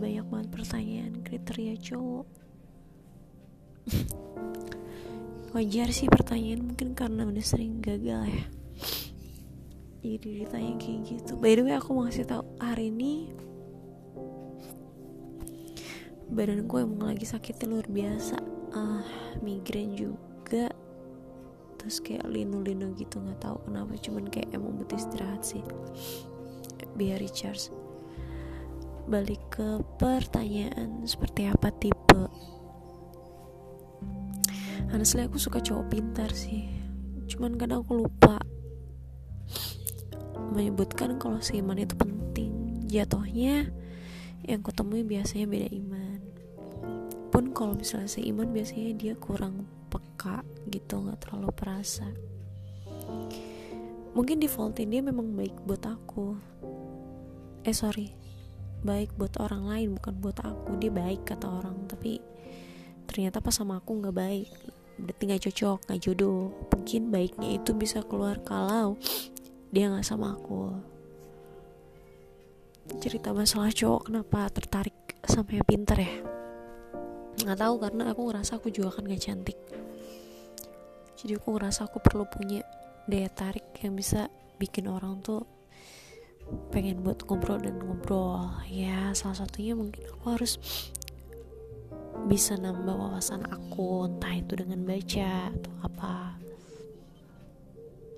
banyak banget pertanyaan kriteria cowok. Wajar sih pertanyaan mungkin karena udah sering gagal ya. Jadi ditanya kayak gitu. By the way aku mau kasih tahu hari ini badanku emang lagi sakitnya luar biasa. Ah migrain juga. Terus kayak linu-linu gitu nggak tahu kenapa cuman kayak emang butuh istirahat sih. Biar recharge. Balik ke pertanyaan seperti apa tipe? Honestly aku suka cowok pintar sih. Cuman kadang aku lupa menyebutkan kalau seiman itu penting. Jatuhnya yang kutemui biasanya beda iman. Pun kalau misalnya seiman biasanya dia kurang peka gitu nggak terlalu perasa. Mungkin defaultnya dia memang baik buat aku. Eh sorry baik buat orang lain bukan buat aku. Dia baik kata orang. Tapi ternyata pas sama aku nggak baik. Berarti nggak cocok nggak jodoh. Mungkin baiknya itu bisa keluar kalau dia nggak sama aku. Cerita masalah cowok kenapa tertarik sama yang pinter ya? Nggak tahu karena aku ngerasa aku juga kan gak cantik. Jadi aku ngerasa aku perlu punya daya tarik yang bisa bikin orang tuh pengen buat ngobrol dan ngobrol. Ya salah satunya mungkin aku harus bisa nambah wawasan aku entah itu dengan baca atau apa.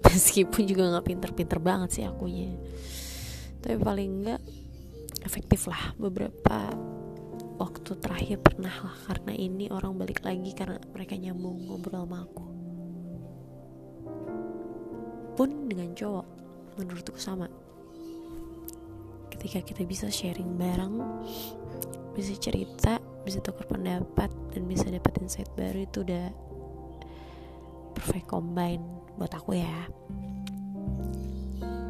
Meskipun juga nggak pinter-pinter banget sih akunya. Tapi paling enggak efektif lah beberapa waktu terakhir pernah lah karena ini orang balik lagi karena mereka nyambung ngobrol sama aku. Pun dengan cowok menurutku sama ketika kita bisa sharing bareng bisa cerita bisa tukar pendapat dan bisa dapat insight baru itu udah perfect combine buat aku ya.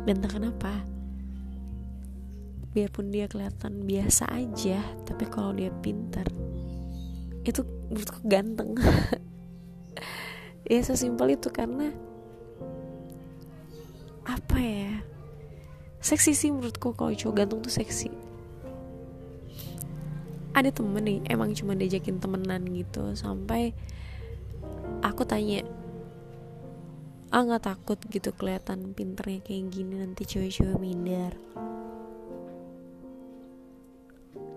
Dan kenapa biarpun dia kelihatan biasa aja tapi kalau dia pintar itu menurutku ganteng. Ya sesimpel itu karena apa ya seksi sih menurutku kalau cowok ganteng tuh seksi. Ada temen nih emang cuma diajakin temenan gitu. Sampai aku tanya ah nggak takut gitu kelihatan pinternya kayak gini nanti cewek-cewek minder?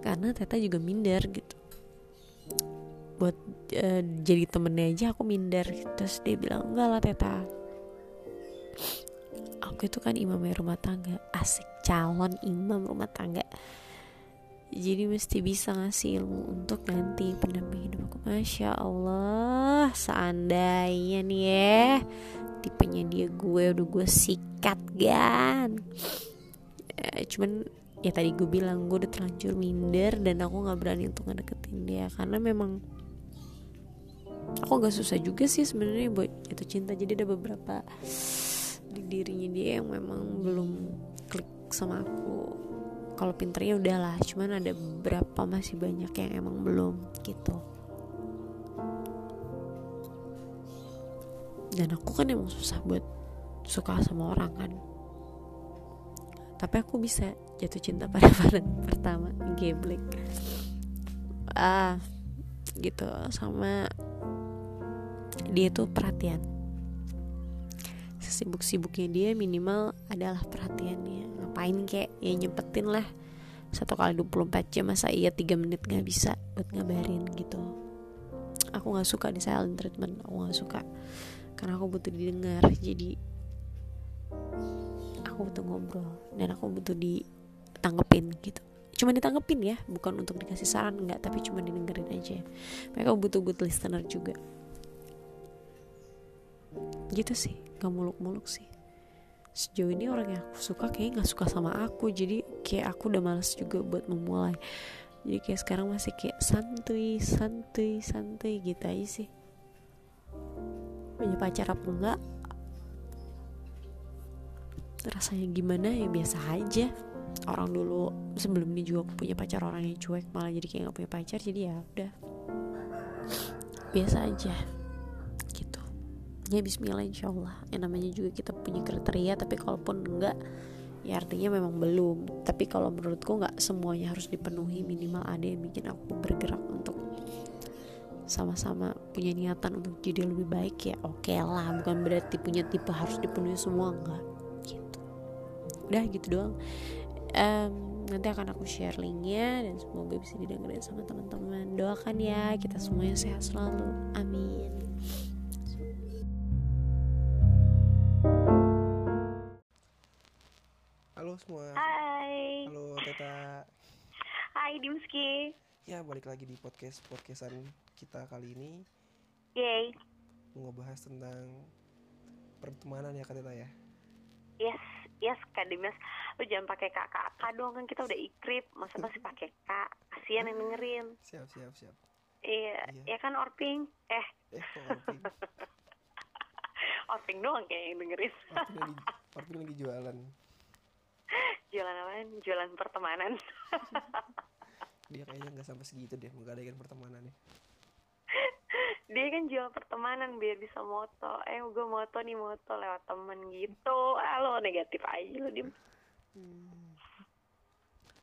Karena Teta juga minder gitu. Buat uh, jadi temennya aja aku minder. Terus dia bilang enggak lah Teta aku itu kan imam rumah tangga. Asik calon imam rumah tangga. Jadi mesti bisa ngasih ilmu untuk nanti pendamping hidup aku. Masya Allah seandainya nih ya tipenya dia gue udah gue sikat kan ya, cuman ya tadi gue bilang gue udah terlanjur minder dan aku nggak berani untuk ngedeketin dia. Karena memang aku gak susah juga sih sebenarnya buat itu cinta. Jadi ada beberapa di dirinya dia yang memang belum klik sama aku. Kalau pinternya udahlah cuman ada beberapa masih banyak yang emang belum gitu. Dan aku kan emang susah buat suka sama orang kan. Tapi aku bisa jatuh cinta pada pandangan pertama geblek ah gitu. Sama dia tuh perhatian sesibuk-sibuknya dia minimal adalah perhatiannya. Ngapain kayak ya nyempetin lah. Satu kali 24 jam masa iya tiga menit nggak bisa buat ngabarin gitu. Aku nggak suka di silent treatment. Aku nggak suka. Karena aku butuh didengar. Jadi aku butuh ngobrol. Dan aku butuh ditanggepin gitu. Cuma ditanggepin ya bukan untuk dikasih saran enggak tapi cuma didengerin aja. Mereka butuh good listener juga. Gitu sih gak muluk-muluk sih. Sejauh ini orang yang aku suka kayak nggak suka sama aku. Jadi kayak aku udah males juga buat memulai. Jadi kayak sekarang masih kayak santuy santuy santuy gitu aja sih. Punya pacar apa enggak? Rasanya gimana? Ya biasa aja. Orang dulu sebelum ini juga aku punya pacar orang yang cuek malah jadi kayak gak punya pacar. Jadi ya udah. Biasa aja ya Bismillah insya Allah yang namanya juga kita punya kriteria tapi kalaupun enggak ya artinya memang belum. Tapi kalau menurutku nggak semuanya harus dipenuhi minimal ada yang bikin aku bergerak untuk sama-sama punya niatan untuk jadi lebih baik ya oke okay lah. Bukan berarti punya tipe harus dipenuhi semua enggak. Gitu. Udah gitu doang. Um, nanti akan aku share linknya dan semoga bisa didengerin sama teman-teman. Doakan ya kita semuanya sehat selalu. Amin Halo semua. Hai. Halo Teta. Hai Dimski. Ya balik lagi di podcast podcastan kita kali ini. Yay. Mau ngebahas tentang pertemanan ya Kak Teta ya. Yes, yes Kak Dimas. Lu jangan pakai kak kakak dong kan kita udah ikrip. Masa masih pakai kak? Kasian yang dengerin. Siap siap siap. Iya, Iya. ya kan Orping. Eh, Eh kok Orping? Orping doang kayak yang dengerin. Orping lagi, Orping lagi jualan. Jualan apaan? Jualan pertemanan. Dia kayaknya nggak sampai segitu deh menggadaikan pertemanannya. Dia kan jual pertemanan biar bisa moto. Eh, gue moto nih moto lewat temen gitu. Ah, lo negatif aja lo Dim. Hmm.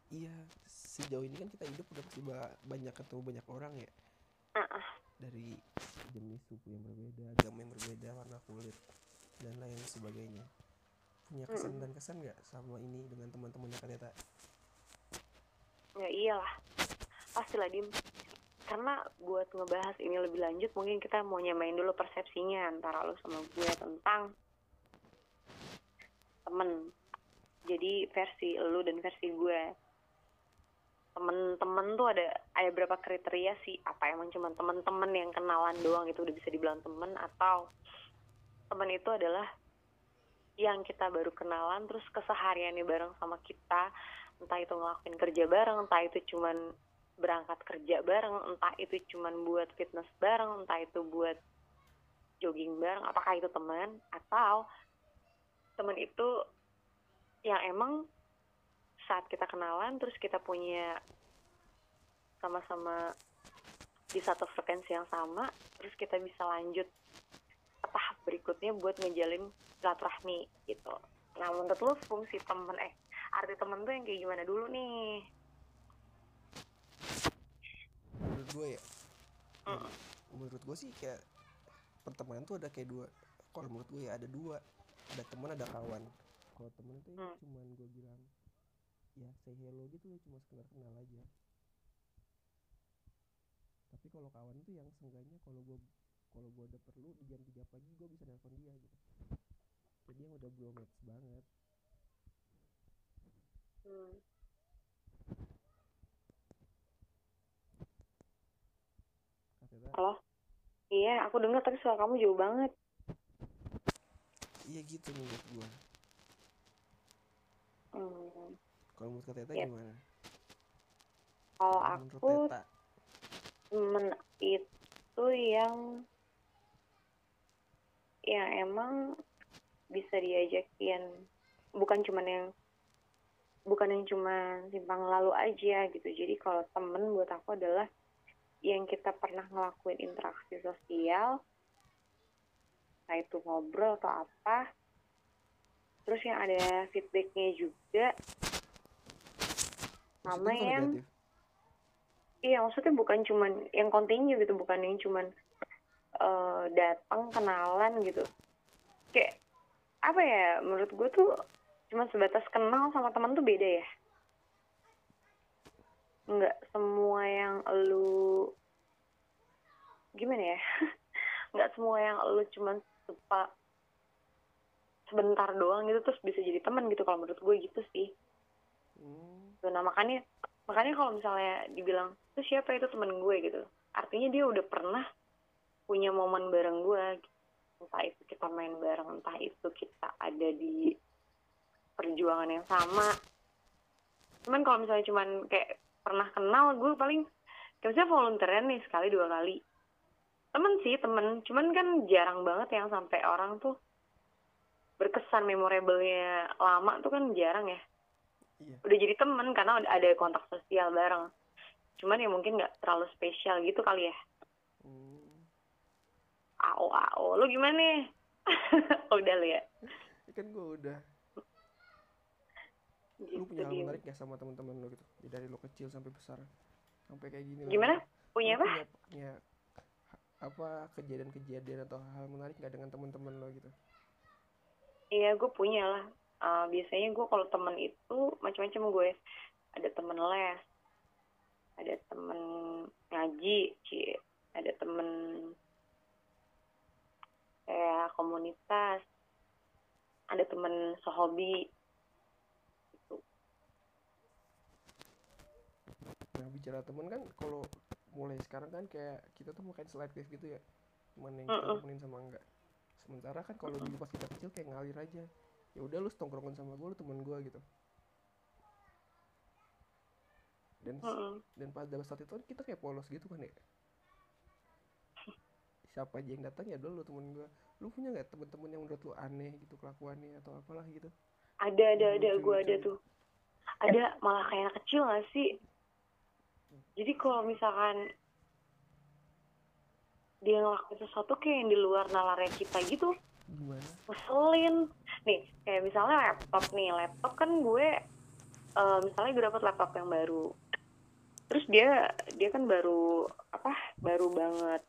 Iya, sejauh ini kan kita hidup udah pasti ba- banyak ketemu banyak orang ya. Ah, Dari jenis suku yang berbeda, agama yang berbeda, warna kulit dan lain sebagainya. Punya kesan dan kesan nggak sama ini dengan teman-temannya Kak Teta? Ya iyalah. Pastilah Dim. Karena buat ngebahas ini lebih lanjut mungkin kita mau nyamain dulu persepsinya antara lo sama gue tentang temen. Jadi versi lo dan versi gue. Temen-temen tuh ada ada berapa kriteria sih? Apa emang cuma temen-temen yang kenalan doang itu udah bisa dibilang temen atau temen itu adalah yang kita baru kenalan terus kesehariannya bareng sama kita. Entah itu ngelakuin kerja bareng, entah itu cuman berangkat kerja bareng, entah itu cuman buat fitness bareng, entah itu buat jogging bareng, apakah itu teman atau teman itu yang emang saat kita kenalan terus kita punya sama-sama di satu frekuensi yang sama, terus kita bisa lanjut tahap berikutnya buat ngejalin silaturahmi gitu. Nah, menurut lu fungsi temen eh arti temen tuh yang kayak gimana dulu nih? menurut gue ya Mm. menurut gue sih kayak pertemanan tuh ada kayak dua kalau menurut gue ya ada dua ada teman ada kawan kalau temen itu ya Hmm. cuman gue bilang ya say hello gitu cuma sekedar kenal aja tapi kalau kawan itu yang seenggaknya kalau gue kalau gue ada perlu di jam 3 pagi gue bisa nelpon dia gitu jadi yang udah belum match banget Hmm. Halo? Iya, aku dengar tapi suara kamu jauh banget. iya gitu menurut gue Hmm. kalau menurut kata Teta Yep. gimana Kalau aku temen itu yang yang emang bisa diajakin. Bukan cuman yang bukan yang cuma simpang lalu aja gitu. Jadi kalau temen buat aku adalah yang kita pernah ngelakuin interaksi sosial. Entah itu ngobrol atau apa. Terus yang ada feedbacknya juga. Sama yang negatif? Iya, maksudnya bukan cuman yang kontinu gitu, bukan yang cuman eh, datang kenalan gitu. Kayak apa ya? Menurut gue tuh cuma sebatas kenal sama teman tuh beda ya. Nggak semua yang lu gimana ya? Nggak semua yang lu cuman sepa sebentar doang gitu terus bisa jadi teman gitu kalau menurut gue gitu sih. Hmm. Nah makanya makanya kalau misalnya dibilang itu siapa itu temen gue gitu artinya dia udah pernah punya momen bareng gue entah itu kita main bareng entah itu kita ada di perjuangan yang sama. Cuman kalau misalnya cuman kayak pernah kenal gue paling kayak misalnya volunteeran nih sekali dua kali. Temen sih temen. Cuman kan jarang banget yang sampai orang tuh berkesan memorable-nya lama tuh kan jarang ya. Iya. udah jadi temen karena udah ada kontak sosial bareng. Cuman ya mungkin nggak terlalu spesial gitu kali ya. Hmm. Ao ao lu gimana nih udah lu ya kan gue udah lu gitu punya hal Dim. menarik gak sama teman-teman lo gitu Ya, dari lo kecil sampai besar sampai kayak gini lah. gimana punya Lu apa punya, punya apa kejadian-kejadian atau hal menarik gak dengan teman-teman lo gitu Iya, gue punya lah. Eh, biasanya gue kalau temen itu macam-macam gue. Ada temen les, ada temen ngaji, cie. ada temen kayak komunitas, ada temen sehobi. Gitu. nah bicara temen kan kalau mulai sekarang kan kayak kita tuh makin selektif gitu ya. Teman yang kita temenin sama enggak. Sementara kan kalau dulu pas kita kecil kayak ngalir aja. Ya udah lu tongkrongan sama gue lu temen gue gitu. Dan dan pada saat itu kan kita kayak polos gitu kan ya siapa aja yang datang ya udah lu temen gue lu punya nggak temen-temen yang menurut lu aneh gitu kelakuannya atau apalah gitu Ada, ada, ada, gue ada tuh. Ada malah kayak anak kecil gak sih? Jadi kalau misalkan dia ngelakuin sesuatu kayak yang di luar nalarnya kita gitu, gimana ngeselin. Nih, kayak misalnya laptop nih, laptop kan gue, eh, misalnya gue dapet laptop yang baru. Terus dia, dia kan baru, apa, baru banget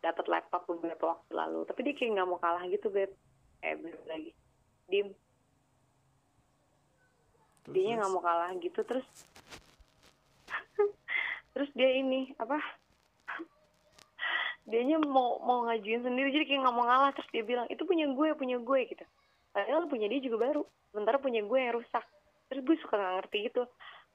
dapat laptop beberapa waktu lalu. Tapi dia kayak nggak mau kalah gitu, Beb. Eh, belum lagi. Dim, dia nggak mau kalah gitu. Terus terus dia ini apa? Dianya mau mau ngajuin sendiri. Jadi kayak nggak mau ngalah. Terus dia bilang itu punya gue punya gue gitu. Padahal punya dia juga baru. Sementara punya gue yang rusak. Terus gue suka nggak ngerti gitu.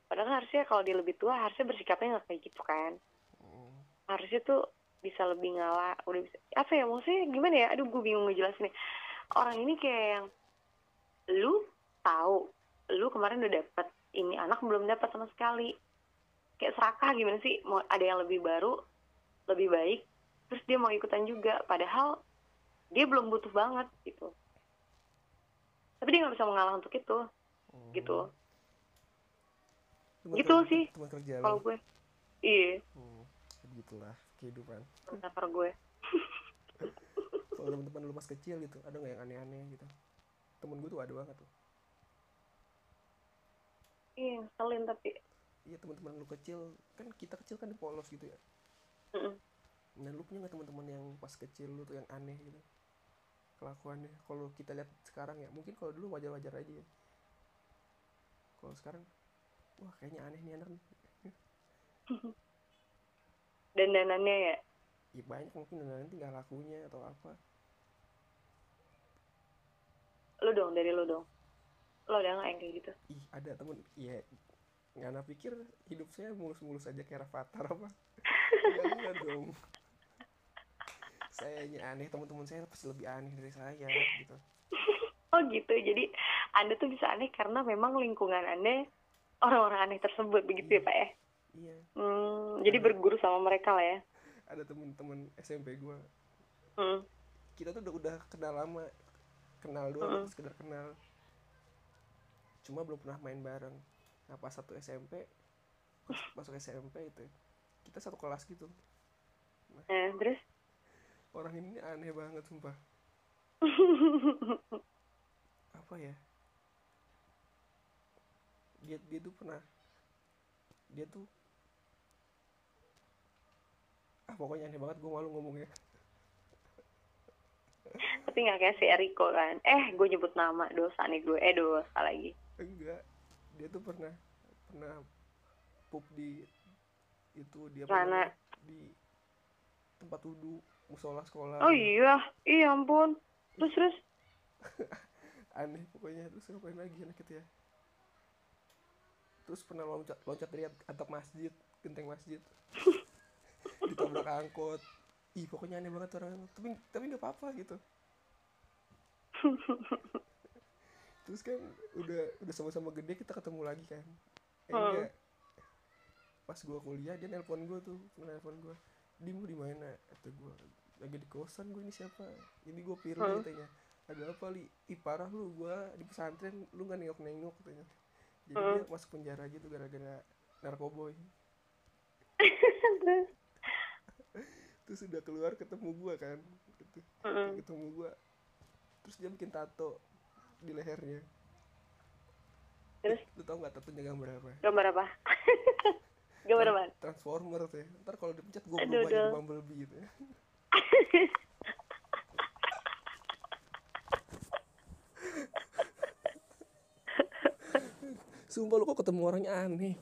Padahal harusnya kalau dia lebih tua harusnya bersikapnya nggak kayak gitu kan. Oh, harusnya tuh bisa lebih ngalah udah bisa. Apa ya maksudnya gimana ya? Aduh gue bingung ngejelasinnya. Orang ini kayak yang lu tahu lu kemarin udah dapet ini anak belum dapat sama sekali. Kayak serakah gimana sih? Mau ada yang lebih baru lebih baik terus dia mau ikutan juga. Padahal dia belum butuh banget gitu. Tapi dia nggak bisa mengalah untuk itu oh. gitu. Teman Gitu kerja- sih, kalau gue. Iya. Hmm, begitulah kehidupan. Kantor gue. Kalau teman-teman lu pas kecil gitu ada nggak yang aneh-aneh gitu? Temen gue tuh ada banget tuh. Iya ngeselin tapi. Iya teman-teman lu kecil kan kita kecil kan polos gitu ya. Mm-mm. nah lu punya nggak teman-teman yang pas kecil lu tuh yang aneh gitu? Kelakuannya kalau kita lihat sekarang ya mungkin kalau dulu wajar-wajar aja ya. Kalau sekarang wah kayaknya aneh nih anak nih dandanannya ya? Ya banyak mungkin dan nanti nggak lakunya atau apa. Lu dong dari lu dong. Lo ada nggak yang kayak gitu? Ih ada temen. Ya nggak ana pikir hidup saya mulus-mulus aja kayak Rafathar apa. Ya dong. Saya aneh teman-teman saya pasti lebih aneh dari saya gitu. Oh gitu. Jadi anda tuh bisa aneh karena memang lingkungan anda orang-orang aneh tersebut begitu ya pak ya iya. Hmm, jadi berguru sama mereka lah ya? Ada temen-temen SMP gua. Hmm. kita tuh udah udah kenal lama. Kenal doang sekedar kenal. Cuma belum pernah main bareng. Nah pas satu SMP masuk SMP itu kita satu kelas gitu. Nah, terus? Orang ini aneh banget sumpah. Apa ya? Dia dia tuh pernah dia tuh ah pokoknya aneh banget gue malu ngomongnya. Tapi nggak kayak si Eriko kan. Eh gue nyebut nama dosa nih gue eh dosa lagi. Enggak. Dia tuh pernah pernah pup di itu dia Mana? di tempat wudhu musola sekolah. Oh iya iya ampun. Terus terus? Aneh pokoknya. Terus ngapain lagi anak itu ya? Terus pernah loncat loncat dari atap masjid genteng masjid ditabrak angkot. Ih pokoknya aneh banget orang. Tapi tapi nggak apa-apa gitu. Terus kan udah udah sama-sama gede kita ketemu lagi kan. Eh Hmm. enggak. Pas gua kuliah dia nelpon gua tuh nelpon gua. Di mau di mana? Kata gua. Lagi di kosan gua ini siapa? Ini gua Pirli Hmm. katanya. Ada apa li? Ih parah lu gua di pesantren lu nggak nengok nengok katanya. Jadi Hmm. dia masuk penjara gitu gara-gara narkoboy terus udah keluar ketemu gua kan gitu. Mm-mm. ketemu gua. Terus dia bikin tato di lehernya. Terus? Lu tau nggak tatunya gambar apa? Gambar apa? Gambar apa? Transformer tuh ya. ntar kalau dipencet gue berubah jadi bumblebee gitu ya. Sumpah lu kok ketemu orangnya aneh.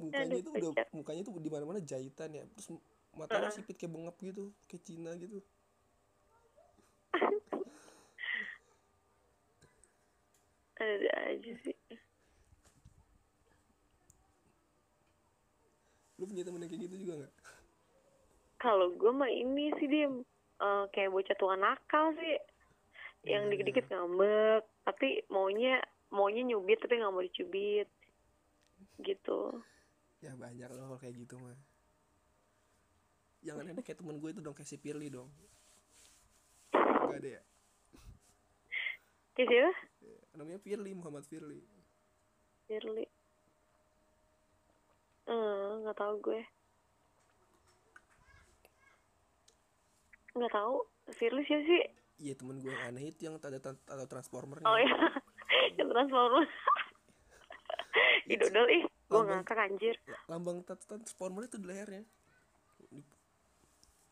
Mukanya Aduh, itu udah mukanya tuh di mana-mana jahitan ya. Terus matanya sipit kayak bengap gitu, kayak Cina gitu. ada aja sih Lu punya temen yang kayak gitu juga nggak? kalau gue mah ini sih dia eh, kayak bocah tua nakal sih yang Iya. dikit-dikit ngambek tapi maunya maunya nyubit tapi nggak mau dicubit gitu Ya banyak loh kalau kayak gitu mah. Jangan ada kayak temen gue itu dong kayak si Pirli dong. Gak ada ya? kayak siapa Namanya Firly, Muhammad Firly. Firly eh nggak tahu gue nggak tahu Firly siapa sih Iya temen gue yang aneh itu yang ada ada transformernya. oh ya yang transformer Ih dodol ih gue ngakak anjir La- Lambang transformer itu di lehernya. Di-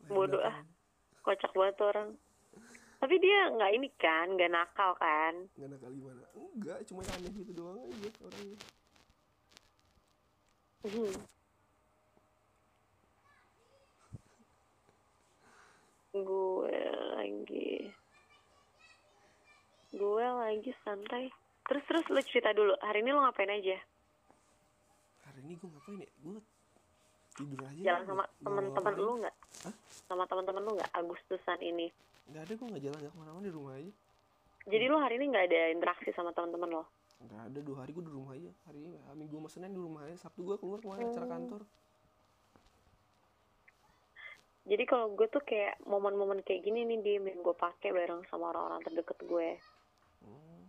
leher Bodoh ah. kocak banget orang tapi dia nggak ini kan nggak nakal kan Nggak nakal gimana? Enggak, cuma aneh gitu doang aja orangnya. Hmm. gue lagi gue lagi santai terus terus lu cerita dulu hari ini lu ngapain aja Hari ini gue ngapain ya? Gue tidur aja. jalan sama teman-teman lu nggak Hah? sama teman-teman lu nggak Agustusan ini Nggak ada gue nggak jalan nggak ke mana-mana di rumah aja. jadi lu hari ini nggak ada interaksi sama teman-teman lo Nggak ada dua hari gue di rumah aja. Hari ini minggu sama Senin di rumah aja. Sabtu gue keluar ke mana acara Hmm. kantor. jadi kalau gue tuh kayak momen-momen kayak gini nih di yang gue pakai bareng sama orang-orang terdeket gue Hmm.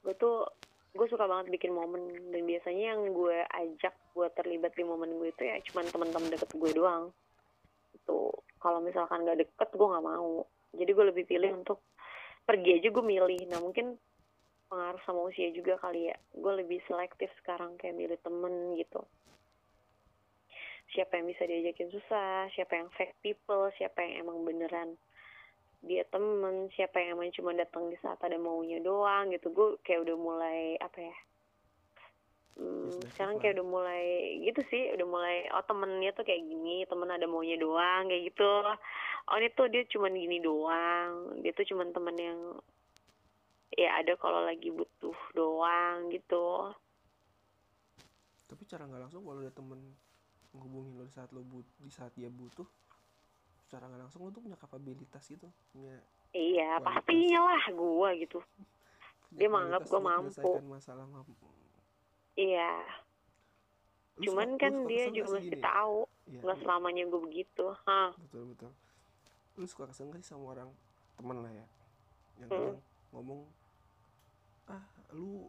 gue tuh gue suka banget bikin momen. Dan biasanya yang gue ajak buat terlibat di momen gue itu ya cuman teman-teman deket gue doang. Itu kalau misalkan gak deket gue nggak mau. Jadi gue lebih pilih untuk pergi aja gue milih. Nah mungkin pengaruh sama usia juga kali ya. Gue lebih selektif sekarang kayak milih temen gitu. Siapa yang bisa diajakin susah siapa yang fake people siapa yang emang beneran dia temen siapa yang emang cuma datang di saat ada maunya doang gitu. Gue kayak udah mulai apa ya Hmm, sekarang kayak udah mulai gitu sih udah mulai oh temennya tuh kayak gini temen ada maunya doang kayak gitu. Oh ini tuh dia cuman gini doang dia tuh cuman temen yang ya ada kalau lagi butuh doang gitu. Tapi cara nggak langsung kalau ada temen menghubungin lo di saat lo but di saat dia butuh, secara nggak langsung lo tuh punya kapabilitas gitu, punya iya Kualitas. pastinya lah gue gitu punya Dia menganggap buat mampu. masalah mampu. iya Lu cuman suka- kan suka dia kesel nggak juga sih mesti gini? tahu Iya, nggak selamanya gue begitu hah betul betul lu suka kesel sih sama orang temen lah ya yang Hmm. ngomong ah lu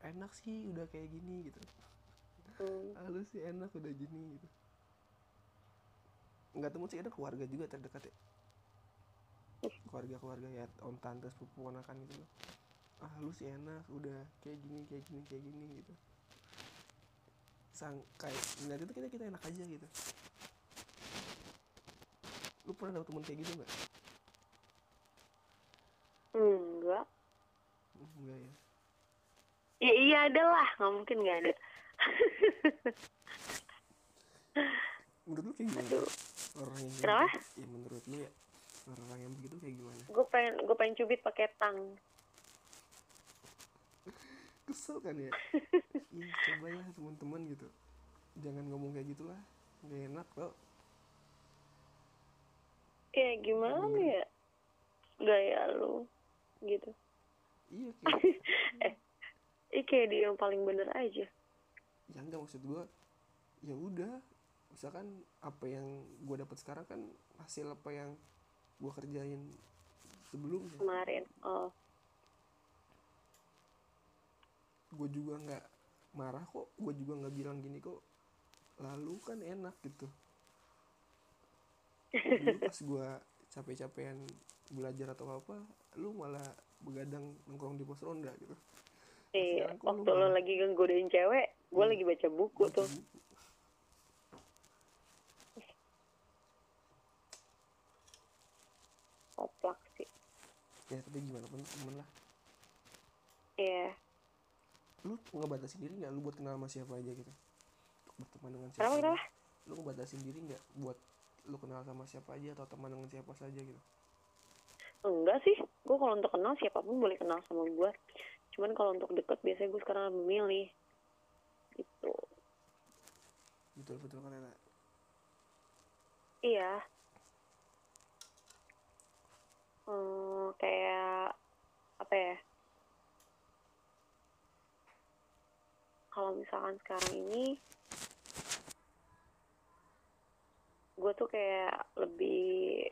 enak sih udah kayak gini gitu Hmm. ah lu sih enak udah gini gitu nggak temen sih ada keluarga juga terdekat ya? Keluarga keluarga ya om tante sepupu ponakan gitu loh. Ah lu sih enak udah kayak gini kayak gini kayak gini gitu. Sang kayak ngeliat itu kita kita enak aja gitu. Lu pernah dapet temen kayak gitu nggak? Enggak. Enggak ya? Ya iya ada lah nggak mungkin nggak ada. Menurut lu kayak gimana? Aduh. Orang yang Kenapa? ya menurut lu ya orang yang begitu kayak gimana? Gue pengen gue pengen cubit pakai tang. Kesel kan ya? Ih, coba ya teman-teman gitu. Jangan ngomong kayak gitulah. Nggak enak kok. Kayak gimana Bener. ya gaya lu gitu? Iya kayak Ih kayak dia yang paling bener aja. Ya enggak maksud gua ya udah misalkan apa yang gua dapat sekarang kan hasil apa yang gua kerjain sebelumnya kemarin oh gue juga nggak marah kok gue juga nggak bilang gini kok lalu kan enak gitu dulu pas gue capek-capean belajar atau apa lu malah begadang nongkrong di pos ronda gitu Iya, lu waktu lo malah- lagi nggodain cewek, gue Hmm. lagi baca buku Baca tuh. buku. Oplak sih. Ya tapi gimana pun temen lah Iya. lu ngebatasin diri nggak lu buat kenal sama siapa aja gitu berteman dengan siapa Kenapa kenapa? lu ngebatasin diri nggak buat lu kenal sama siapa aja atau teman dengan siapa saja gitu Enggak sih. Gue kalau untuk kenal siapa pun boleh kenal sama gue. Cuman kalau untuk deket biasanya gue sekarang lebih milih. Gitu. betul betul kan Ella? Iya. Hmm, kayak apa ya? Kalau misalkan sekarang ini gue tuh kayak lebih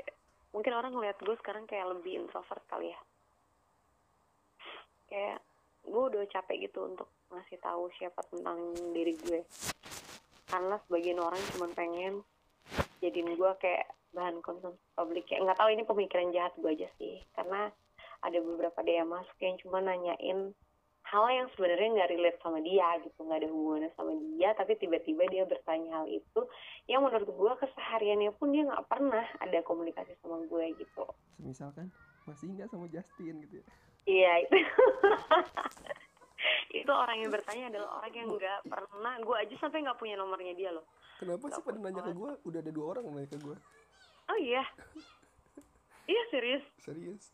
mungkin orang ngeliat gue sekarang kayak lebih introvert kali ya. Kayak gue udah capek gitu untuk ngasih tahu siapa tentang diri gue. Karena sebagian orang cuma pengen jadiin gue kayak bahan konsumsi publik. Ya nggak tahu ini pemikiran jahat gue aja sih. Karena ada beberapa dia masuk yang cuma nanyain hal yang sebenarnya nggak relate sama dia gitu nggak ada hubungannya sama dia tapi tiba-tiba dia bertanya hal itu yang menurut gue kesehariannya pun dia nggak pernah ada komunikasi sama gue gitu. Misalkan masih nggak sama Justin gitu ya? Iya itu. Itu orang yang bertanya adalah orang yang nggak pernah gue aja sampai nggak punya nomornya dia loh. Kenapa sih Nggak pada nanya ke gue udah ada dua orang nanya ke gue oh iya. Iya serius. Serius?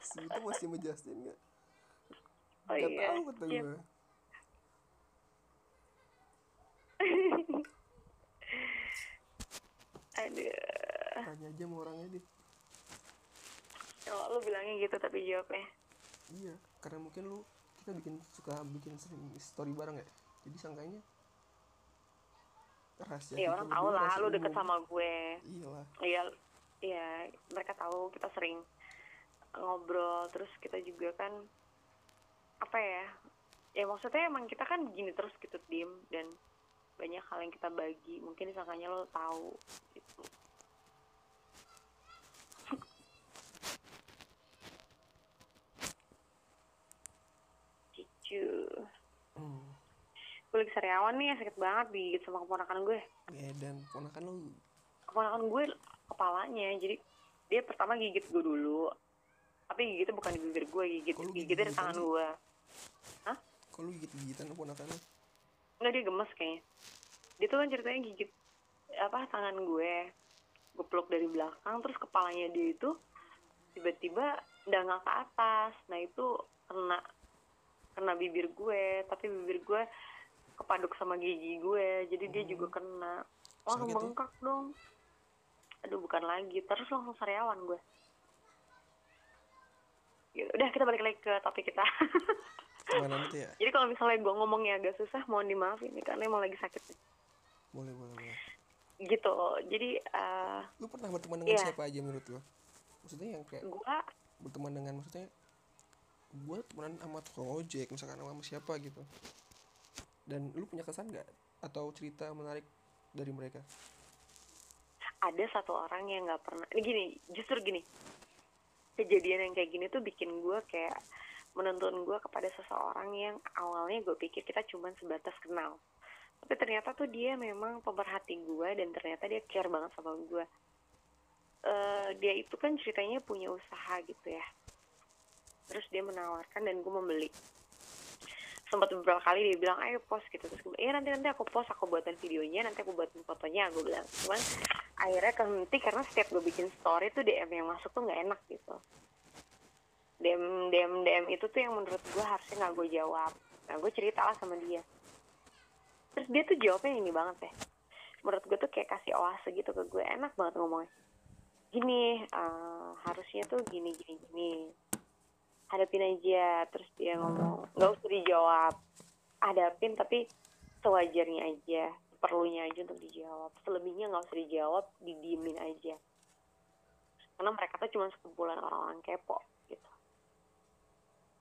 Si itu masih sama Justin nggak? Oh Nggak iya. tahu kata Iya. gue aduh. Tanya aja sama orangnya deh. Oh, lu bilangnya gitu tapi jawabnya. Iya karena mungkin lu kita bikin suka bikin sering story bareng ya. Jadi sangkanya rahasia Iya orang tahu lah lu deket umum. sama gue iyalah Iya Iya mereka tahu kita sering ngobrol terus kita juga kan apa ya ya maksudnya emang kita kan begini terus gitu diem dan banyak hal yang kita bagi mungkin disangkanya lo tahu gitu Cicu hmm. Gue lagi sariawan nih sakit banget digigit sama keponakan gue. Ya dan ponakan lu? Keponakan gue kepalanya jadi dia pertama gigit gue dulu. Tapi gigitnya bukan di bibir gue gigit gigitnya di tangan gue. Kok lu gigit gigitan ponakan lu? Nggak dia gemes kayaknya. Dia tuh kan ceritanya gigit apa tangan gue gue peluk dari belakang terus kepalanya dia itu tiba-tiba dangak ke atas. Nah itu kena kena bibir gue tapi bibir gue kepaduk sama gigi gue jadi dia Oh. juga kena langsung Sakit ya? bengkak dong aduh bukan lagi terus langsung sariawan gue gitu. udah kita balik lagi ke topik kita ya jadi kalau misalnya gue ngomongnya agak susah mohon dimaafin nih karena emang lagi sakit nih. boleh boleh boleh gitu jadi eh lu pernah berteman dengan Iya. siapa aja menurut lu maksudnya yang kayak gue berteman dengan maksudnya gue temenan sama ojek misalkan sama siapa gitu dan lu punya kesan nggak? Atau cerita menarik dari mereka? Ada satu orang yang nggak pernah ini gini justru gini. Kejadian yang kayak gini tuh bikin gue kayak menuntun gue kepada seseorang yang awalnya gue pikir kita cuman sebatas kenal. Tapi ternyata tuh dia memang pemerhati gue dan ternyata dia care banget sama gue Eh, dia itu kan ceritanya punya usaha gitu ya. Terus dia menawarkan dan gue membeli sempat beberapa kali dia bilang ayo post gitu. Terus gue bilang, nanti nanti aku post aku buatin videonya nanti aku buatin fotonya gue bilang. Cuman akhirnya kehenti karena setiap gue bikin story tuh DM yang masuk tuh nggak enak gitu. DM DM DM itu tuh yang menurut gue harusnya nggak gue jawab. Nah gue cerita lah sama dia. Terus dia tuh jawabnya ini banget deh menurut gue tuh kayak kasih oase gitu ke gue enak banget ngomongnya. Gini eh, harusnya tuh gini gini gini hadapin aja terus dia ngomong nggak usah dijawab. Hadapin tapi sewajarnya aja perlunya aja untuk dijawab. Selebihnya nggak usah dijawab didiemin aja. Karena mereka tuh cuma sekumpulan orang-orang kepo gitu.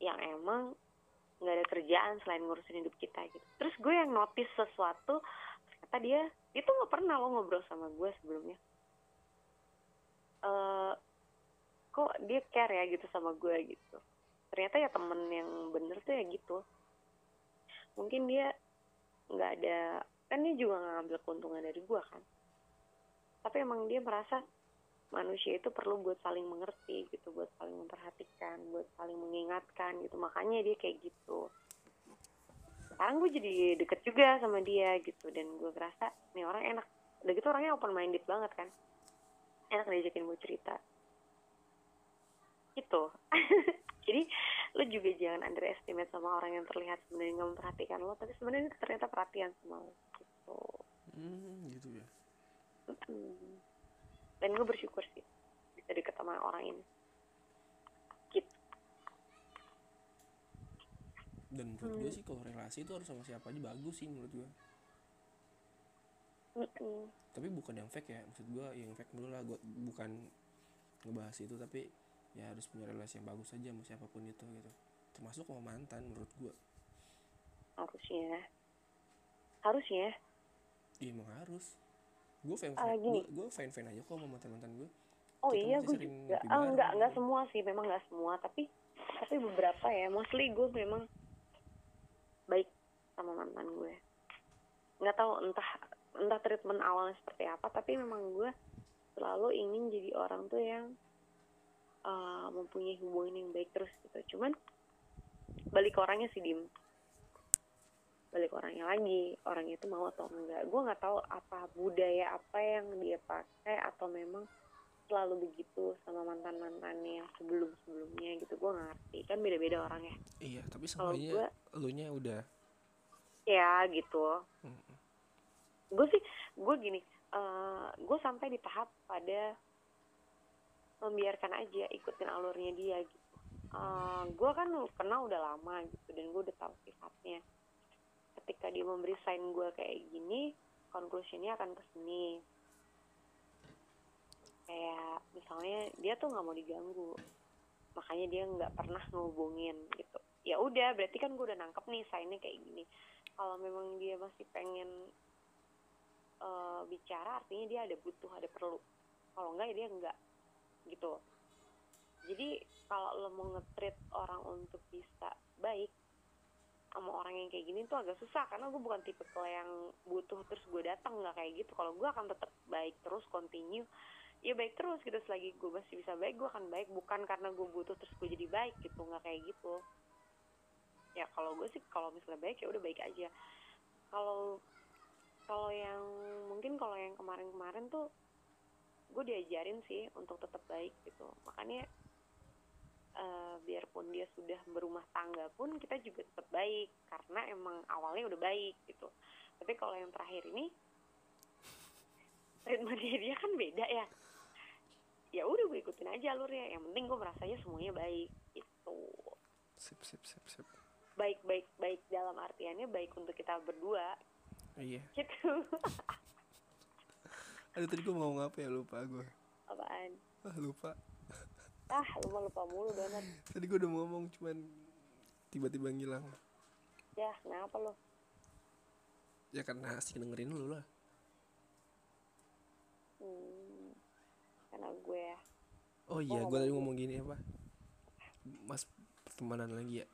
Yang emang nggak ada kerjaan selain ngurusin hidup kita gitu. Terus gue yang notice sesuatu ternyata dia itu nggak pernah lo ngobrol sama gue sebelumnya. Eh kok dia care ya gitu sama gue gitu ternyata ya temen yang bener tuh ya gitu. Mungkin dia nggak ada kan dia juga nggak ngambil keuntungan dari gue kan. Tapi emang dia merasa manusia itu perlu buat saling mengerti gitu buat saling memperhatikan buat saling mengingatkan gitu. Makanya dia kayak gitu. Sekarang gue jadi deket juga sama dia gitu dan gue ngerasa nih orang enak. Udah gitu orangnya open minded banget kan. Enak diajakin gue cerita gitu. Jadi lo juga jangan underestimate sama orang yang terlihat sebenarnya nggak memperhatikan lo tapi sebenarnya ternyata perhatian sama lo gitu. Hmm gitu ya. Dan gue bersyukur sih bisa deket sama orang ini. Gitu. Dan menurut gue sih kalau relasi itu harus sama siapa aja bagus sih menurut gue Mm-mm. tapi bukan yang fake ya maksud gue yang fake dulu lah gue bukan ngebahas itu tapi ya harus punya relasi yang bagus aja sama siapa pun itu gitu. Termasuk sama mantan menurut gue harusnya harusnya iya emang harus. Gue fan Ah, gini. gue fan fan aja kok sama mantan mantan gue oh Kita iya gue juga. ah, bareng. enggak enggak semua sih memang enggak semua. Tapi tapi beberapa ya. Mostly gue memang baik sama mantan gue nggak tahu entah entah treatment awalnya seperti apa tapi memang gue selalu ingin jadi orang tuh yang uh, mempunyai hubungan yang baik terus gitu. Cuman balik ke orangnya sih dim. Balik ke orangnya lagi orangnya itu mau atau enggak. Gue nggak tahu apa budaya apa yang dia pakai atau memang selalu begitu sama mantan mantannya yang sebelum sebelumnya gitu gue ngerti. Kan beda beda orangnya. Iya tapi semuanya gue lu nya udah ya gitu. Mm, gue sih gue gini eh gue sampai di tahap pada membiarkan aja ikutin alurnya dia gitu. Eh gue kan kenal udah lama gitu dan gue udah tahu sifatnya. Ketika dia memberi sign gue kayak gini conclusionnya akan ke sini kayak misalnya dia tuh nggak mau diganggu makanya dia nggak pernah ngehubungin gitu. Ya udah berarti kan gue udah nangkep nih signnya kayak gini. Kalau memang dia masih pengen eh, bicara artinya dia ada butuh ada perlu. Kalau enggak ya dia enggak gitu. Jadi kalau lo mau nge-treat orang untuk bisa baik sama orang yang kayak gini tuh agak susah karena gue bukan tipe yang butuh terus gue datang nggak kayak gitu. Kalau gue akan tetap baik terus continue ya baik terus gitu. Selagi gue masih bisa baik gue akan baik. Bukan karena gue butuh terus gue jadi baik gitu nggak kayak gitu. Ya kalau gue sih kalau misalnya baik ya udah baik aja. Kalau kalau yang mungkin kalau yang kemarin-kemarin tuh gue diajarin sih untuk tetap baik gitu. Makanya eh, biarpun dia sudah berumah tangga pun kita juga tetap baik karena emang awalnya udah baik gitu. Tapi kalau yang terakhir ini treatmentnya dia kan beda ya. Ya udah gue ikutin aja alurnya. Yang penting gue merasanya semuanya baik gitu. Sip sip sip sip. Baik baik baik dalam artiannya baik untuk kita berdua. Iya. Gitu aduh tadi gue mau ngomong apa ya? Lupa gue apaan? Ah lupa. Ah lu mah lupa mulu donat. Tadi gue udah mau ngomong cuman tiba-tiba ngilang. Ya kenapa lo ya karena asik dengerin lu lah. Hmm, karena gue ya. Oh iya gue tadi ngomong gini apa? Mas pertemanan lagi ya.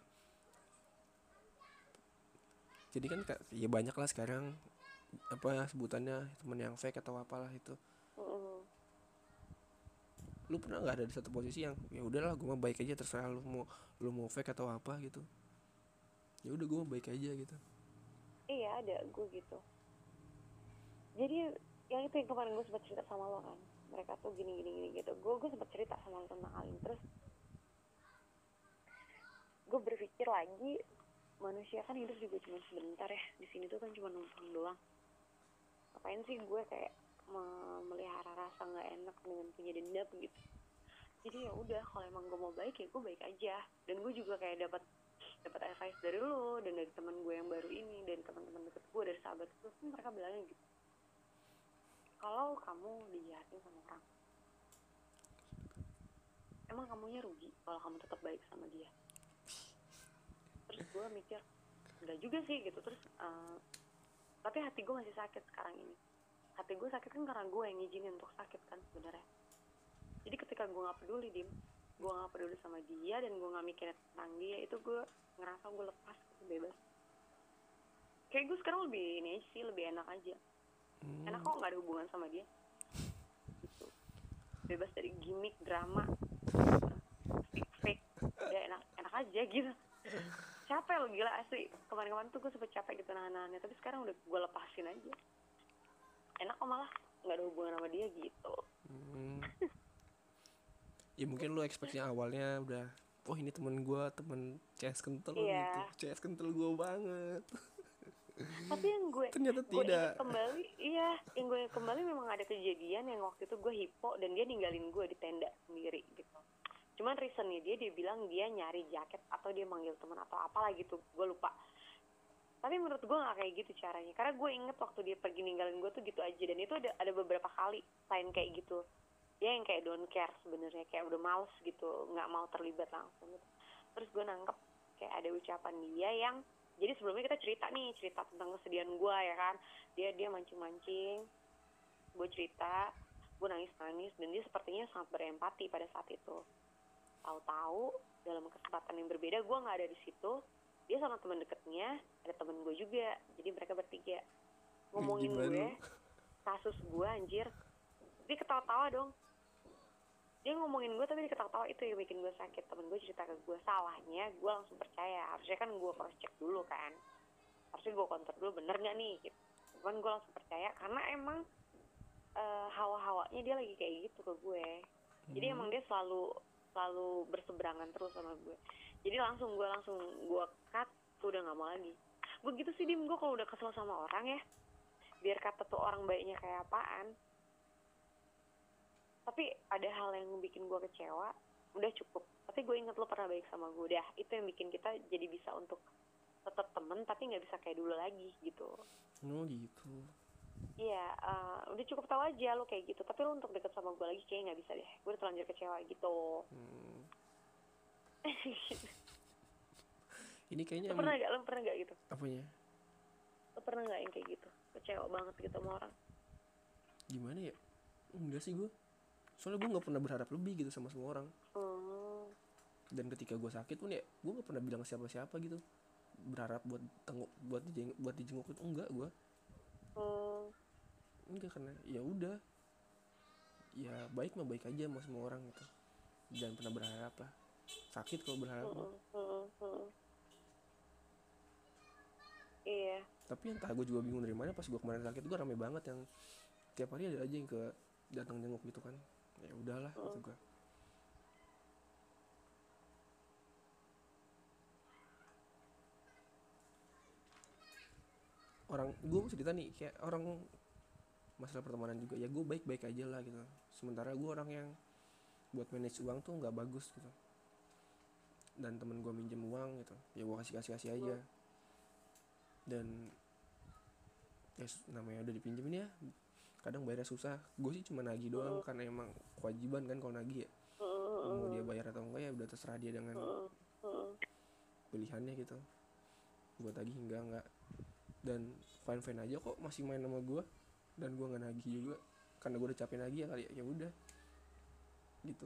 Jadi kan ka- ya banyak lah sekarang apa sebutannya teman yang fake atau apalah itu. Lu pernah nggak ada di satu posisi yang ya udahlah gue mah baik aja terserah lu mau lu mau fake atau apa gitu. Ya udah gue mah baik aja gitu. Iya ada gue gitu. Jadi yang itu yang kemarin gue sempat cerita sama lo kan. Mereka tuh gini gini gini gitu. Gue gue sempat cerita sama lo tentang hal ini. Terus gue berpikir lagi manusia kan hidup juga cuma sebentar ya. Di sini tuh kan cuma numpang doang ngapain sih gue kayak memelihara rasa nggak enak dengan punya dendam gitu. Jadi ya udah kalau emang gue mau baik ya gue baik aja. Dan gue juga kayak dapat dapat advice dari lo dan dari teman gue yang baru ini dan teman-teman deket gue dari sahabat gue kan mereka bilangnya gitu. Kalau kamu dijahatin sama orang emang kamunya rugi kalau kamu tetap baik sama dia? Terus gue mikir enggak juga sih gitu. Terus eh, tapi hati gue masih sakit sekarang ini. Hati gue sakit kan karena gue yang ngizinin untuk sakit kan sebenarnya. Jadi ketika gue nggak peduli dim gue nggak peduli sama dia dan gue nggak mikirin tentang dia itu gue ngerasa gue lepas gitu, bebas. Kayak gue sekarang lebih ini sih lebih enak aja. Hmm. enak kok nggak ada hubungan sama dia. Gitu. Bebas dari gimmick drama. Fake fake. Udah enak enak aja gitu capek lo gila asli. Kemarin-kemarin tuh gue sempet capek gitu nahan-nahannya tapi sekarang udah gue lepasin aja. Enak kok malah nggak ada hubungan sama dia gitu. Hmm. ya mungkin lu expectnya awalnya udah oh ini temen gue temen CS kental Iya. gitu. CS kental gue banget. Tapi yang gue ternyata gue tidak. kembali iya yang gue kembali memang ada kejadian yang waktu itu gue hipo dan dia ninggalin gue di tenda sendiri gitu cuman reasonnya dia dia bilang dia nyari jaket atau dia manggil teman atau apalah gitu. Gue lupa. Tapi menurut gue nggak kayak gitu caranya. Karena gue inget waktu dia pergi ninggalin gue tuh gitu aja. Dan itu ada ada beberapa kali lain kayak gitu. Dia yang kayak don't care sebenarnya. Kayak udah males gitu. Nggak mau terlibat langsung gitu. terus gue nangkep kayak ada ucapan dia yang jadi sebelumnya kita cerita nih cerita tentang kesedihan gue ya kan? Dia dia mancing mancing gue cerita. Gue nangis nangis dan dia sepertinya sangat berempati pada saat itu tahu-tahu dalam kesempatan yang berbeda gue nggak ada di situ. Dia sama teman deketnya ada temen gue juga. Jadi mereka bertiga. Ngomongin Gimana gue kasus gue anjir. Dia ketawa-tawa dong. Dia ngomongin gue tapi dia ketawa-tawa. Itu yang bikin gue sakit. Temen gue cerita ke gue salahnya gue langsung percaya. Harusnya kan gue cross check dulu kan. Harusnya gue counter dulu bener nggak nih? Gitu. Cuman gue langsung percaya karena emang eh, hawa-hawanya dia lagi kayak gitu ke gue. Jadi emang dia selalu selalu berseberangan terus sama gue. Jadi langsung gue langsung gue cut tuh udah nggak mau lagi. Gue gitu sih dim. Gue kalau udah kesel sama orang ya biar kata tuh orang baiknya kayak apaan. Tapi ada hal yang bikin gue kecewa udah cukup. Tapi gue inget lo pernah baik sama gue. Dah itu yang bikin kita jadi bisa untuk tetap temen tapi nggak bisa kayak dulu lagi gitu. Oh gitu iya eh, udah cukup tahu aja lo kayak gitu. Tapi lo untuk deket sama gue lagi kayaknya nggak bisa deh. Gue udah terlanjur kecewa gitu. Hmm. ini kayaknya lo pernah nggak? Lo pernah nggak gitu? Apanya lo pernah nggak yang kayak gitu? Kecewa banget gitu sama orang? Gimana ya? Enggak sih gue soalnya gue nggak pernah berharap lebih gitu sama semua orang. Hmm. dan ketika gue sakit pun ya gue nggak pernah bilang siapa-siapa gitu. Berharap buat tengok buat dijenguk buat dijenguk itu enggak gue Hmm. Enggak karena ya udah. Ya baik mah baik aja sama semua orang gitu. Jangan pernah berharap lah. Sakit kalau berharap mah. Iya. Tapi entah gue juga bingung dari mana pas gue kemarin sakit gue rame banget yang tiap hari ada aja yang ke datang jenguk gitu kan. Ya udahlah gitu gue orang gue mau cerita nih kayak orang masalah pertemanan juga ya gue baik baik aja lah gitu. Sementara gue orang yang buat manage uang tuh nggak bagus gitu. Dan temen gue minjem uang gitu ya gue kasih kasih kasih aja dan ya namanya udah dipinjemin ya kadang bayarnya susah. Gue sih cuma nagih doang karena emang kewajiban kan kalau nagih ya. Mau dia bayar atau enggak ya udah terserah dia dengan pilihannya gitu. Gue tagih enggak enggak. Dan fine fine aja kok masih main sama gue dan gue nggak nagih juga. Karena gue udah capek nagih ya kali ya ya udah. Gitu.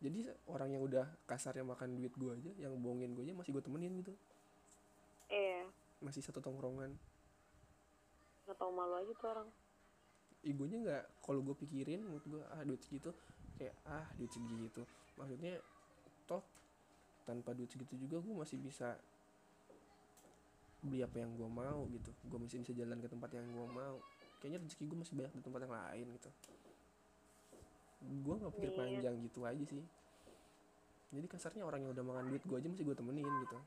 Jadi orang yang udah kasarnya makan duit gue aja yang bohongin gue aja masih gue temenin gitu. Iya. Masih satu tongkrongan. Nggak tahu malu aja tuh orang. Egonya nggak kalau gue pikirin menurut gue ah duit segitu. Kayak ah duit segitu. Maksudnya toh tanpa duit segitu juga gue masih bisa beli apa yang gue mau gitu. Gue masih bisa jalan ke tempat yang gue mau kayaknya rezeki gue masih banyak di tempat yang lain gitu. Gue nggak pikir Iya. panjang gitu aja sih. Jadi kasarnya orang yang udah makan duit gue aja masih gue temenin gitu.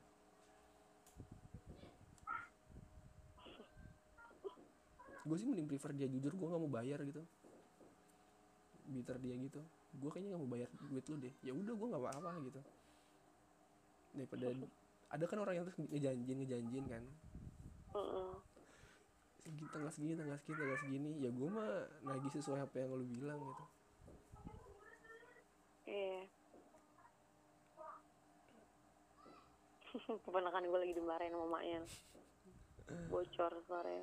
Gue sih mending prefer dia jujur gue nggak mau bayar gitu. Bitter dia gitu. Gue kayaknya nggak mau bayar duit lu deh. Ya udah gue nggak apa-apa gitu. Daripada ada kan orang yang terus ngejanjin ngejanjin kan segini tanggal segini tanggal segini tanggal segini ya gue mah nagih sesuai apa yang lu bilang gitu. Iya. Yeah. kan gue lagi dimarahin sama maknya bocor sore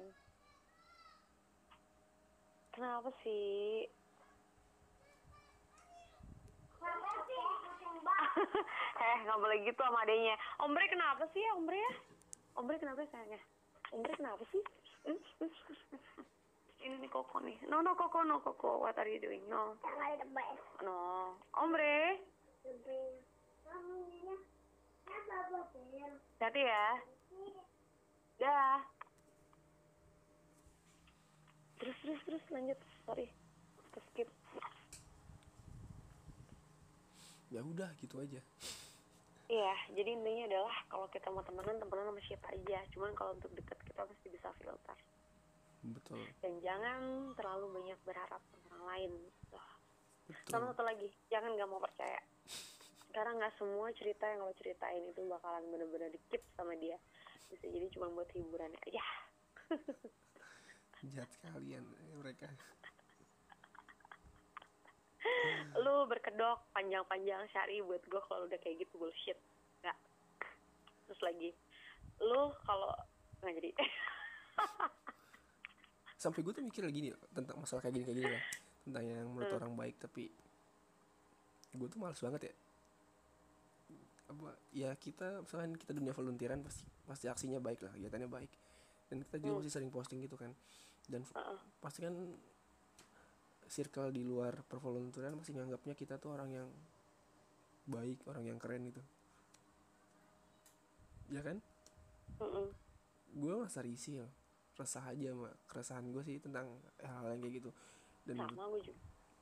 kenapa sih? Eh nggak boleh gitu sama adanya. ombre kenapa sih ya ombre ya? Ombre kenapa ya, sayangnya? Ombre kenapa sih? ini nih koko nih. No no koko no koko. What are you doing? No. No. Ombre. Hati ya. Dah terus terus terus. Lanjut. Sorry. Skip. Ya udah gitu aja Iya, jadi intinya adalah kalau kita mau temenan, temenan sama siapa aja. Cuman kalau untuk deket kita pasti bisa filter. betul Dan jangan terlalu banyak berharap sama orang lain. Tuh. betul Sama satu lagi, jangan gak mau percaya. Karena nggak semua cerita yang lo ceritain itu bakalan bener-bener di keep sama dia. Bisa jadi cuma buat hiburan aja. jahat sekalian eh, mereka lu berkedok panjang-panjang syari buat gue kalau udah kayak gitu bullshit. Nggak. Terus lagi, lu kalau nggak jadi. sampai gue tuh mikir lagi nih tentang masalah kayak gini kayak gini lah. Tentang yang menurut orang baik tapi gue tuh males banget ya. Apa ya kita misalkan kita dunia volunteeran pasti pasti aksinya baik lah kegiatannya baik. Dan kita juga masih sering posting gitu kan. Dan pasti kan circle di luar pervolunteeran masih nganggapnya kita tuh orang yang baik orang yang keren gitu. Ya kan? Gue merasa risih loh. Resah aja sama keresahan gue sih tentang hal-hal yang kayak gitu. Dan menurut, Sama gue juga.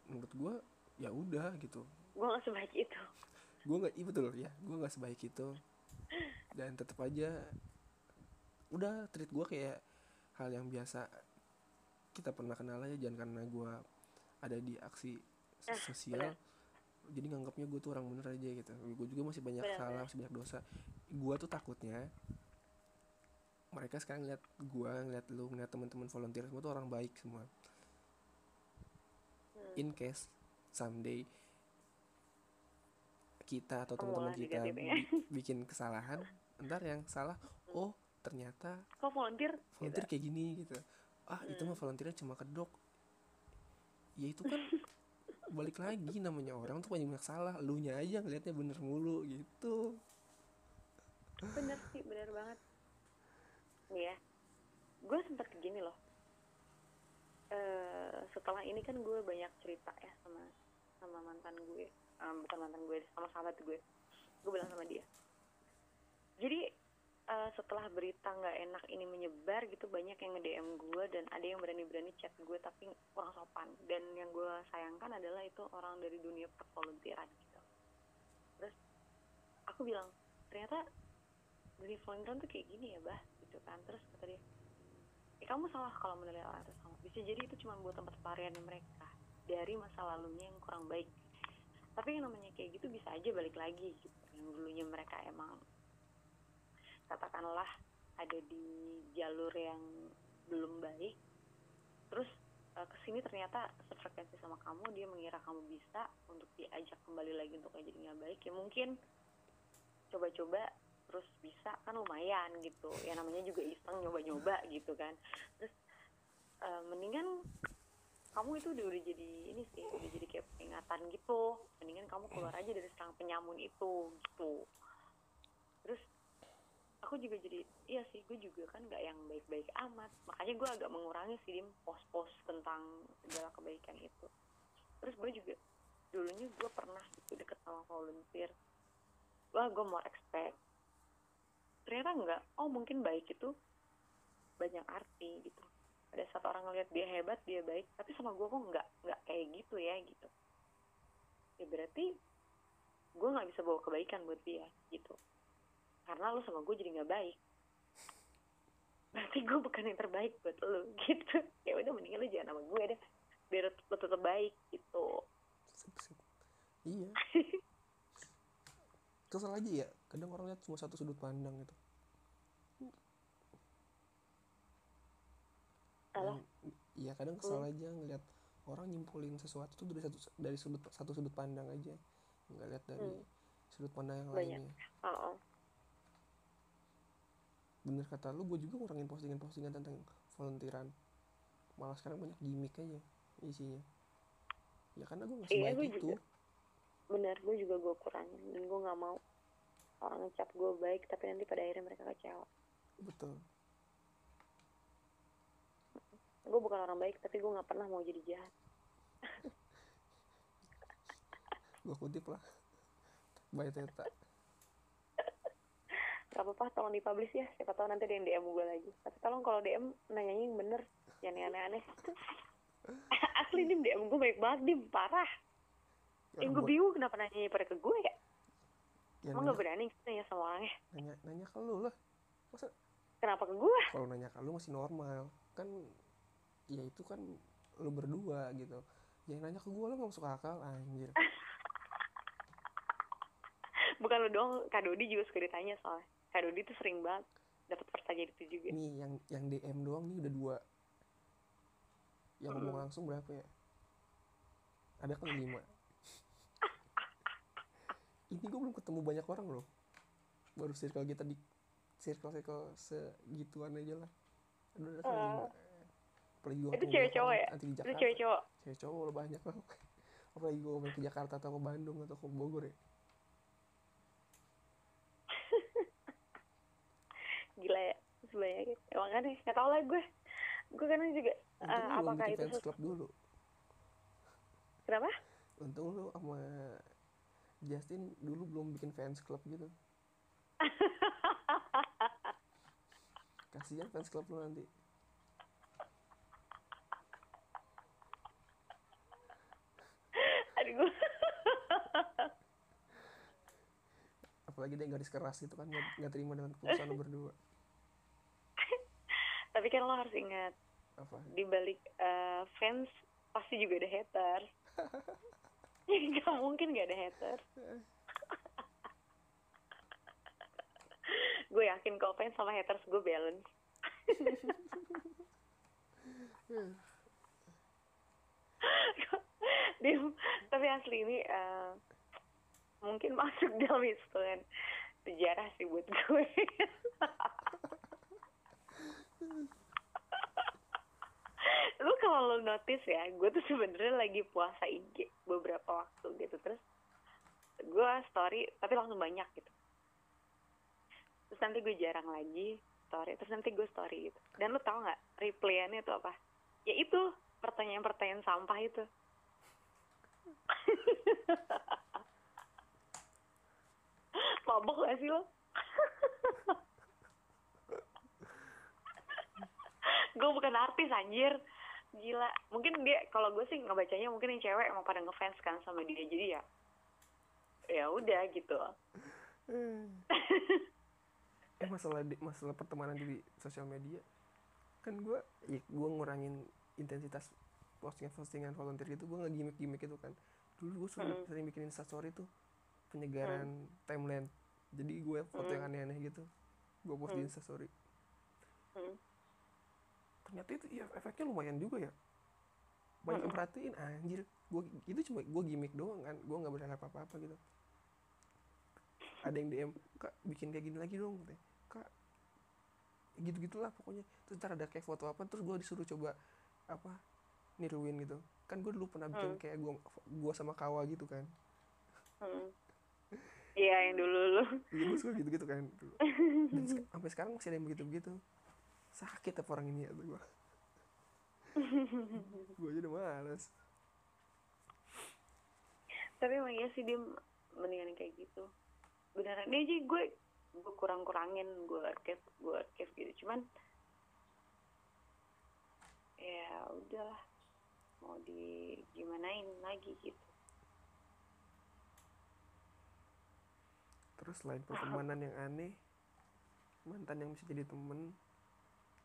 menurut gue ya udah gitu. Gue nggak sebaik itu. gue nggak iya betul ya. Gue nggak sebaik itu. Dan tetap aja udah treat gue kayak hal yang biasa kita pernah kenal aja. Jangan karena gue ada di aksi Eh, sosial jadi nganggapnya gue tuh orang bener aja gitu. Gue juga masih banyak Benar, salah masih banyak dosa. Gue tuh takutnya mereka sekarang ngeliat gue ngeliat lu ngeliat teman-teman volunteer semua tuh orang baik semua. Hmm. in case someday kita atau teman-teman kita bi- bikin kesalahan ntar yang salah oh ternyata Kok volunteer? volunteer kayak gini gitu. Ah itu mah volunteernya cuma kedok ya itu kan balik lagi namanya orang tuh banyak salah lu nya aja ngelihatnya bener mulu gitu Bener sih, bener banget. Nih ya, gue sempet gini loh. eh setelah ini kan gue banyak cerita ya sama sama mantan gue, Em, bukan mantan gue, sama sahabat gue. Gue bilang sama dia. Jadi eh, setelah berita nggak enak ini menyebar gitu banyak yang nge-DM gue dan ada yang berani-berani chat gue tapi kurang sopan. Dan yang gue sayangkan adalah itu orang dari dunia pervolunteeran gitu. Terus aku bilang ternyata dunia volunteeran tuh kayak gini ya bah? Gitu kan. Terus kata dia ya kamu salah kalau menilai orang itu salah bisa jadi itu cuma buat tempat pelarian mereka dari masa lalunya yang kurang baik. Tapi yang namanya kayak gitu bisa aja balik lagi gitu yang dulunya mereka emang katakanlah ada di jalur yang belum baik terus eh, ke sini ternyata sefrekuensi sama kamu dia mengira kamu bisa untuk diajak kembali lagi untuk jadi baik ya mungkin coba-coba terus bisa kan lumayan gitu. Ya namanya juga iseng nyoba-nyoba gitu kan. Terus eh, mendingan kamu itu udah udah jadi ini sih udah jadi kayak peringatan gitu. Mendingan kamu keluar aja dari serang penyamun itu gitu aku juga jadi iya sih gue juga kan nggak yang baik-baik amat. Makanya gue agak mengurangi sih dim post-post tentang segala kebaikan itu. Terus gue juga dulunya gue pernah gitu deket sama volunteer. Wah gue mau expect. Ternyata enggak oh mungkin baik itu banyak arti gitu. Ada satu orang ngeliat dia hebat dia baik. Tapi sama gue kok nggak nggak kayak gitu ya gitu. Ya berarti gue nggak bisa bawa kebaikan buat dia gitu karena lu sama gue jadi nggak baik. Berarti gue bukan yang terbaik buat lu gitu. Ya udah mendingan lu jangan sama gue deh biar lu tetap baik gitu. Sip, sip. iya. Kesel aja ya kadang orang lihat cuma satu sudut pandang gitu. Alah. iya kadang kesel aja ngeliat orang nyimpulin sesuatu tuh dari satu dari sudut satu sudut pandang aja. Nggak lihat dari sudut pandang yang Banyak. lainnya. Oh, bener kata lu gue juga ngurangin postingan-postingan tentang volunteeran. Malah sekarang banyak gimmick aja isinya. Ya karena gue nggak Iya, sebaik itu. juga. bener gue juga gue kurangin dan gue nggak mau orang ngecap gue baik tapi nanti pada akhirnya mereka kecewa. Betul. Gue bukan orang baik tapi gue nggak pernah mau jadi jahat. Gue kutip lah. By Teta gak apa-apa tolong dipublish ya. Siapa tahu nanti ada yang DM gue lagi. Tapi tolong kalau DM nanyanya yang bener. Jangan yang aneh-aneh. Asli dim DM gue baik banget dim. Parah. Yang gue bingung kenapa nanyanya pada ke gue ya. Ya, emang nanya, gak berani nanya sama orangnya? nanya nanya ke lu lah. Masa kenapa ke gue kalau nanya ke lu masih normal. Kan ya itu kan lu berdua gitu. Yang nanya ke gue lu nggak masuk akal anjir. Bukan lu doang Kak Dodi juga suka ditanya soalnya Kak Dodi tuh sering banget dapat pertanyaan itu juga. Nih yang yang DM doang nih udah dua. Yang ngomong langsung berapa ya? Ada kan lima? Ini gue belum ketemu banyak orang loh. Baru circle kita di circle circle segituan aja lah. Aduh ada kan Oh. lima apalagi gue itu cewek cowok ya? nanti di itu Jakarta. cewek cowok? Cewek cowok lo banyak lah. Apalagi gue main ke Jakarta atau ke Bandung atau ke Bogor ya gila ya sebanyak itu emang kan nggak tau lah gue. Gue kadang juga untung belum apakah itu fans club dulu. Kenapa? Untung lu sama Justin dulu belum bikin fans club gitu. Kasihan fans club lu nanti. Aduh gue apalagi dia garis keras gitu kan nggak terima dengan keputusan berdua tapi kan lo harus ingat apa? di balik eh, fans pasti juga ada haters. Nggak mungkin gak ada haters. Gue yakin kalau fans sama haters gue balance. Dim, tapi asli ini eh, mungkin masuk dalam hitungan sejarah sih buat gue. lu kalau lu notice ya, gue tuh sebenarnya lagi puasa IG beberapa waktu gitu terus gue story tapi langsung banyak gitu. Terus nanti gue jarang lagi story, terus nanti gue story gitu. Dan lu tau nggak replyannya itu apa? Ya itu pertanyaan-pertanyaan sampah itu. Mabok gak sih lo? gue bukan artis anjir. Gila. Mungkin dia kalau gue sih ngebacanya mungkin yang cewek emang pada ngefans kan sama dia. Jadi ya ya udah gitu. Eh masalah di- masalah pertemanan di sosial media. Kan gue ya gue ngurangin intensitas postingan postingan volunteer gitu. Gue nggak gimmick gimmick itu kan. Dulu gue sering, Mm. sering bikin instastory tuh penyegaran timeline. Jadi gue foto yang aneh-aneh gitu. Gue post di Mm. instastory Hmm. Ternyata itu ya efeknya lumayan juga ya banyak yang perhatiin anjir gue itu cuma gue gimmick doang kan gue nggak berharap apa apa gitu ada yang dm kak bikin kayak gini lagi dong katanya. kak gitu gitulah pokoknya terus ntar ada kayak foto apa terus gue disuruh coba apa niruin gitu kan gue dulu pernah bikin Hmm. kayak gue gua sama kawa gitu kan Hmm. Iya yang dulu lu. Iya gue suka gitu gitu kan dulu. Dan sampai sekarang masih ada yang begitu begitu sakit apa orang ini ya gue gue aja udah males. Tapi emang iya sih dia mendingan kayak gitu. Beneran ini aja gue gue kurang-kurangin gue archive gue archive gitu. Cuman ya udahlah mau di gimanain lagi gitu. Terus selain pertemanan yang aneh mantan yang bisa jadi temen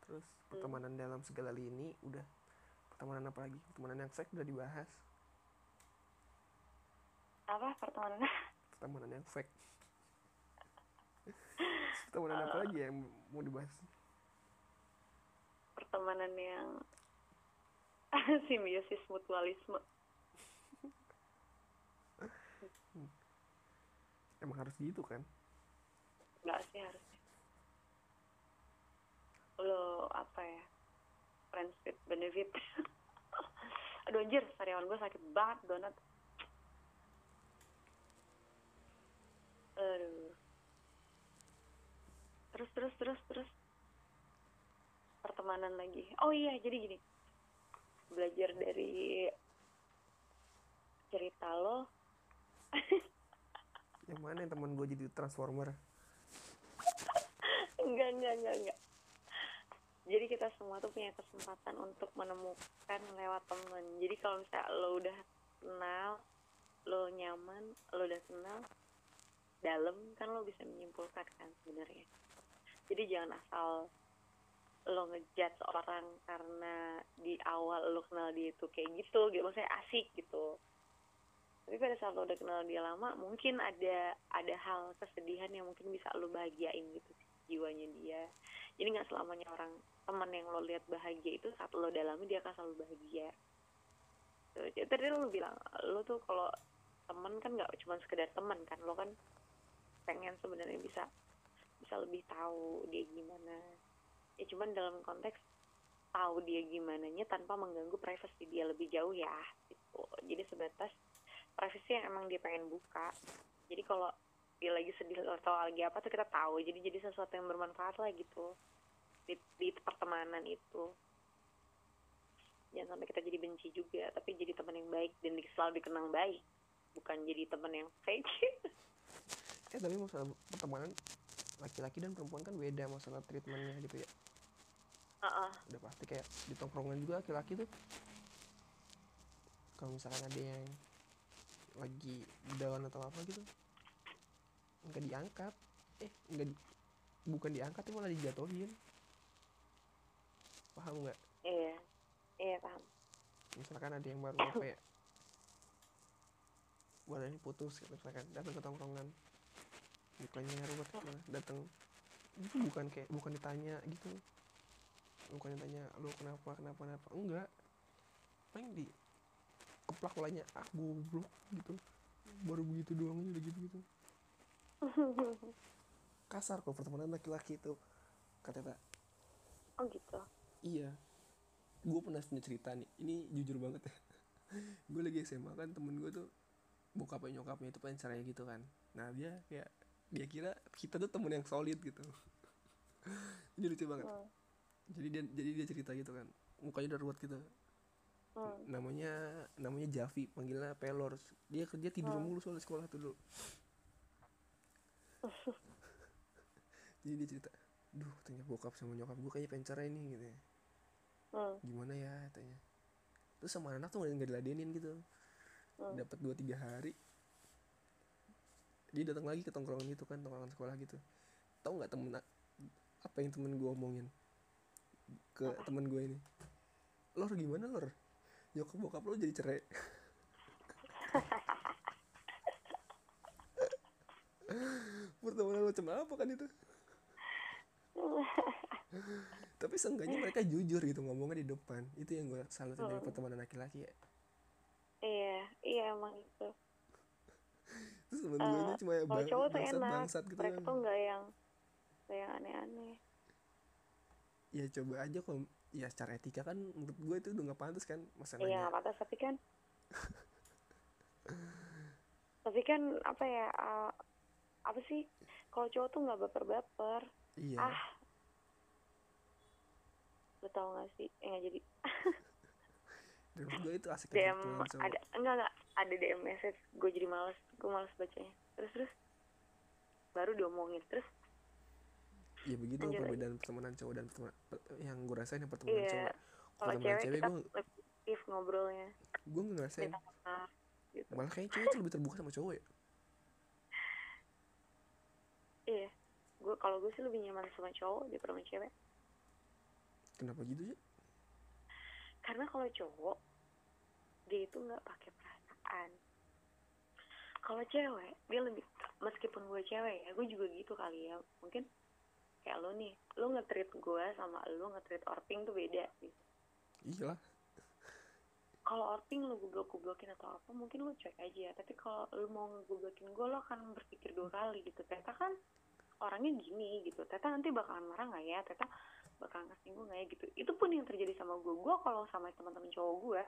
terus pertemanan dalam segala lini udah. Pertemanan apa lagi? Pertemanan yang fake udah dibahas. Apa pertemanan? Pertemanan yang fake. Pertemanan apa lagi yang mau dibahas? Pertemanan yang simbiosis mutualisme. Emang harus gitu kan? Enggak sih harusnya lo apa ya friends with benefit. Aduh anjir karyawan gue sakit banget donat. Aduh. Terus terus terus terus. Pertemanan lagi. Oh iya jadi gini. Belajar dari cerita lo. Yang mana yang temen gue jadi transformer? Enggak enggak enggak enggak jadi kita semua tuh punya kesempatan untuk menemukan lewat temen. Jadi kalau misalnya lo udah kenal lo nyaman lo udah kenal dalam kan lo bisa menyimpulkan kan sebenarnya. Jadi jangan asal lo ngejudge orang karena di awal lo kenal dia itu kayak gitu gitu. Maksudnya asik gitu. Tapi pada saat lo udah kenal dia lama mungkin ada ada hal kesedihan yang mungkin bisa lo bahagiain gitu sih jiwanya dia jadi nggak selamanya orang teman yang lo lihat bahagia itu saat lo dalami dia akan selalu bahagia. Jadi tadi lo bilang lo tuh kalau teman kan nggak cuma sekedar teman kan lo kan pengen sebenarnya bisa bisa lebih tahu dia gimana. Ya cuman dalam konteks tahu dia gimana nya tanpa mengganggu privasi dia lebih jauh ya gitu. Jadi sebatas privasi yang emang dia pengen buka. Jadi kalau lagi sedih atau lagi apa tuh kita tahu. Jadi jadi sesuatu yang bermanfaat lah gitu di, di pertemanan itu. Jangan sampai kita jadi benci juga tapi jadi teman yang baik dan selalu dikenang baik. Bukan jadi teman yang fake. Eh tapi masalah pertemanan laki-laki dan perempuan kan beda masalah treatmentnya gitu ya. Uh-uh. udah pasti kayak di tongkrongan juga laki-laki tuh. Kalau misalkan ada yang lagi down atau apa gitu nggak diangkat. Eh nggak di- bukan diangkat tapi malah dijatuhin. Paham nggak? Iya. Iya paham. Misalkan ada yang baru apa ya baru ini putus gitu misalkan datang ke tongkrongan. Mukanya ruwet gitu datang. Itu bukan kayak bukan ditanya gitu. Bukan ditanya lu kenapa kenapa kenapa? Enggak. Paling di keplak palanya ah goblok gitu. Baru begitu doang aja udah gitu gitu kasar kok pertemanan laki-laki itu kata oh gitu Iya. Gue pernah punya cerita nih. Ini jujur banget ya. gue lagi SMA kan temen gue tuh bokapnya nyokapnya itu pengen cerai gitu kan. Nah dia kayak dia kira kita tuh temen yang solid gitu. Ini lucu banget. Hmm. Jadi dia jadi dia cerita gitu kan. Mukanya udah ruwet gitu. Hmm. Namanya namanya Javi, panggilnya Pelor. Dia kerja tidur Hmm. mulu soal sekolah tuh dulu. jadi dia cerita, duh katanya bokap sama nyokap gue kayaknya pengen cerai nih gitu ya Hmm. gimana ya katanya. Terus sama anak tuh nggak diladenin gitu. Hmm. dapat dua tiga hari. Dia datang lagi ke tongkrongan gitu kan tongkrongan sekolah gitu. Tahu nggak temen apa yang temen gue omongin? Ke temen gue ini. Lor gimana lor? Nyokap bokap lo jadi cerai pertemanan macam apa kan itu? Tapi seenggaknya mereka jujur gitu ngomongnya di depan. Itu yang gue salut dari pertemanan laki-laki ya. Iya iya emang itu. Terus temen gue ini cuma ya bang, cowok bangsat enak. bangsat gitu mereka kan. tuh nggak yang yang aneh-aneh. Ya coba aja kalau ya secara etika kan menurut gue itu udah nggak pantas kan masa iya nggak pantas. Tapi kan tapi kan apa ya uh, apa sih? Kalau cowok tuh nggak baper-baper. Iya. Ah. Lo tau gak sih? Eh jadi. Menurut gue itu asik DM gitu ada enggak enggak ada DM message. Gue jadi males. Gue males bacanya. Terus terus. Baru diomongin. Terus. Ya begitu lanjut perbedaan pertemanan cowok dan pertemanan per- yang gue rasain yang pertemanan iya. cowok. Kalau pertemanan cewek cewek gue lebih ngobrolnya. Gue ngerasain. Gitu malah kayaknya cewek tuh lebih terbuka sama cowok ya iya. Gue kalau gue sih lebih nyaman sama cowok daripada sama cewek. Kenapa gitu sih karena kalau cowok dia itu nggak pakai perasaan. Kalau cewek dia lebih meskipun gue cewek ya gue juga gitu kali ya. Mungkin kayak lo nih lo nge-treat gue sama lo nge-treat orping tuh beda gitu. Iyalah kalau orping lo goblok-goblokin atau apa mungkin lo cuek aja tapi kalau lo mau ngegoblokin gue lo akan berpikir dua kali gitu. Teta kan orangnya gini gitu. Teta nanti bakalan marah nggak ya? Teta bakalan kesinggung nggak ya gitu. Itu pun yang terjadi sama gue gue kalau sama teman-teman cowok gue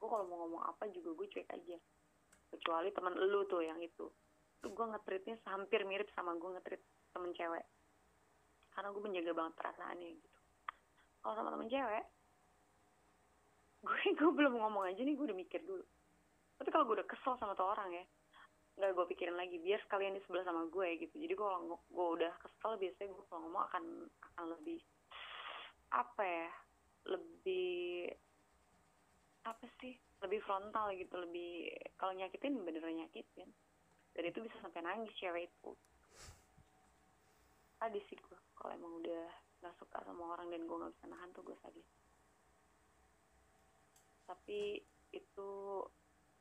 gue kalau mau ngomong apa juga gue cuek aja. Kecuali teman lu tuh yang itu. Tuh gue ngetritnya hampir mirip sama gue ngetrit temen cewek. Karena gue menjaga banget perasaannya gitu. Kalau sama temen cewek gue gue belum ngomong aja nih gue udah mikir dulu. Tapi kalau gue udah kesel sama tuh orang ya nggak gue pikirin lagi biar sekalian di sebelah sama gue gitu. Jadi kalau gue udah kesel biasanya gue kalau ngomong akan akan lebih apa ya lebih apa sih lebih frontal gitu lebih kalau nyakitin beneran nyakitin. Dan itu bisa sampai nangis cewek itu. Sadis sih gue kalau emang udah nggak suka sama orang dan gue nggak bisa nahan tuh gue sadis tapi itu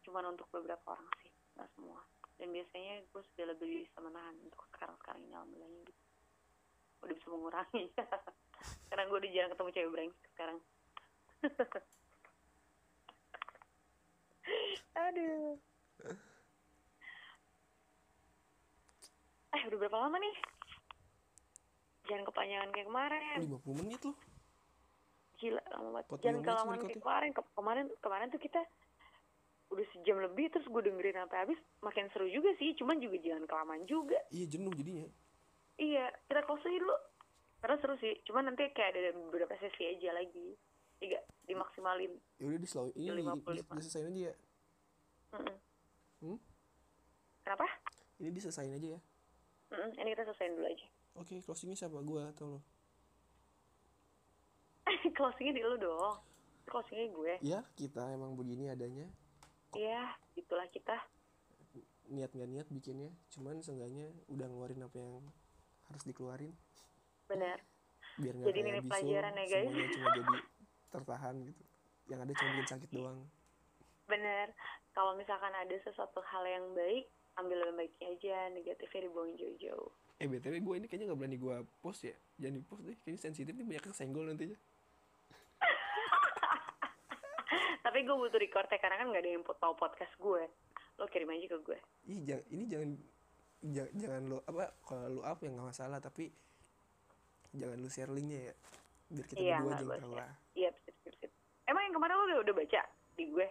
cuman untuk beberapa orang sih nggak semua. Dan biasanya gue sudah lebih bisa menahan untuk sekarang sekarang ini alhamdulillah gitu. Udah bisa mengurangi. Karena gue udah jarang ketemu cewek brengsek sekarang. Aduh. Eh udah berapa lama nih? Jangan kepanjangan kayak kemarin. 50 menit loh gila lama banget. Jangan kelamaan kayak kemarin Ke- kemarin kemarin tuh kita udah sejam lebih terus gue dengerin sampai habis makin seru juga sih cuman juga jangan kelamaan juga. Iya jenuh jadinya. Iya kita closing dulu. Karena seru sih cuman nanti kayak ada beberapa sesi aja lagi. Tiga dimaksimalin. Ya udah di slow. Ini di, 55. di, diselesain aja ya. Mm-mm. Hmm? kenapa? Ini diselesain aja ya. Mm-mm, ini kita selesaiin dulu aja. Oke closingnya siapa? Gua atau lo closingnya di lu dong. Closingnya gue. Ya kita emang begini adanya. Iya itulah kita. Niat nggak niat bikinnya cuman seenggaknya udah ngeluarin apa yang harus dikeluarin. Benar. Biar nggak Jadi kayak ini pelajaran ya, guys. semuanya cuma jadi tertahan gitu. Yang ada cuma bikin sakit doang. Benar. Kalau misalkan ada sesuatu hal yang baik ambil yang baiknya aja negatifnya dibuang jauh-jauh. Eh btw gue ini kayaknya nggak berani gue post ya. Jangan di post deh kayaknya sensitif nih banyak kesenggol nantinya tapi gue butuh record ya karena kan nggak ada yang tahu podcast gue lo kirim aja ke gue ih jangan ini jangan jangan, jangan lo apa kalau lo up ya nggak masalah tapi jangan lu share linknya ya biar kita Iya, berdua jengkel boleh. lah. iya sip, sip, sip. emang yang kemarin lo udah, udah baca di gue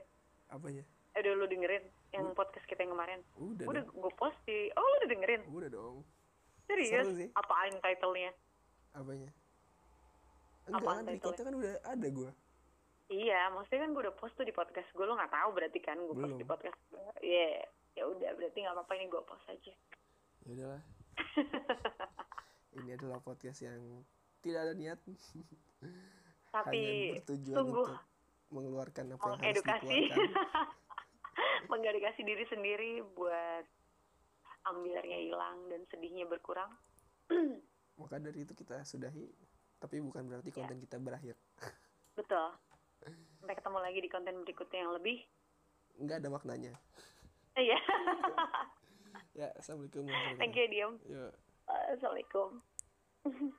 apanya eh, udah lo dengerin yang podcast kita yang kemarin? Udah udah dong. gue post di oh lo udah dengerin? Udah dong. Serius? Seru sih. apaan titlenya? Apanya? Apaan enggak kan title-nya? recordnya kan udah ada gue iya maksudnya kan gue udah post tuh di podcast gue lo nggak tahu berarti kan gue post di podcast gue iya ya udah berarti nggak apa-apa ini gue post aja. Ya udahlah. Ini adalah podcast yang tidak ada niat. Tapi hanya bertujuan sungguh untuk mengeluarkan apa yang harus mengedukasi. dikeluarkan. Mengedukasi diri sendiri buat ambilarnya hilang dan sedihnya berkurang. Maka dari itu kita sudahi tapi bukan berarti Ya. konten kita berakhir. Betul sampai ketemu lagi di konten berikutnya yang lebih. Nggak ada maknanya. Iya. Ya assalamualaikum thank you Diam. Yuk. assalamualaikum.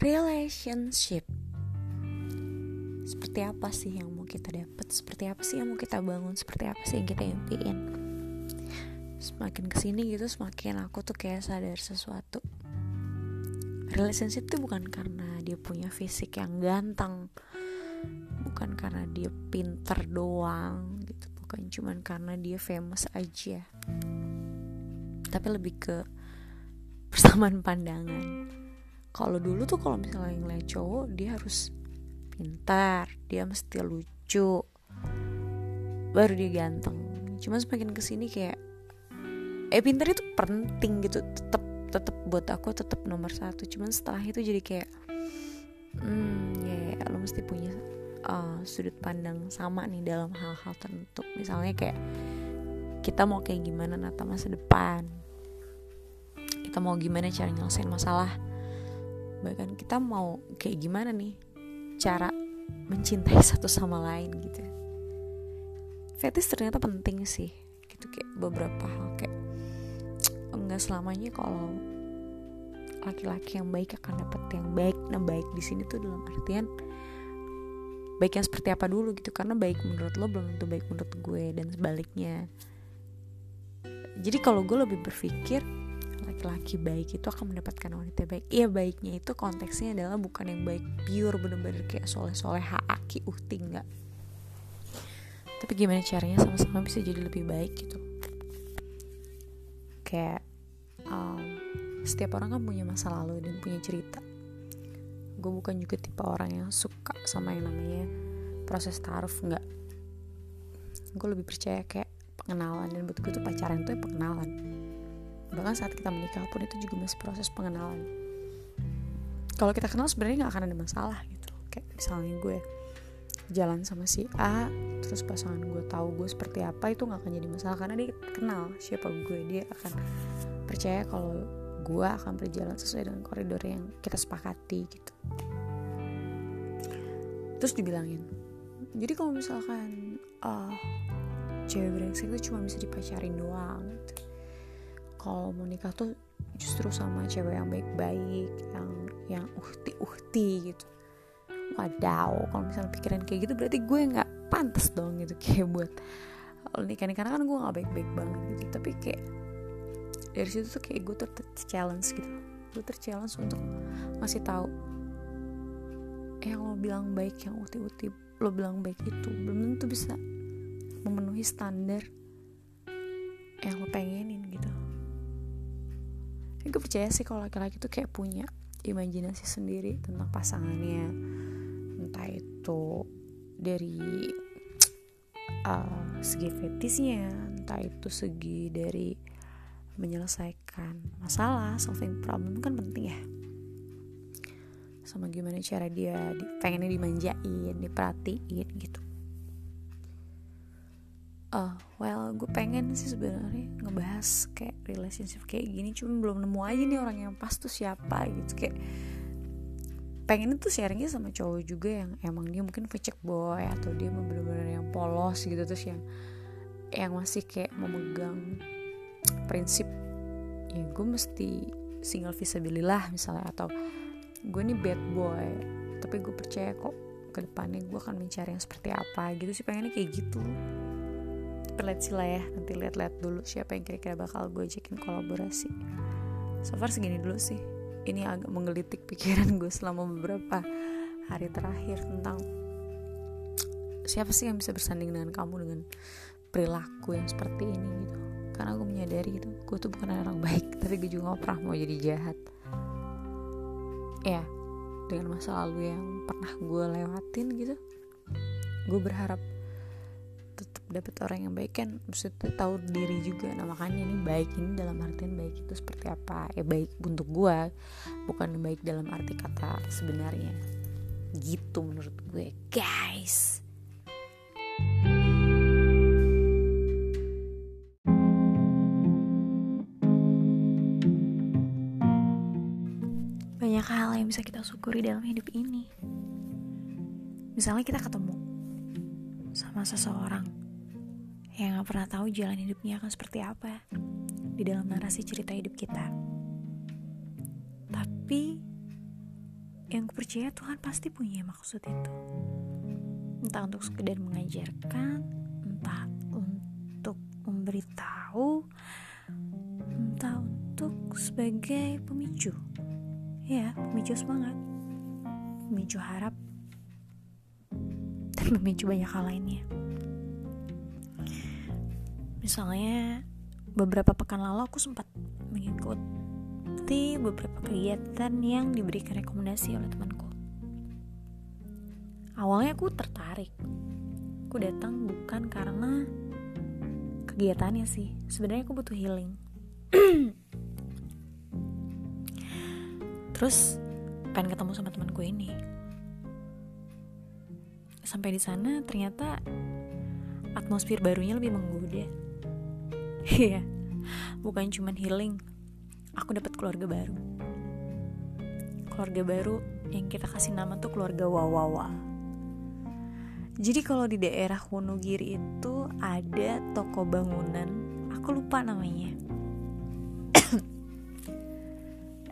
Relationship. Seperti apa sih yang mau kita dapat seperti apa sih yang mau kita bangun? Seperti apa sih yang kita impiin semakin ke sini gitu semakin aku tuh kayak sadar sesuatu. Relationship tuh bukan karena dia punya fisik yang ganteng bukan karena dia pinter doang gitu bukan cuman karena dia famous aja. Tapi lebih ke persamaan pandangan. Kalau dulu tuh kalau misalnya ngeliat cowok dia harus pintar dia mesti lucu baru dia ganteng. Cuma semakin ke sini kayak eh pintar itu penting gitu. Tetap tetap buat aku tetap nomor satu. Cuman setelah itu jadi kayak hmm ya ya, lo mesti punya uh, sudut pandang sama nih dalam hal-hal tertentu. Misalnya kayak kita mau kayak gimana nata masa depan? Kita mau gimana cara nyelesain masalah? Bahkan kita mau kayak gimana nih cara mencintai satu sama lain gitu. Fetish ternyata penting sih. Gitu kayak beberapa hal kayak enggak selamanya kalau laki-laki yang baik akan dapat yang baik. Nah baik di sini tuh dalam artian baik yang seperti apa dulu gitu. Karena baik menurut lo belum tentu baik menurut gue dan sebaliknya. Jadi kalau gue lebih berpikir laki-laki baik itu akan mendapatkan wanita baik. Iya baiknya itu konteksnya adalah bukan yang baik pure bener-bener kayak soleh-soleh aki uhti enggak tapi gimana caranya sama-sama bisa jadi lebih baik gitu. Kayak um, setiap orang kan punya masa lalu dan punya cerita. Gue bukan juga tipe orang yang suka sama yang namanya proses taruh nggak. Gue lebih percaya kayak pengenalan dan buat gue tuh pacaran tuh ya pengenalan. Bahkan saat kita menikah pun itu juga masih proses pengenalan. Kalau kita kenal sebenarnya nggak akan ada masalah gitu. Kayak misalnya gue jalan sama si A terus pasangan gue tahu gue seperti apa itu nggak akan jadi masalah karena dia kenal siapa gue dia akan percaya kalau gue akan berjalan sesuai dengan koridor yang kita sepakati gitu. Terus dibilangin jadi kalau misalkan uh, cewek brengsek itu cuma bisa dipacarin doang gitu. kalau mau nikah tuh justru sama cewek yang baik-baik yang yang uhti-uhti gitu. Wadaw kalau misalnya pikiran kayak gitu berarti gue nggak pantas dong gitu kayak buat nikah nih. Karena kan gue nggak baik-baik banget gitu. Tapi kayak dari situ tuh kayak gue ter challenge gitu. Gue ter challenge untuk ngasih tahu yang lo bilang baik yang uti-uti lo bilang baik itu belum tentu bisa memenuhi standar yang lo pengenin gitu. Gue percaya sih kalau laki-laki tuh kayak punya imajinasi sendiri tentang pasangannya. Entah itu dari uh, segi fetisnya entah itu segi dari menyelesaikan masalah solving problem kan penting ya. Sama gimana cara dia di, pengennya dimanjain diperhatiin gitu. Uh, well gue pengen sih sebenarnya ngebahas kayak relationship kayak gini cuma belum nemu aja nih orang yang pas tuh siapa gitu. Kayak pengen itu sharingnya sama cowok juga yang emang dia mungkin fecek boy atau dia bener-bener yang polos gitu terus yang yang masih kayak memegang prinsip ya gue mesti single visabilillah misalnya atau gue nih bad boy tapi gue percaya kok ke depannya gue akan mencari yang seperti apa gitu sih pengennya kayak gitu. Lihat sih lah ya nanti lihat-lihat dulu siapa yang kira-kira bakal gue ajakin kolaborasi. So far segini dulu sih. Ini agak menggelitik pikiran gue selama beberapa hari terakhir tentang siapa sih yang bisa bersanding dengan kamu dengan perilaku yang seperti ini gitu karena gue menyadari gitu gue tuh bukan orang baik tapi gue juga gak pernah mau jadi jahat. Ya dengan masa lalu yang pernah gue lewatin gitu gue berharap dapet orang yang baik kan maksudnya tahu diri juga. Nah makanya nih baik ini dalam artian baik itu seperti apa? Ya baik untuk gue bukan baik dalam arti kata sebenarnya. Gitu menurut gue guys. banyak hal yang bisa kita syukuri dalam hidup ini misalnya kita ketemu sama seseorang yang gak pernah tahu jalan hidupnya akan seperti apa di dalam narasi cerita hidup kita. Tapi yang percaya Tuhan pasti punya maksud itu. Entah untuk sekedar mengajarkan, entah untuk memberitahu, entah untuk sebagai pemicu. Ya, pemicu semangat, pemicu harap, dan memicu banyak hal lainnya. Misalnya beberapa pekan lalu aku sempat mengikuti beberapa kegiatan yang diberikan rekomendasi oleh temanku. Awalnya aku tertarik. Aku datang bukan karena kegiatannya sih. Sebenarnya aku butuh healing. Terus pengen ketemu sama temanku ini. Sampai di sana ternyata atmosfer barunya lebih menggoda Iya, bukan cuma healing. Aku dapat keluarga baru. Keluarga baru yang kita kasih nama tuh keluarga Wawawa. Jadi kalau di daerah Wonogiri itu ada toko bangunan, aku lupa namanya.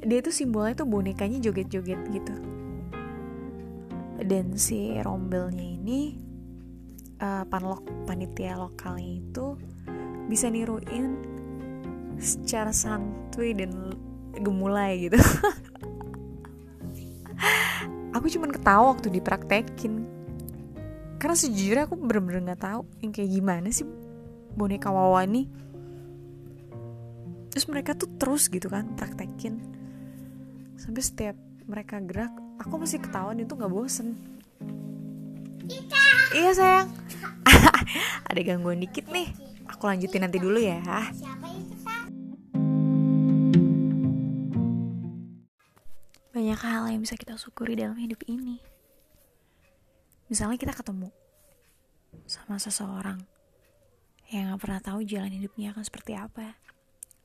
Dia tuh simbolnya tuh bonekanya joget-joget gitu. Dan si rombelnya ini uh, panlok panitia lokalnya itu bisa niruin secara santuy dan gemulai gitu. Aku cuman ketawa waktu dipraktekin. Karena sejujurnya aku bener-bener nggak tahu yang kayak gimana sih boneka Wawa ini. Terus mereka tuh terus gitu kan praktekin sampai setiap mereka gerak aku masih ketahuan itu nggak bosen. Iya sayang. Ada gangguan dikit nih. Aku lanjutin nanti dulu ya. Banyak hal yang bisa kita syukuri dalam hidup ini. Misalnya kita ketemu sama seseorang yang gak pernah tahu jalan hidupnya akan seperti apa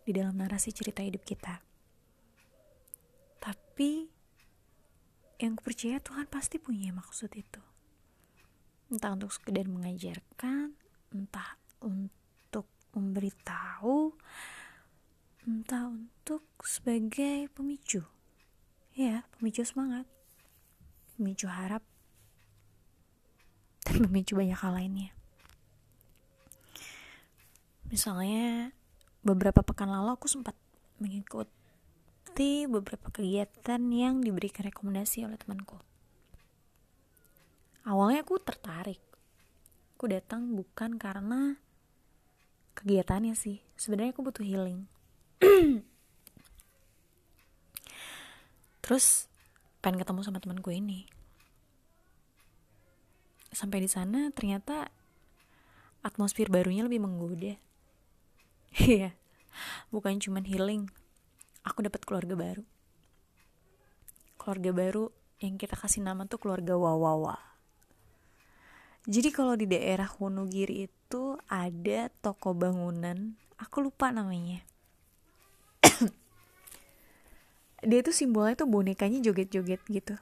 di dalam narasi cerita hidup kita. Tapi yang percaya Tuhan pasti punya maksud itu. Entah untuk sekedar mengajarkan, entah untuk memberitahu, entah untuk sebagai pemicu. Ya, pemicu semangat, pemicu harap, dan memicu banyak hal lainnya. Misalnya beberapa pekan lalu aku sempat mengikuti beberapa kegiatan yang diberikan rekomendasi oleh temanku. Awalnya aku tertarik. Aku datang bukan karena kegiatannya sih. Sebenarnya aku butuh healing. Terus pengen ketemu sama temanku ini sampai di sana ternyata atmosfer barunya lebih menggoda iya bukan cuman healing aku dapat keluarga baru. Keluarga baru yang kita kasih nama tuh keluarga Wawawa. Jadi kalau di daerah Wonogiri itu ada toko bangunan aku lupa namanya. Dia tuh simbolnya tuh bonekanya joget-joget gitu.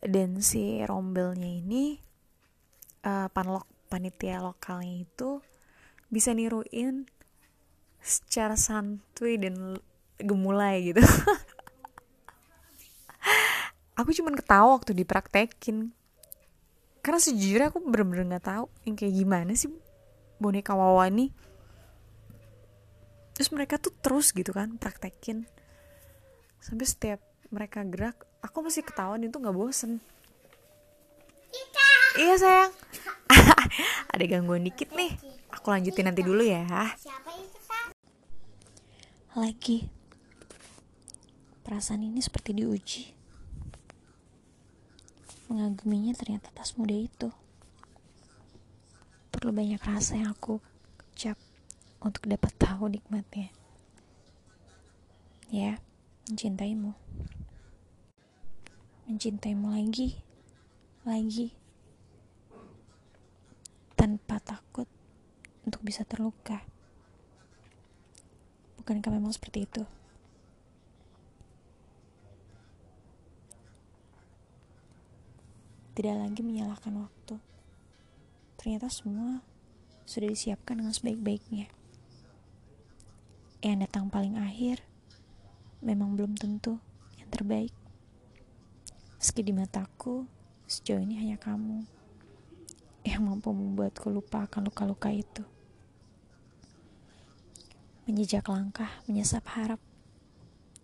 Dan si rombelnya ini uh, panlok panitia lokalnya itu bisa niruin secara santuy dan gemulai gitu. Aku cuman ketawa waktu dipraktekin. Karena sejujurnya aku bener-bener nggak tahu yang kayak gimana sih boneka Wawa ini. Terus mereka tuh terus gitu kan praktekin. Sampai setiap mereka gerak aku masih ketahuan itu nggak bosen. Iya sayang. Ada gangguan dikit nih. Aku lanjutin nanti dulu ya lagi. Perasaan ini seperti diuji. Mengaguminya ternyata tas muda itu. Perlu banyak rasa yang aku ucap untuk dapat tahu nikmatnya. Ya mencintaimu. Mencintaimu lagi, lagi, tanpa takut untuk bisa terluka. Bukankah memang seperti itu? Tidak lagi menyalahkan waktu. Ternyata semua sudah disiapkan dengan sebaik-baiknya. Yang datang paling akhir memang belum tentu yang terbaik. Meski di mataku, sejauh ini hanya kamu yang mampu membuatku lupa akan luka-luka itu. Menjejak langkah, menyesap harap.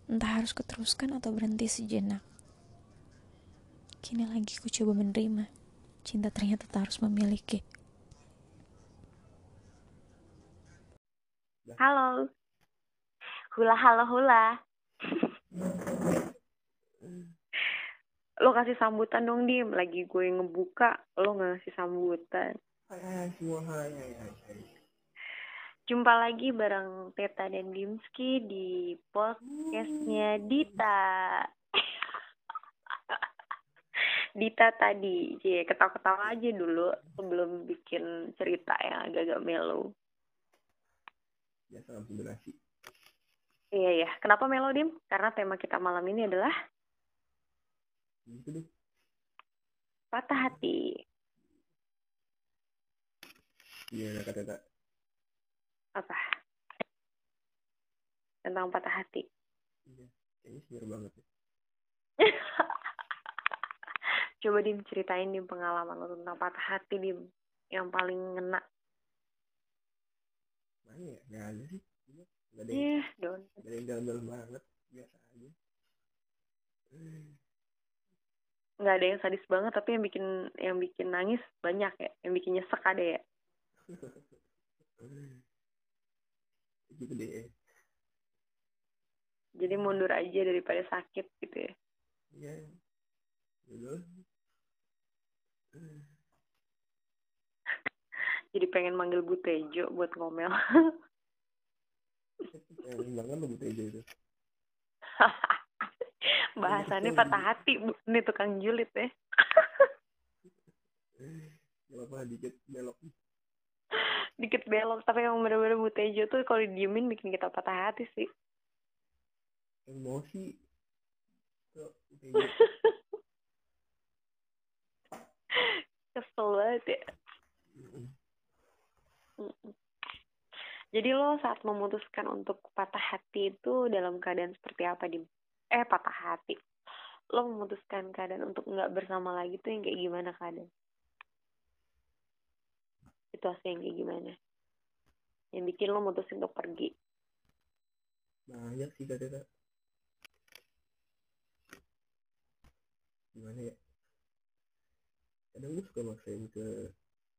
Entah harus kuteruskan atau berhenti sejenak. Kini lagi ku coba menerima. Cinta ternyata tak harus memiliki. Halo. Hula halo hula lo kasih sambutan dong dim lagi gue ngebuka lo nggak ngasih sambutan hai hai semua hai hai hai, hai. Jumpa lagi bareng Teta dan Dimski di podcastnya Dita. Dita tadi cie ketawa-ketawa aja dulu sebelum bikin cerita yang agak-agak melo langsung durasi iya ya kenapa melo dim? Karena tema kita malam ini adalah gitu deh. patah hati. Iya kata kata apa? Tentang patah hati. Iya. Ini seru banget ya. Coba dim ceritain dim pengalaman lo tentang patah hati dim. Yang paling ngena. Mana ya? Nggak ada sih. Nggak ada yang yeah, ada yang dalam-dalam banget. Biasa aja. Nggak ada yang sadis banget tapi yang bikin yang bikin nangis banyak ya. Yang bikin nyesek ada ya gitu deh. Jadi mundur aja daripada sakit gitu ya. Ya gitu. Jadi pengen manggil Bu Tejo buat ngomel. Pengen banget lo gitu itu. Bahasannya patah hati bu. Ini tukang julid ya. Gak apa dikit belok dikit belok tapi emang bener-bener Bu Tejo tuh kalau didiemin bikin kita patah hati sih. Emosi. Kesel banget ya. Jadi lo saat memutuskan untuk patah hati itu dalam keadaan seperti apa dim? Eh patah hati. Lo memutuskan keadaan untuk nggak bersama lagi tuh yang kayak gimana keadaan situasi yang kayak gimana? Yang bikin lo mutusin untuk pergi. Banyak sih kata gimana ya? Kadang gue suka maksain ke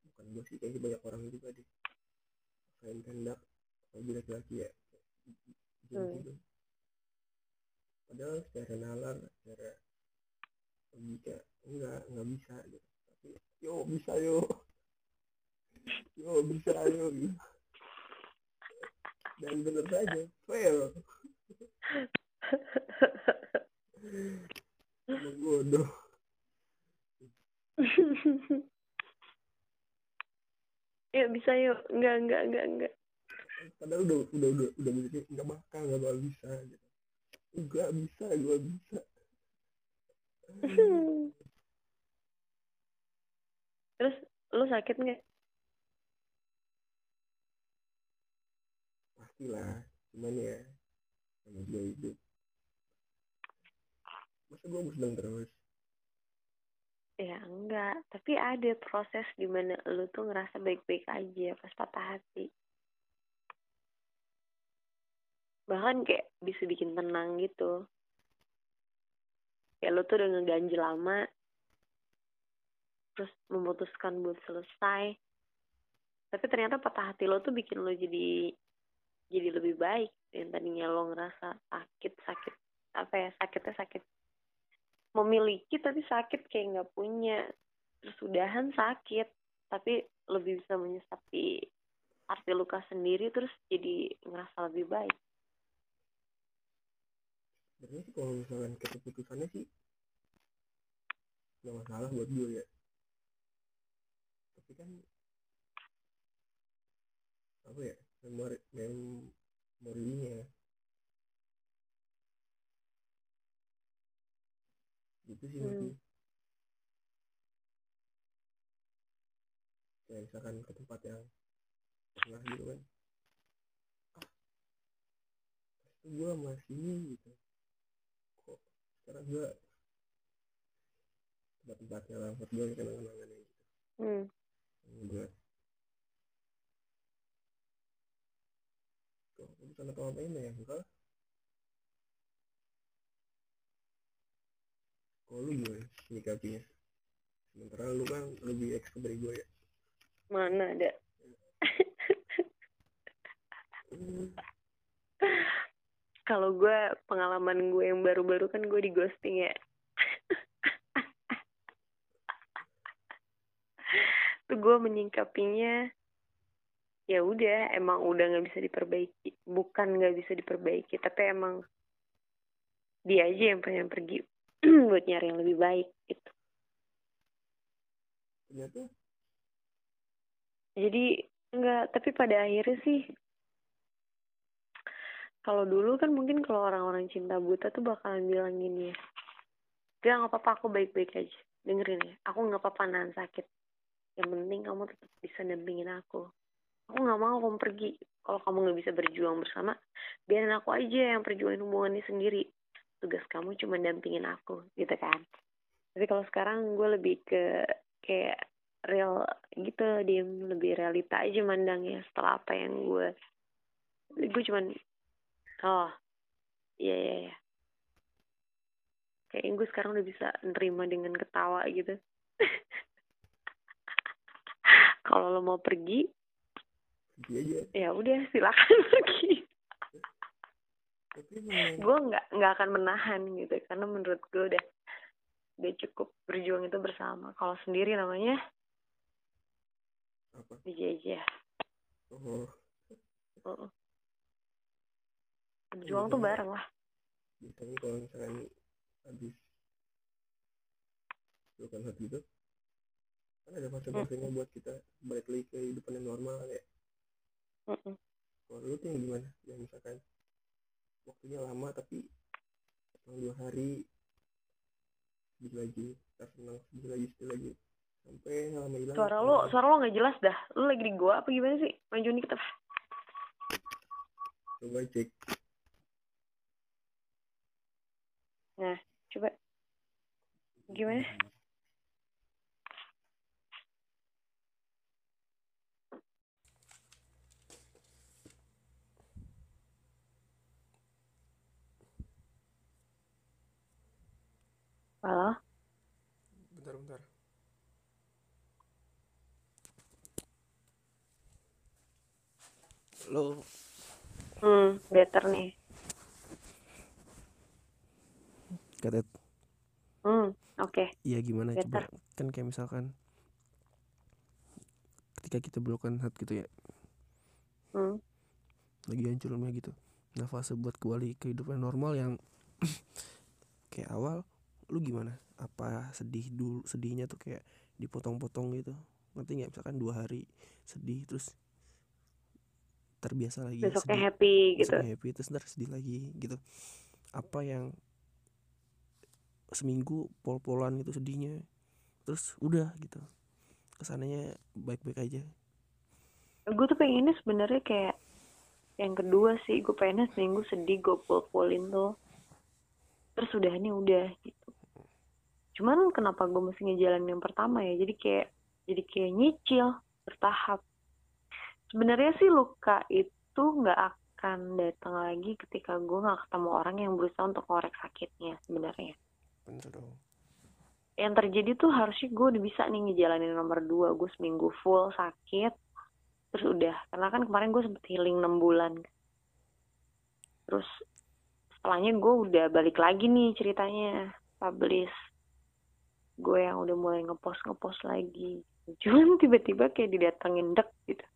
bukan gue sih kayaknya banyak orang juga deh. Maksain kehendak apalagi laki-laki ya. Hmm. gitu. Padahal secara nalar secara logika enggak enggak bisa gitu. Tapi yo bisa yo yo bisa yo. Gitu. dan bener saja fail. Emang bodoh. Yuk bisa yuk. Enggak enggak enggak enggak. Padahal udah udah udah udah mikir nggak bakal nggak bakal bisa gitu. Enggak bisa gue bisa. Terus lo sakit nggak pastilah cuman ya sama gue hidup. Masa gue seneng terus? Ya enggak. Tapi ada proses di mana lo tuh ngerasa baik-baik aja pas patah hati. Bahkan kayak bisa bikin tenang gitu. Kayak lo tuh udah ngeganjel lama terus memutuskan buat selesai. Tapi ternyata patah hati lo tuh bikin lo jadi jadi lebih baik yang tadinya lo ngerasa sakit sakit apa ya sakitnya sakit. Memiliki tapi sakit kayak nggak punya. Terus sakit tapi lebih bisa menyesapi arti luka sendiri terus jadi ngerasa lebih baik. Sebenarnya sih kalau misalkan keputusannya sih nggak masalah buat gue ya. Tapi kan apa ya memori memorinya gitu sih Hmm. nanti kayak misalkan ke tempat yang pernah gitu kan. Ah itu gue masih gitu. Kok sekarang gue tempat-tempatnya lah buat gue kenangan-kenangannya gitu. Hmm. gue apa apa ini ya enggak. Kalau lu gimana nyikapinya sementara lu kan lebih expert dari gue ya. Mana ada? Hmm, kalau gue pengalaman gue yang baru-baru kan gue di ghosting ya. Tuh gue menyingkapinya ya udah emang udah nggak bisa diperbaiki. Bukan nggak bisa diperbaiki tapi emang dia aja yang pengen pergi buat nyari yang lebih baik gitu. Ternyata jadi enggak tapi pada akhirnya sih kalau dulu kan mungkin kalau orang-orang cinta buta tuh bakalan bilang gini ya gak nggak apa-apa aku baik-baik aja. Dengerin ya aku nggak apa-apa nahan sakit. Yang penting kamu tetap bisa dampingin aku aku nggak mau kamu pergi. Kalau kamu nggak bisa berjuang bersama biarin aku aja yang perjuangin hubungan ini sendiri. Tugas kamu cuma dampingin aku gitu kan? Tapi kalau sekarang gue lebih ke kayak real gitu dia lebih realita aja mandangnya setelah apa yang gue gue cuman oh iya iya iya. Kayaknya gue sekarang udah bisa nerima dengan ketawa gitu. Kalau lo mau pergi aja. Ya udah silakan pergi. Gue nggak nggak akan menahan gitu karena menurut gue udah udah cukup berjuang itu bersama. Kalau sendiri namanya? Apa? Dijajah oh. Heeh. berjuang tuh bareng lah. Biasanya kalau misalkan habis pelukan hati gitu kan ada fase-fasenya buat kita balik lagi ke kehidupan yang normal ya Mm-mm. kalau lu tuh yang gimana? Yang misalkan waktunya lama tapi senang dua hari sedih lagi ntar senang sedih lagi sedih lagi. Sampai lama hilang suara lo suara lo nggak jelas dah. Lo lagi di gua apa gimana sih? Maju dikit apa coba cek. Coba. Gimana halo bentar bentar. Lo hmm better nih. Kata hmm oke. Iya gimana? Better. coba kan kayak misalkan ketika kita belokan hati gitu ya. Hmm. Lagi hancurnya gitu. Nah fase buat kembali kehidupan normal yang kayak awal lu gimana? Apa sedih dulu sedihnya tuh kayak dipotong-potong gitu? Ngerti nggak? Misalkan dua hari sedih terus terbiasa lagi besoknya sedih, happy gitu. Besoknya happy terus ntar sedih lagi gitu. Apa yang seminggu pol-polan gitu sedihnya terus udah gitu. Ke sananya baik-baik aja. Gue tuh pengennya sebenarnya kayak yang kedua sih gue pengennya seminggu sedih gue pul-pulin tuh. Terus udah ini udah gitu cuman kenapa gue mesti ngejalanin yang pertama ya? Jadi kayak jadi kayak nyicil bertahap. Sebenarnya sih luka itu nggak akan datang lagi ketika gue nggak ketemu orang yang berusaha untuk korek sakitnya sebenarnya. Bener dong. Yang terjadi tuh harusnya gue udah bisa nih ngejalanin nomor dua. Gue seminggu full sakit terus udah. Karena kan kemarin gue sempet healing 6 bulan. Terus setelahnya gue udah balik lagi nih ceritanya publish gue yang udah mulai ngepost ngepost lagi. Cuman tiba-tiba kayak didatengin dek gitu.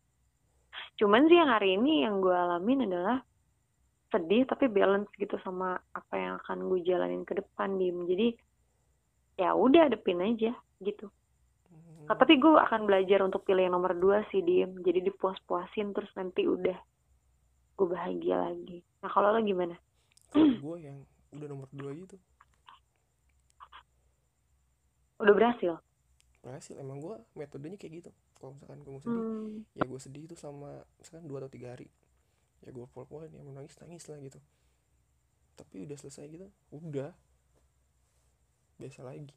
Cuman sih yang hari ini yang gue alamin adalah sedih tapi balance gitu sama apa yang akan gue jalanin ke depan dim. Jadi ya udah adepin aja gitu. Nah, tapi gue akan belajar untuk pilih yang nomor dua sih diem jadi dipuas-puasin terus nanti udah gue bahagia lagi. Nah kalau lo gimana? Kalau gue yang udah nomor dua gitu udah berhasil? Berhasil emang gue metodenya kayak gitu. Kalau misalkan gue mau sedih hmm. ya gue sedih itu sama misalkan dua atau tiga hari. Ya gue pol-polan ya mau nangis nangis lah gitu. Tapi udah selesai gitu udah. Biasa lagi.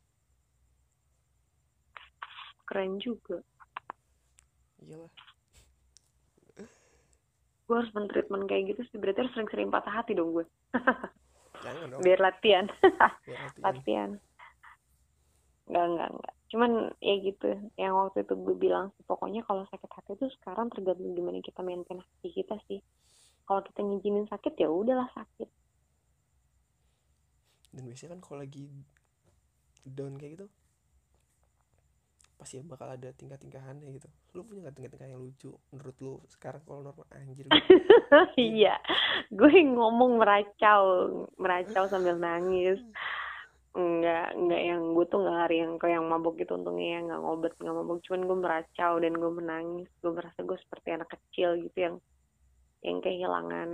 Keren juga. Iyalah. Gue harus mentreatment kayak gitu sih berarti harus sering-sering patah hati dong gue jangan dong. Biar latihan. Biar latihan. latihan nggak nggak nggak. Cuman ya gitu yang waktu itu gue bilang sih, pokoknya kalau sakit hati itu sekarang tergantung gimana kita maintain hati kita sih. Kalau kita ngizinin sakit ya udahlah sakit. Dan biasanya kan kalau lagi down kayak gitu pasti bakal ada tingkah-tingkahannya gitu. Lu punya nggak tingkah-tingkah yang lucu menurut lu sekarang kalau normal? Anjir iya gue ngomong meracau meracau sambil nangis nggak nggak yang gue tuh nggak hari yang kayak yang mabuk gitu untungnya ya nggak ngobat nggak mabuk cuman gue meracau dan gue menangis. Gue merasa gue seperti anak kecil gitu yang yang kehilangan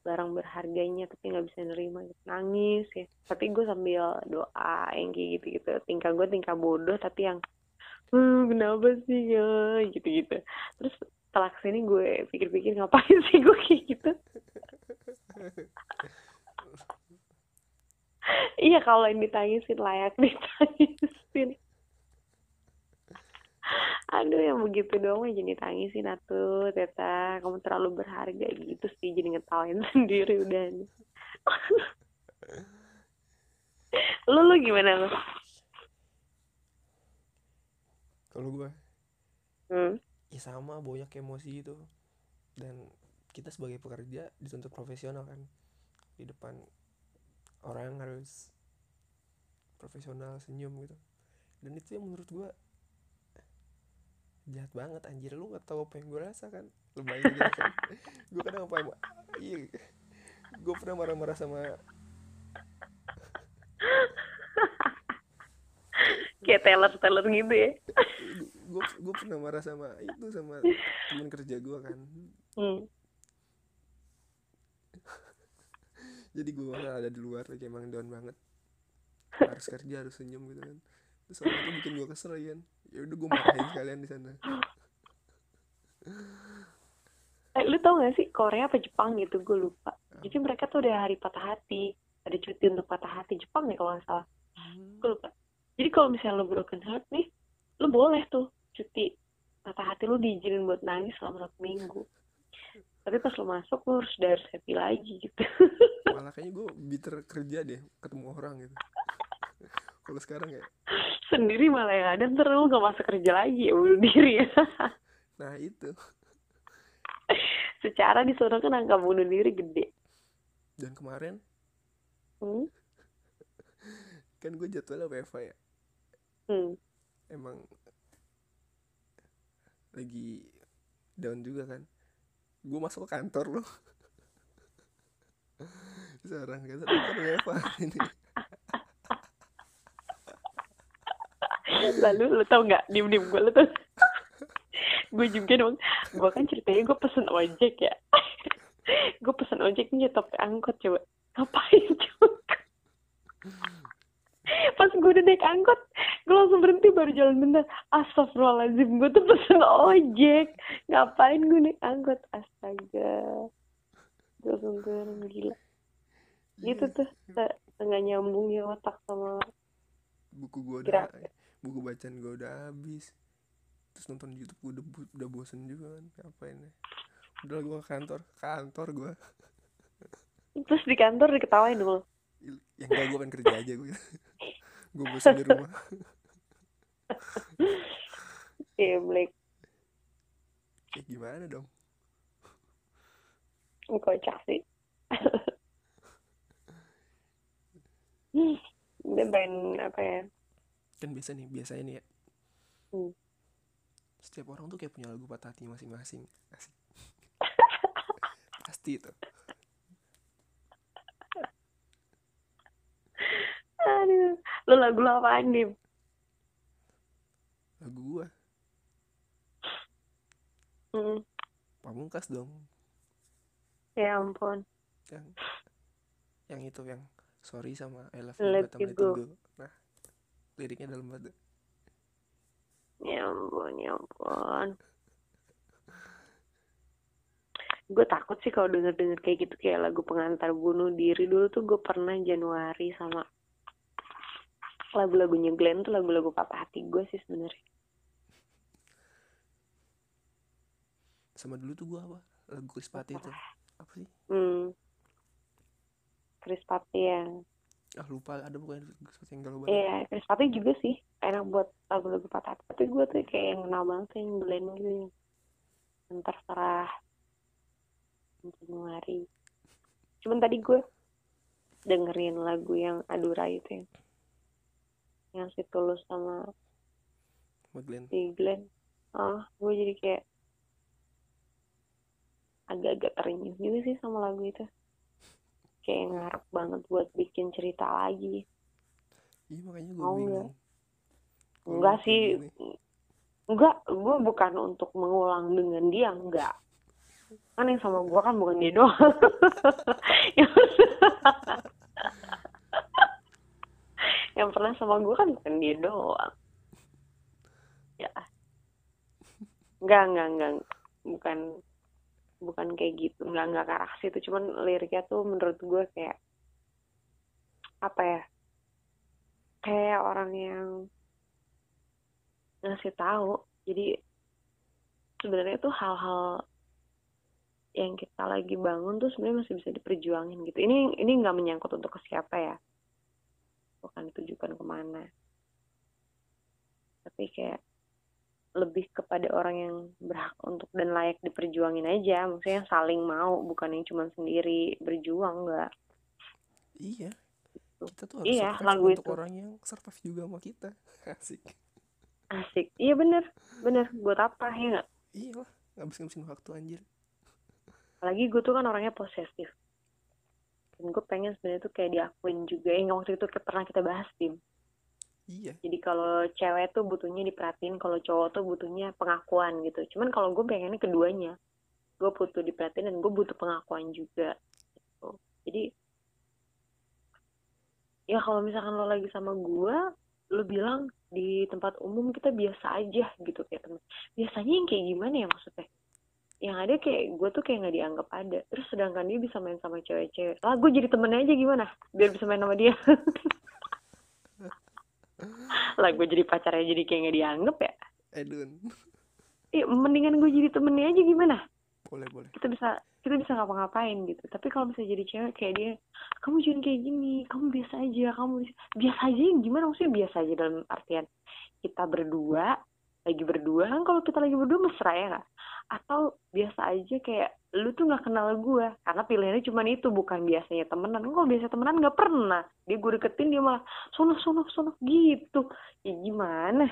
barang berharganya tapi nggak bisa nerima. Gitu. nangis ya. Tapi gue sambil doa yang kayak gitu gitu tingkah gue tingkah bodoh tapi yang hmm, kenapa sih ya? Gitu gitu terus setelah ke sini gue pikir-pikir ngapain sih gue kayak gitu iya kalau yang ditangisin layak ditangisin. Aduh yang begitu doang aja ditangisin atuh teta. Kamu terlalu berharga gitu sih jadi ngetawain sendiri udah lu lu gimana lu? Kalau gue hmm. ya sama banyak emosi gitu. Dan kita sebagai pekerja dituntut profesional kan di depan orang harus profesional senyum gitu. Dan itu yang menurut gue jahat banget anjir. Lu nggak tahu apa yang gue rasa kan? Lu bayangin aja kan? Gue kadang apa yang iya. Gue pernah marah-marah sama kayak teller teller gitu ya. Gue gue pernah marah sama itu sama teman kerja gue kan. Hmm. Jadi gue ada di luar lagi emang down banget. Harus kerja harus senyum gitu kan. Terus orang itu bikin gue kesel ya kan. Ya udah gue marahin sekalian di sana. Eh, lu tau gak sih Korea apa Jepang gitu? Gue lupa. Jadi mereka tuh udah hari patah hati. Ada cuti untuk patah hati Jepang nih kalau nggak salah. Gue lupa. Jadi kalau misalnya lo broken heart nih lo boleh tuh cuti. Patah hati lo diizinin buat nangis selama satu minggu tapi pas lo masuk lo harus harus happy lagi gitu. Malah kayaknya gue bitter kerja deh ketemu orang gitu. Kalau sekarang ya sendiri malah yang ada ntar lo gak masuk kerja lagi ya bunuh diri. Ya nah itu. Secara di sana kan angka bunuh diri gede. Dan kemarin hmm? kan gue jadwalnya WFA ya. Hmm. emang lagi down juga kan gue masuk ke kantor loh sekarang kan kan WFA ini? Lalu lo tau nggak diem diem gue lo tau gue juga dong. Gue kan ceritanya gue pesen ojek ya. Gue pesen ojek nyetop ke angkot coba. Ngapain coba pas gue udah naik angkot gue langsung berhenti baru jalan bentar astagfirullahaladzim gue tuh pesen ojek. Ngapain gue naik angkot? Astaga. Gue langsung turun gila. Gitu tuh nggak nyambung ya otak sama buku gue udah buku bacaan gue udah habis. Terus nonton YouTube gue udah, udah bosen juga kan ngapain ya? Udah gue ke kantor kantor gue terus di kantor diketawain dulu yang enggak gue pengen kerja aja gue gue bosen di rumah Iya, Blake. ya gimana dong Kocak sih. Dia pengen apa ya? kan biasa nih biasanya nih ya Hmm. setiap orang tuh kayak punya lagu patah hati masing-masing asik pasti itu Aduh. Lu lagu lo apaan, Dim? lagu gue Hmm. pamungkas dong Ya ampun. yang yang itu yang sorry sama I love Let you go. go. nah liriknya dalam banget Ya ampun, ya ampun. Gue takut sih kalau denger-denger kayak gitu kayak lagu pengantar bunuh diri dulu tuh gue pernah Januari sama lagu-lagunya Glenn tuh lagu-lagu patah hati gue sih sebenarnya. sama dulu tuh gue apa lagu Chris Patti itu apa sih Hmm. Chris Patti yang ah lupa ada bukan Chris Patti yang galau banget Iya, Chris Patti juga sih enak buat lagu-lagu patah hati. Tapi gue tuh kayak yang kenal banget sih yang Glenn gitu. Yang terserah. Januari. Cuman tadi gue dengerin lagu yang Adura itu yang yang si Tulus sama sama Glenn si Glenn. Ah, gue jadi kayak agak-agak terenyuh juga sih sama lagu itu. Kayak ngarep banget buat bikin cerita lagi. iya makanya gue Mau bingung? Kalau Enggak sih, gini, enggak, gue bukan untuk mengulang dengan dia, enggak. Kan yang sama gue kan bukan dia doang. yang, pernah sama gue kan bukan dia doang. Ya. Enggak, enggak, enggak. Bukan bukan kayak gitu. Enggak, enggak ke arah situ. Cuman liriknya tuh menurut gue kayak apa ya? Kayak orang yang ngasih tahu jadi sebenarnya tuh hal-hal yang kita lagi bangun tuh sebenarnya masih bisa diperjuangin gitu ini ini nggak menyangkut untuk ke siapa ya akan ditujukan ke mana. Tapi kayak lebih kepada orang yang berhak untuk dan layak diperjuangin aja. Maksudnya saling mau bukan yang cuma sendiri berjuang enggak iya. Gitu. kita tuh harus Iya, lagu untuk itu. orang yang survive juga sama kita. Asik. Asik. Iya bener. Bener. Buat apa ya nggak? Iya lah ngabis ngabisin waktu anjir. Apalagi gue tuh kan orangnya posesif dan gue pengen sebenarnya tuh kayak diakuin juga yang waktu itu pernah kita bahas tim. Iya. Jadi kalau cewek tuh butuhnya diperhatiin kalau cowok tuh butuhnya pengakuan gitu. Cuman kalau gue pengennya keduanya. Gue butuh diperhatiin dan gue butuh pengakuan juga gitu. jadi ya kalau misalkan lo lagi sama gue lo bilang di tempat umum kita biasa aja gitu kayak temen. Biasanya yang kayak gimana ya maksudnya yang ada kayak gue tuh kayak nggak dianggap ada. Terus sedangkan dia bisa main sama cewek-cewek. Lah gue jadi temennya aja gimana? Biar bisa main sama dia. Lah gue jadi pacarnya jadi kayak nggak dianggap ya? Edun. Iya, mendingan gue jadi temennya aja gimana? Boleh boleh. Kita bisa kita bisa ngapa-ngapain gitu. Tapi kalau bisa jadi cewek kayak dia kamu jangan kayak gini. Kamu biasa aja. Kamu biasa aja yang gimana? Maksudnya biasa aja dalam artian kita berdua lagi berdua. Kan kalau kita lagi berdua mesra ya nggak atau biasa aja kayak lu tuh nggak kenal gue karena pilihannya cuma itu bukan biasanya temenan. Kalau biasa temenan nggak pernah. Dia gue deketin dia malah sono sono sono gitu. Ya gimana?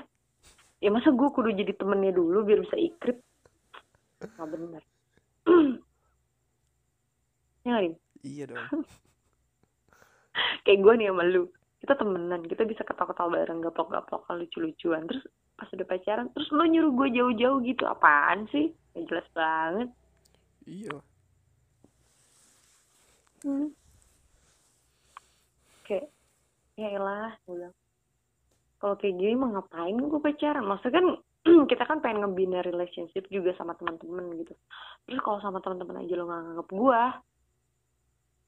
Ya masa gue kudu jadi temennya dulu biar bisa ikrip? Nggak bener. Ya Dim? iya dong. Kayak gue nih sama lu. Kita temenan kita bisa ketawa-ketawa bareng gaplok-gaplok lucu-lucuan. Terus pas udah pacaran terus lo nyuruh gue jauh-jauh gitu apaan sih? Gak jelas banget. Iya. Hmm. kayak ya elah bilang. Kalau kayak gini mah ngapain gue pacaran? Maksudnya kan kita kan pengen ngebina relationship juga sama teman-teman gitu. Terus kalau sama teman-teman aja lo nggak nganggap gue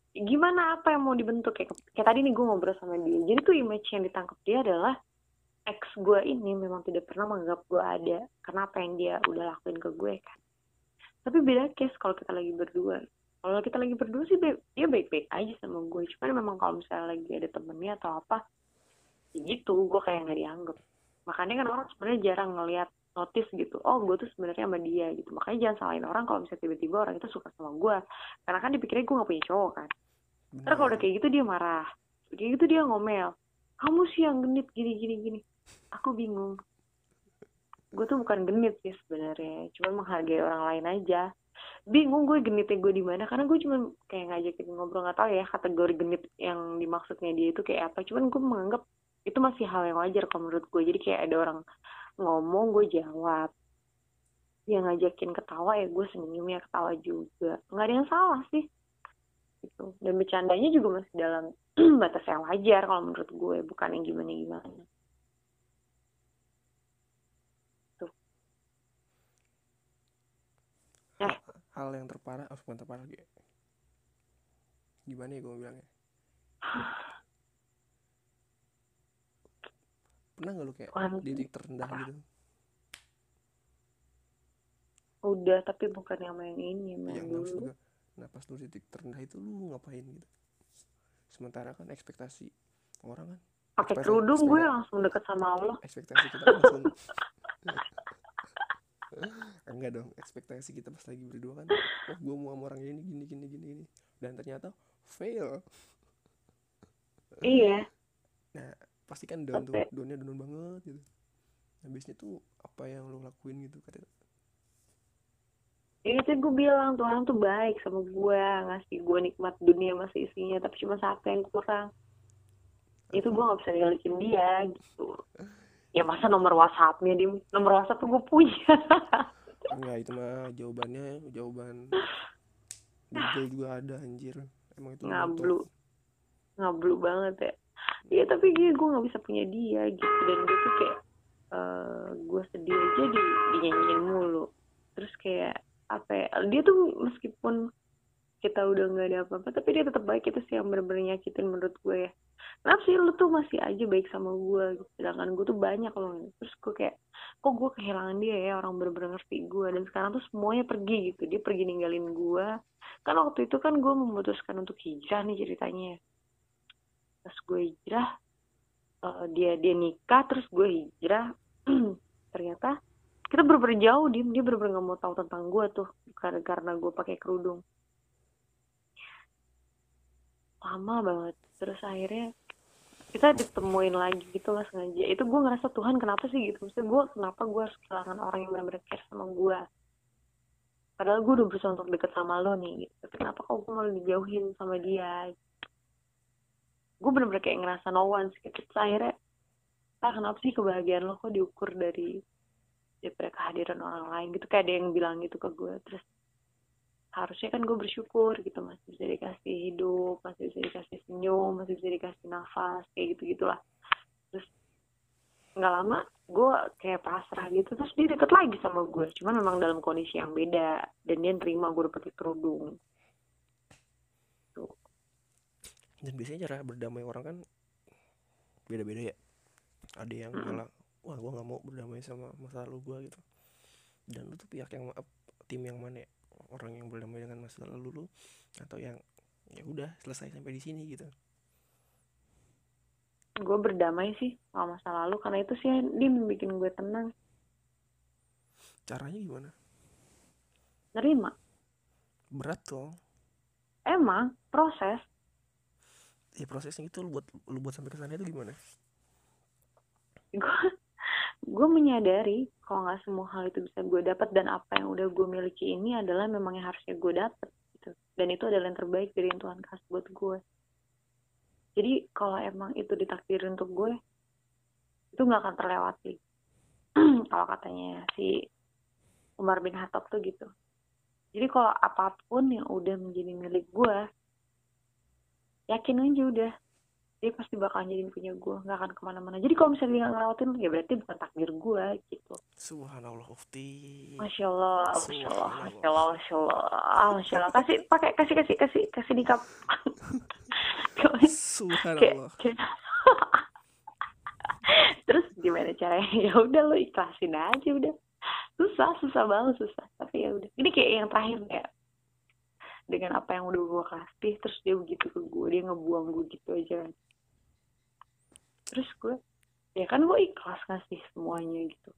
gimana apa yang mau dibentuk? Kayak kayak tadi nih gue ngobrol sama dia. Jadi tuh image yang ditangkap dia adalah ex gue ini memang tidak pernah menganggap gue ada karena apa yang dia udah lakuin ke gue kan. Tapi beda case kalau kita lagi berdua. Kalau kita lagi berdua sih dia baik-baik aja sama gue. Cuman memang kalau misalnya lagi ada temennya atau apa ya gitu gue kayak nggak dianggap. Makanya kan orang sebenarnya jarang ngelihat notice gitu oh gue tuh sebenarnya sama dia gitu. Makanya jangan salahin orang kalau misalnya tiba-tiba orang itu suka sama gue. Karena kan dipikirnya gue gak punya cowok kan. Ntar kalau udah kayak gitu dia marah. Kayak gitu dia ngomel. Kamu sih yang genit gini gini gini aku bingung. Gue tuh bukan genit sih sebenarnya cuman menghargai orang lain aja. Bingung gue genitnya gue di mana karena gue cuma kayak ngajakin ngobrol nggak tahu ya kategori genit yang dimaksudnya dia itu kayak apa. Cuman gue menganggap itu masih hal yang wajar kalau menurut gue jadi kayak ada orang ngomong gue jawab. Dia ngajakin ketawa ya gue senyum ya ketawa juga. Nggak ada yang salah sih. Gitu. Dan bercandanya juga masih dalam batas yang wajar kalau menurut gue bukan yang gimana gimana Eh. Hal yang terparah oh bukan terparah lagi. Gimana ya gue bilangnya? Pernah nggak lu kayak Wan- di titik terendah gitu? Udah tapi bukan yang main ini main maksud dulu. nah pas lu titik terendah itu lu ngapain gitu? Sementara kan ekspektasi orang kan pakai kerudung gue langsung deket sama Allah. ekspektasi kita langsung enggak dong ekspektasi kita pas lagi berdua kan oh gue mau sama orang ini gini gini gini gini. Dan ternyata fail. Iya. Pasti kan down tuh Oke. downnya down banget gitu. Habisnya tuh apa yang lo lakuin gitu kata Ya itu gue bilang Tuhan tuh baik sama gue ngasih gue nikmat dunia masih isinya tapi cuma satu yang kurang. Itu gue nggak bisa ngeliatin dia gitu ya masa nomor WhatsAppnya dia nomor WhatsApp tuh gue punya. Enggak itu mah jawabannya jawaban Google juga ada anjir. Emang itu ngablu. ngablu banget ya. Ya tapi gue gue nggak bisa punya dia gitu. Dan gue tuh kayak eh gue sedih aja di dinyanyiin mulu. Terus kayak apa ya dia tuh meskipun kita udah nggak ada apa-apa tapi dia tetap baik itu sih yang bener-bener nyakitin menurut gue ya kenapa sih lu tuh masih aja baik sama gue gitu. sedangkan gue tuh banyak loh. Terus gue kayak kok gue kehilangan dia ya? Orang bener-bener ngerti gue dan sekarang tuh semuanya pergi gitu. Dia pergi ninggalin gue kan waktu itu kan gue memutuskan untuk hijrah nih ceritanya. Pas gue hijrah uh, dia dia nikah terus gue hijrah. Ternyata kita bener jauh dia dia bener nggak mau tahu tentang gue tuh. Karena karena gue pakai kerudung lama banget. Terus akhirnya kita ditemuin lagi gitu lah sengaja. Itu gue ngerasa Tuhan kenapa sih? Gitu. Maksudnya gue kenapa gue harus kehilangan orang yang benar-benar care sama gue padahal gue udah berusaha untuk deket sama lo nih gitu. Kenapa kok gue malah dijauhin sama dia? Gue bener-bener kayak ngerasa no one gitu terus akhirnya ah kenapa sih kebahagiaan lo kok diukur dari daripada kehadiran orang lain? Gitu. Kayak ada yang bilang gitu ke gue terus harusnya kan gue bersyukur gitu masih bisa dikasih hidup masih bisa dikasih senyum masih bisa dikasih nafas kayak gitu gitulah terus nggak lama gue kayak pasrah gitu terus dia deket lagi sama gue. Cuman memang dalam kondisi yang beda dan dia nerima gue udah pakai kerudung. Tuh. Dan biasanya cara berdamai orang kan beda-beda ya. Ada yang mm -hmm. bilang wah gue nggak mau berdamai sama masa lalu gue gitu. Dan lu tuh pihak yang maaf tim yang mana ya orang yang berdamai dengan masa lalu lu atau yang ya udah selesai sampai di sini gitu. Gue berdamai sih sama masa lalu karena itu sih dia bikin gue tenang. Caranya gimana? Nerima. Berat tuh emang proses. Ya prosesnya itu lu buat lu buat sampai ke sana itu gimana? Gue gue menyadari kalau nggak semua hal itu bisa gue dapat dan apa yang udah gue miliki ini adalah memang yang harusnya gue dapat gitu. Dan itu adalah yang terbaik dari yang Tuhan kasih buat gue. Jadi kalau emang itu ditakdirin untuk gue itu nggak akan terlewati. Kalau katanya si Umar bin Khattab tuh gitu. Jadi kalau apa pun yang udah menjadi milik gue yakin aja udah dia pasti bakal jadi punya gue nggak akan ke mana-mana. Jadi kalau misalnya dia nggak ngelewatin ya berarti bukan takdir gue gitu. Subhanallah ufti. Masya allah masya allah masya allah masya allah masya allah kasih pakai kasih kasih kasih kasih di kap subhanallah. Terus gimana caranya? Ya udah lo ikhlasin aja udah. Susah susah banget susah. Tapi ya udah. Ini kayak yang terakhir ya dengan apa yang udah gue kasih terus dia begitu ke gue dia ngebuang gue gitu aja terus gue ya kan gue ikhlas ngasih semuanya gitu.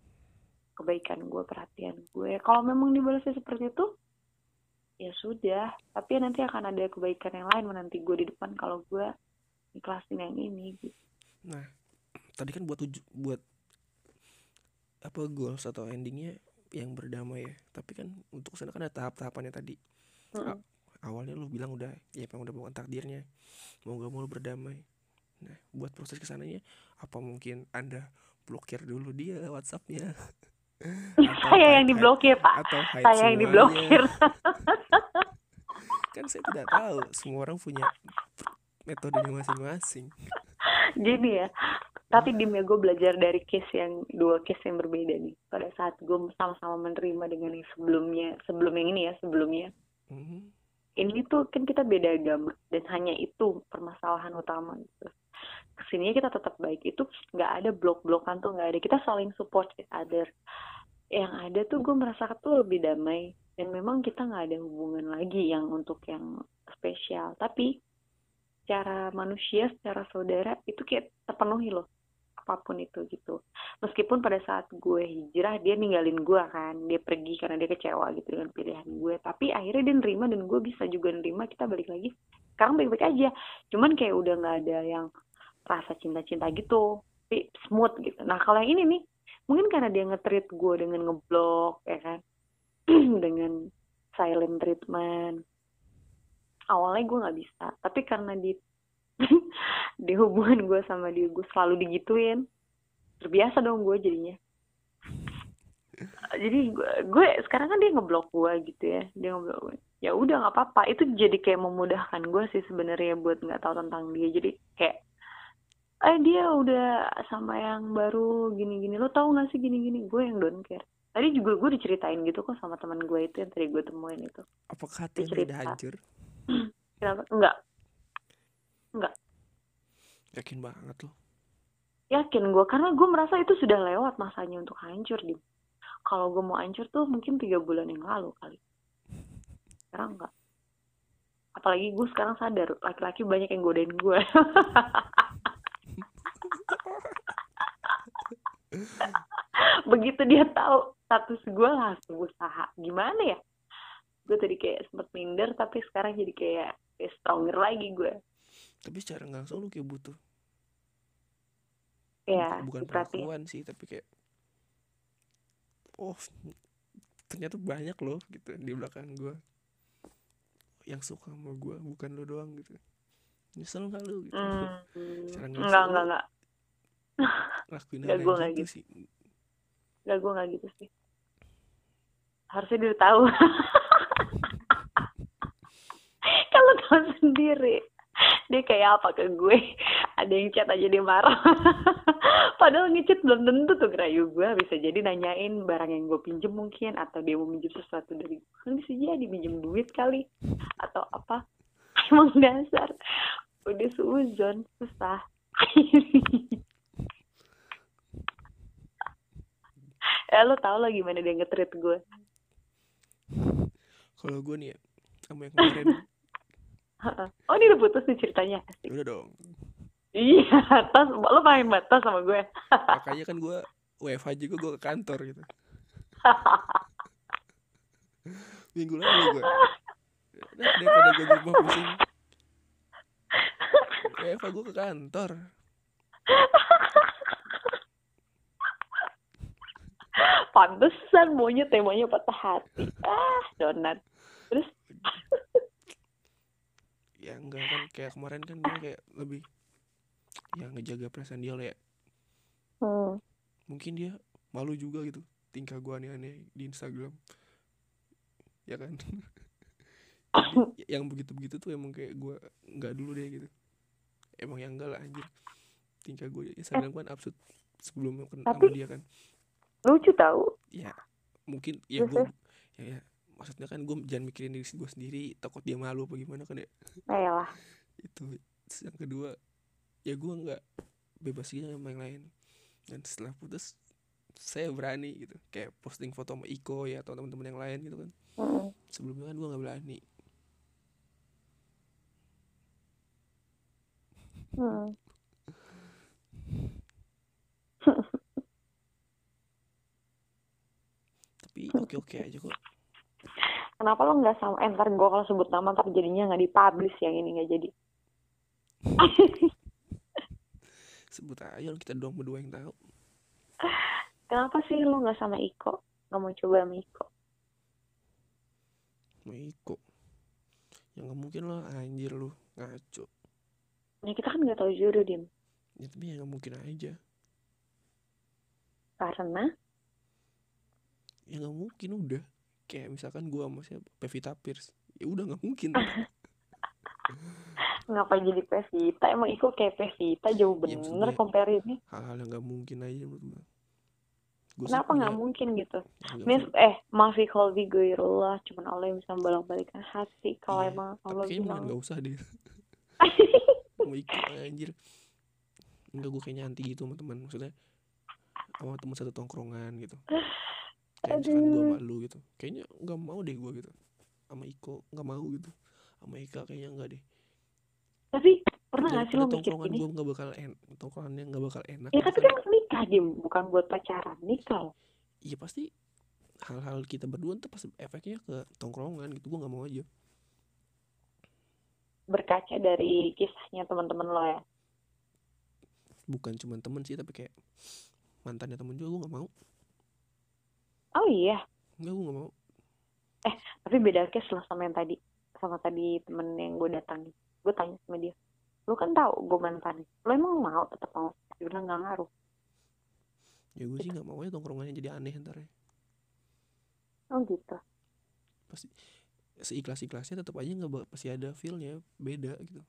Kebaikan gue perhatian gue. Kalau memang dibalasnya seperti itu ya sudah. Tapi nanti akan ada kebaikan yang lain menanti gue di depan kalau gue ikhlasin yang ini gitu. Nah tadi kan buat tuju buat apa goals atau endingnya yang berdamai ya. Tapi kan untuk sana kan ada tahap-tahapannya tadi. Hmm. awalnya lu bilang udah ya emang udah bukan takdirnya. Mau gak mau lu berdamai Nah, buat proses ke sananya, apa mungkin Anda blokir dulu dia WhatsAppnya? saya yang diblokir, Pak. Atau saya yang diblokir. kan saya tidak tahu, semua orang punya metodenya masing-masing. Gini ya, tapi ya gue belajar dari case yang dua case yang berbeda nih. Pada saat gue sama-sama menerima dengan yang sebelumnya, sebelum yang ini ya, sebelumnya. Mm -hmm. Ini tuh kan kita beda agama dan hanya itu permasalahan utama gitu ke sininya kita tetap baik. Itu nggak ada blok-blokan tuh nggak ada. Kita saling support each other. Yang ada tuh gue merasa tuh lebih damai. Dan memang kita nggak ada hubungan lagi yang untuk yang spesial. Tapi secara manusia secara saudara itu kayak terpenuhi loh apa pun itu gitu. Meskipun pada saat gue hijrah dia ninggalin gue kan. Dia pergi karena dia kecewa gitu dengan pilihan gue. Tapi akhirnya dia nerima dan gue bisa juga nerima. Kita balik lagi. Sekarang baik-baik aja. Cuman kayak udah nggak ada yang rasa cinta-cinta gitu. Tapi smooth gitu. Nah kalau yang ini nih mungkin karena dia nge-treat gue dengan ngeblok ya kan? Dengan silent treatment. Awalnya gue nggak bisa tapi karena di di hubungan gue sama dia gue selalu digituin. Terbiasa dong gue jadinya. Jadi gue, sekarang kan dia ngeblok gue gitu ya. Dia ngeblok gue ya udah nggak apa-apa. Itu jadi kayak memudahkan gue sih sebenarnya buat nggak tahu tentang dia. Jadi kayak eh dia udah sama yang baru gini-gini. Lo tau gak sih gini-gini? Gue yang don't care. Tadi juga gue diceritain gitu kok sama teman gue itu yang tadi gue temuin itu. Apakah hati udah hancur? Kenapa? Enggak. Enggak. Yakin banget lo. Yakin gue karena gue merasa itu sudah lewat masanya untuk hancur di kalau gue mau hancur tuh mungkin tiga bulan yang lalu kali. Sekarang enggak. Apalagi gue sekarang sadar laki-laki banyak yang godain gue begitu dia tahu status gue langsung usaha. Gimana ya? Gue tadi kayak sempet minder tapi sekarang jadi kayak, kayak stronger lagi gue tapi secara nggak langsung lu kayak butuh. Ya bukan pengakuan sih tapi kayak oh ternyata banyak loh gitu di belakang gue yang suka sama gue bukan lo doang gitu. Nyesel nggak lu gitu? Hmm, Secara nggak enggak langsung enggak enggak lakuin gua yang nggak gitu gitu. sih. Enggak gue enggak gitu sih. Harusnya dia tahu. Kalau tahu sendiri dia kayak apa ke gue? Ada yang chat aja dia marah. Padahal ngechat belum tentu tuh ngerayu gue bisa jadi nanyain barang yang gue pinjem mungkin atau dia mau minjem sesuatu dari gue kan bisa jadi minjem duit kali atau apa. Emang dasar. Udah seuzon susah ya lo tau lah gimana dia nge-treat gue kalau gue nih ya sama yang kemarin oh ini udah putus nih ceritanya Asik. udah dong iya tas lo main batas sama gue makanya kan gue WFH juga gue ke kantor gitu minggu lalu gue nah, daripada gue di rumah pusing WFH gue ke kantor pantesan maunya temanya patah hati. Ah donat. Terus? Ya enggak kan. Kayak kemarin kan dia kayak lebih ya ngejaga perasaan dia lah ya. Hmm. mungkin dia malu juga gitu tingkah gue aneh-aneh di Instagram. Ya kan? Yang begitu-begitu tuh emang kayak gue nggak dulu deh gitu. Emang yang enggak lah anjir. Tingkah gue di Instagram kan absurd sebelum kenal sama dia kan lucu tahu ya mungkin ya gue ya, ya maksudnya kan gue jangan mikirin diri gue sendiri takut dia malu apa gimana kan ya. Lah. Itu Terus yang kedua ya gue nggak bebas gitu sama yang lain. Dan setelah putus saya berani gitu kayak posting foto sama Iko ya atau teman-teman yang lain gitu kan. Hmm. sebelumnya kan gue nggak berani. Hmm. Tapi oke oke aja kok. Kenapa lo nggak sama eh, ntar gue kalau sebut nama ntar jadinya nggak dipublish yang ini nggak jadi. Sebut aja kita doang berdua yang tahu. Kenapa sih lo nggak sama Iko? Nggak mau coba sama Iko? Sama Iko. Yang nggak mungkin lah anjir lu ngaco. Ya kita kan nggak tahu jodoh dim. Ya tapi ya nggak mungkin aja. Karena ya nggak mungkin udah. Kayak misalkan gue sama siapa? Pevita Pierce ya udah nggak mungkin. Ngapain jadi Pevita? Emang Iko kayak Pevita jauh Ya, bener maksudnya- compare ini hal-hal yang nggak mungkin aja menurut gue Gua kenapa nggak mungkin gitu? Ya nggak Mis, mungkin. eh maafi kolbi goirullah cuman Allah yang bisa membolak-balikan hati kalau Iya, emang Allah kayaknya bilang. nggak usah deh. Sama Iko anjir. Enggak gue kayak nyanti gitu sama teman. Maksudnya sama teman satu tongkrongan gitu kayak misalkan gue sama lu gitu kayaknya nggak mau deh gue gitu. Sama Iko nggak mau gitu. Sama Ika kayaknya enggak deh. Tapi pernah nggak sih lo mikir gini? gue nggak bakal en tongkrongannya nggak bakal enak ya tapi misalkan- kan nikah dim. Bukan buat pacaran nikah iya pasti hal-hal kita berdua tuh pasti efeknya ke tongkrongan gitu. Gue nggak mau aja. Berkaca dari kisahnya teman-teman lo ya? Bukan cuma temen sih tapi kayak mantannya temen juga gue nggak mau oh iya. Nggak gue nggak mau. Tapi beda case loh sama yang tadi. Sama tadi temen yang gue datangin gue tanya sama dia lu kan tahu gue mantan lo emang mau tetap mau? Dia bilang nggak ngaruh. Ya gue sih nggak mau. Ya tongkrongannya jadi aneh ntar ya. Oh gitu. Pasti seikhlas ikhlasnya tetap aja nggak pasti ada feelnya. Beda gitu.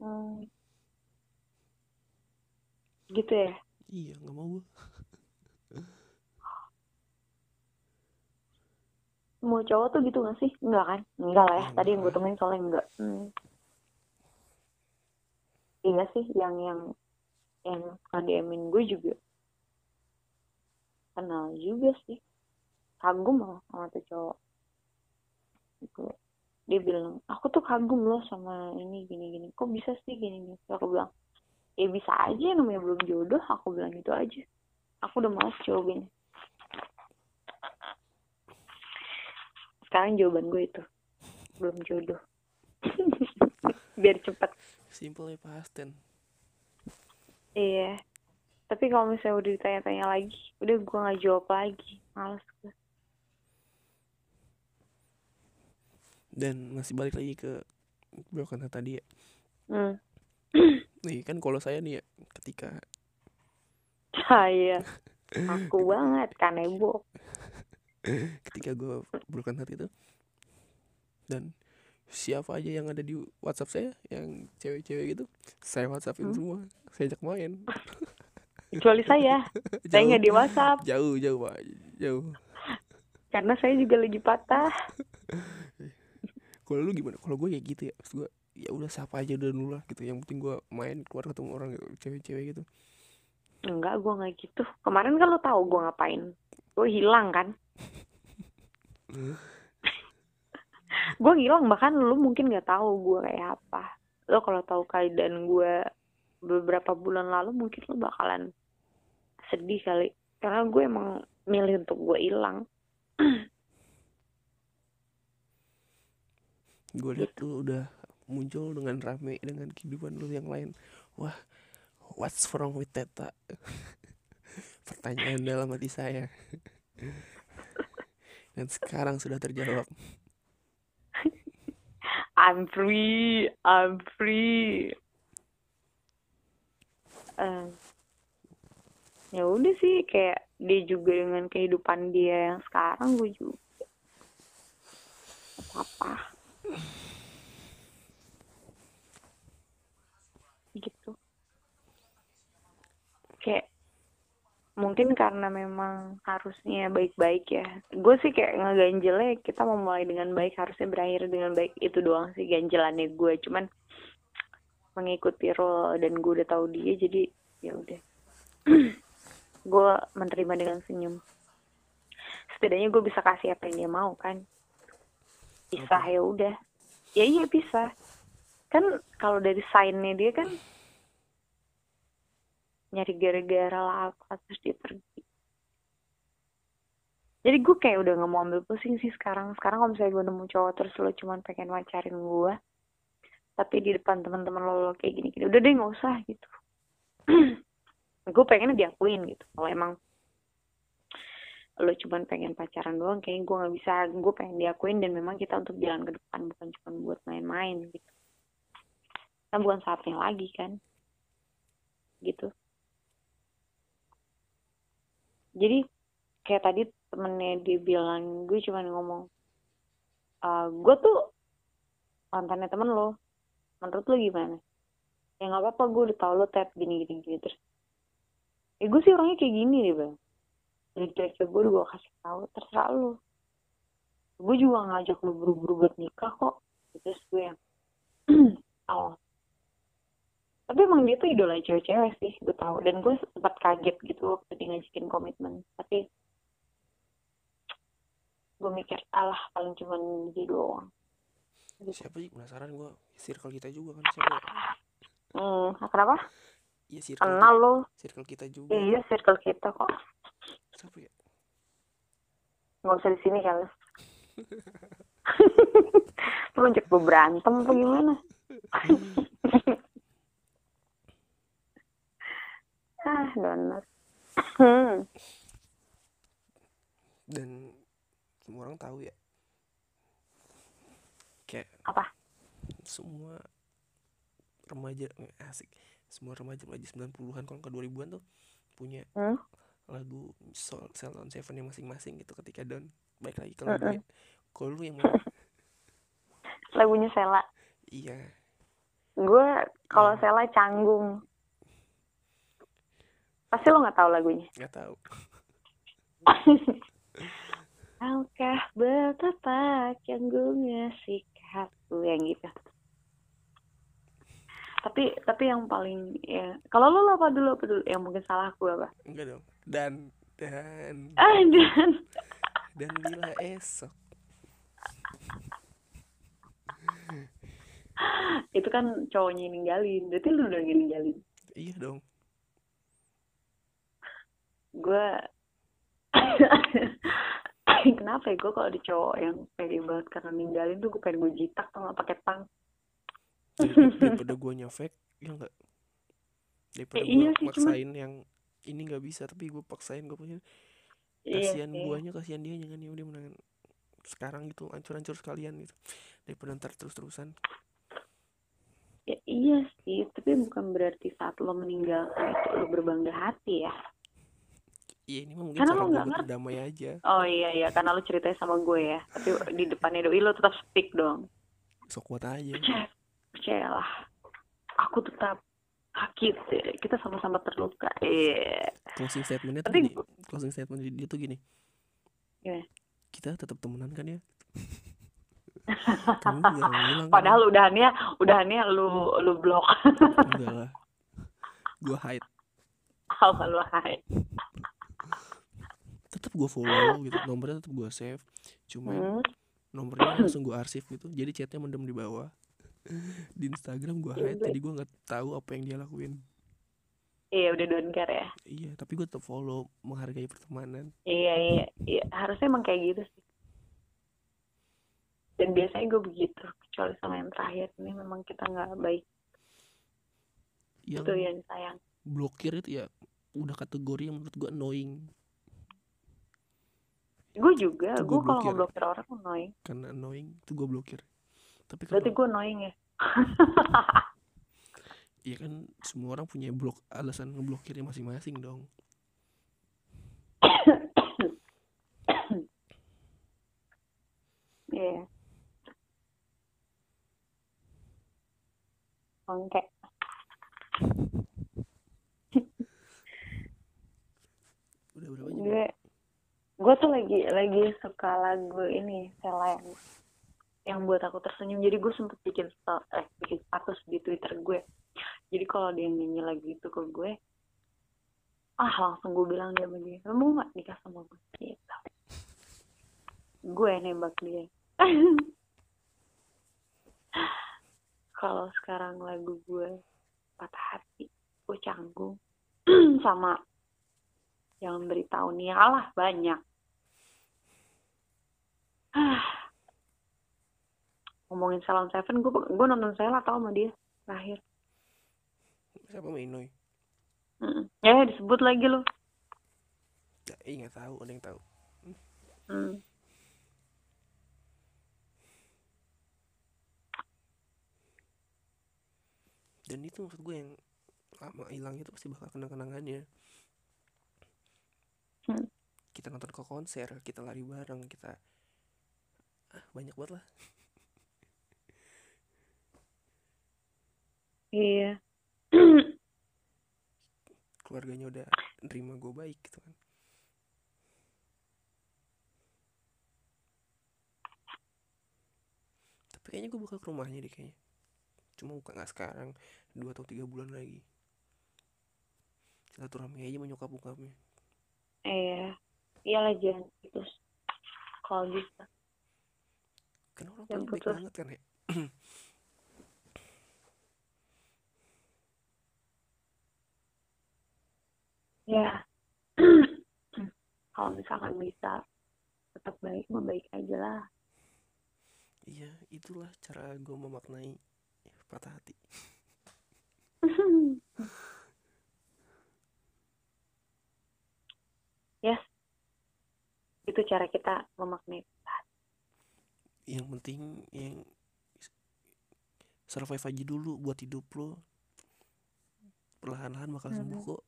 Hmm. gitu ya? Iya nggak mau gue mau cowok tuh gitu gak sih? Enggak kan? Enggak lah ya. Tadi yang gue temuin soalnya enggak hmm. iya sih? Yang yang yang KDM-in gue juga kenal juga sih. Kagum loh sama tuh cowok. Gitu. dia bilang aku tuh kagum loh sama ini gini gini. Kok bisa sih gini gini? Terus aku bilang ya bisa aja namanya belum jodoh. Aku bilang gitu aja. Aku udah males jawabin sekarang jawaban gue itu. Belum jodoh. Biar cepet simple ya pasten iya. Tapi kalau misalnya udah ditanya-tanya lagi udah gue nggak jawab lagi. Males gue dan masih balik lagi ke broken heart tadi ya. Hmm. nih kan kalau saya nih ya ketika saya aku banget kanebo ketika gue broken heart itu. Dan siapa aja yang ada di WhatsApp saya yang cewek-cewek gitu saya WhatsAppin Hmm. semua. Saya ajak main. Kecuali saya. Saya nggak di WhatsApp. Jauh jauh pak. Jauh. Karena saya juga lagi patah. Kalau lu gimana? Kalau gue kayak gitu ya gue ya udah siapa aja udah dulu lah gitu. Yang penting gue main keluar ketemu orang gitu, cewek-cewek gitu. Enggak gue nggak gitu. Kemarin kan lo tahu gue ngapain gue hilang kan? Gue hilang bahkan lu mungkin nggak tahu gue kayak apa. Lo kalau tahu keadaan gue beberapa bulan lalu mungkin lo bakalan sedih kali. Karena gue emang milih untuk gue hilang. Gue lihat lu udah muncul dengan rame dengan kehidupan lu yang lain. Wah what's wrong with Teta pertanyaan dalam hati saya. Dan sekarang sudah terjawab. I'm free I'm free. Eh, ya udah sih kayak dia juga dengan kehidupan dia yang sekarang gue juga apa apa gitu. Kayak mungkin karena memang harusnya baik-baik ya. Gue sih kayak ngeganjelnya kita mau mulai dengan baik harusnya berakhir dengan baik. Itu doang sih ganjelannya gue. Cuman mengikuti role dan gue udah tahu dia jadi ya udah. Gue menerima dengan senyum. Setidaknya gue bisa kasih apa yang dia mau kan? Pisah ya udah. Ya iya pisah kan kalau dari signnya dia kan nyari gara-gara lah apa terus dia pergi. Jadi gue kayak udah nggak mau ambil pusing sih sekarang. Sekarang kalau misalnya gue nemu cowok terus lo cuman pengen pacarin gue tapi di depan teman-teman lo, lo kayak gini-gini udah deh nggak usah gitu. Gue pengen diakuin gitu. Kalau emang lo cuman pengen pacaran doang kayaknya gue nggak bisa. Gue pengen diakuin dan memang kita untuk jalan ke depan bukan cuma buat main-main gitu. Kan bukan saatnya lagi kan? Gitu jadi kayak tadi temennya dia bilang gue cuman ngomong "Eh, gue tuh mantannya temen lo. Menurut lo gimana? Ya nggak apa-apa gue udah tau lo tap gini gini gini terus ya gue sih orangnya kayak gini deh bang. Jadi kira gue udah gue kasih tahu terserah lo. Gue juga ngajak lo buru-buru buat nikah kok. Terus gue yang oh tapi emang dia tuh idola cewek-cewek sih gue tahu. Dan gue sempat kaget gitu waktu dia ngajakin komitmen. Tapi gue mikir alah paling cuman dia doang. Siapa sih? Penasaran gue circle kita juga kan siapa ya? hmm kenapa? Iya circle kenal lo circle kita juga. Iya circle kita kok. Siapa ya? Nggak usah di sini kan lu ngajak gue berantem apa gimana ah donat hmm. dan semua orang tahu ya. Kayak apa? semua remaja asik. Semua remaja remaja 90-an kalau ke 2000-an tuh punya Hmm? lagu Soul Cell on Seven yang masing-masing gitu ketika down. Baik lagi kalau gue kalau lu yang mana lagunya Sela. Iya. Gue kalau Sela canggung pasti lo nggak tahu lagunya nggak tahu Alkah betapa canggungnya sikapku yang gitu. Tapi tapi yang paling ya kalau lo apa dulu apa dulu yang mungkin salah aku apa? enggak dong dan dan Ah dan dan bila esok itu kan cowoknya ninggalin. Berarti lu udah ninggalin. iya dong gue kenapa ya gue kalau di cowok yang pede banget karena ninggalin tuh gue pengen gue jitak tuh nggak pakai tang Dar- daripada gue nyefek ya enggak daripada Eh, gue iya sih, cuma- maksain yang ini nggak bisa tapi gue paksain gue punya. Iya kasihan sih. guanya kasihan dia jangan ya udah menangan sekarang gitu hancur-hancur sekalian gitu. Daripada ntar terus-terusan. Ya, iya sih, tapi bukan berarti saat lo meninggalkan itu lo berbangga hati ya. Iya ini mah mungkin Karena cara lo gue nggak berdamai aja Oh iya iya, karena lo ceritanya sama gue ya. Tapi di depannya doi lo tetap speak dong. sok kuat aja Percaya, percayalah. Aku tetap sakit. Kita sama-sama terluka. Iya. closing statementnya tuh gini closing statement dia tuh gini Gimana? kita tetap temenan kan ya kamu bilang kan Padahal udahannya udahannya lu lu blok. enggak lah gue hide Apa lu hai? Tetap gue follow gitu nomornya tetap gue save cuma Hmm. nomornya langsung gue arsip gitu jadi chatnya mendem di bawah di Instagram gue hide jadi gue nggak tahu apa yang dia lakuin Iya udah don't care ya. iya tapi gue tetap follow menghargai pertemanan Iya iya iya. Harusnya emang kayak gitu sih. Dan biasanya gue begitu. Kecuali sama yang terakhir ini memang kita nggak baik. yang Itu yang sayang. blokir itu ya udah kategori yang menurut gue annoying Gue juga. Gue kalau blokir. ngeblokir orang annoying. karena annoying itu gue blokir tapi Berarti kalau gue annoying ya. ya kan semua orang punya blok alasan ngeblokirnya masing-masing dong Iya. Bangke. udah berapa jam Gue tuh lagi lagi suka lagu ini Sela yang buat aku tersenyum. Jadi gue sempet bikin eh bikin status di Twitter gue. Jadi kalau dia nyanyi lagu itu ke gue ah langsung gue bilang dia begini "Lo mau nggak nikah sama gue gitu. Gue nembak dia. Kalau sekarang lagu gue patah hati gue canggung sama yang beritahu nih alah banyak. Ngomongin Salon Seven gue gue nonton Sela tau sama dia terakhir siapa Mainoy Mm. ya disebut lagi lo ya, eh nggak tahu ada yang tahu hmm. dan itu maksud gue yang lama hilang itu pasti bakal kenang kenangannya Hmm. kita nonton ke konser kita lari bareng kita ah banyak banget lah. Iya. Keluarganya udah nerima gue baik gitu kan. Tapi kayaknya gue bakal ke rumahnya deh kayaknya. Cuma bukan nggak sekarang. Dua atau tiga bulan lagi. Silaturahmi aja menyokap bokapnya iya. Iyalah jangan putus kalau bisa kan orang Yang baik putus. banget kan ya ya. Kalau misalkan bisa tetap baik mah baik aja lah. Iya itulah cara gue memaknai patah hati. Yes itu cara kita memaknai yang penting yang survive aja dulu buat hidup lo. Perlahan-lahan bakal sembuh kok.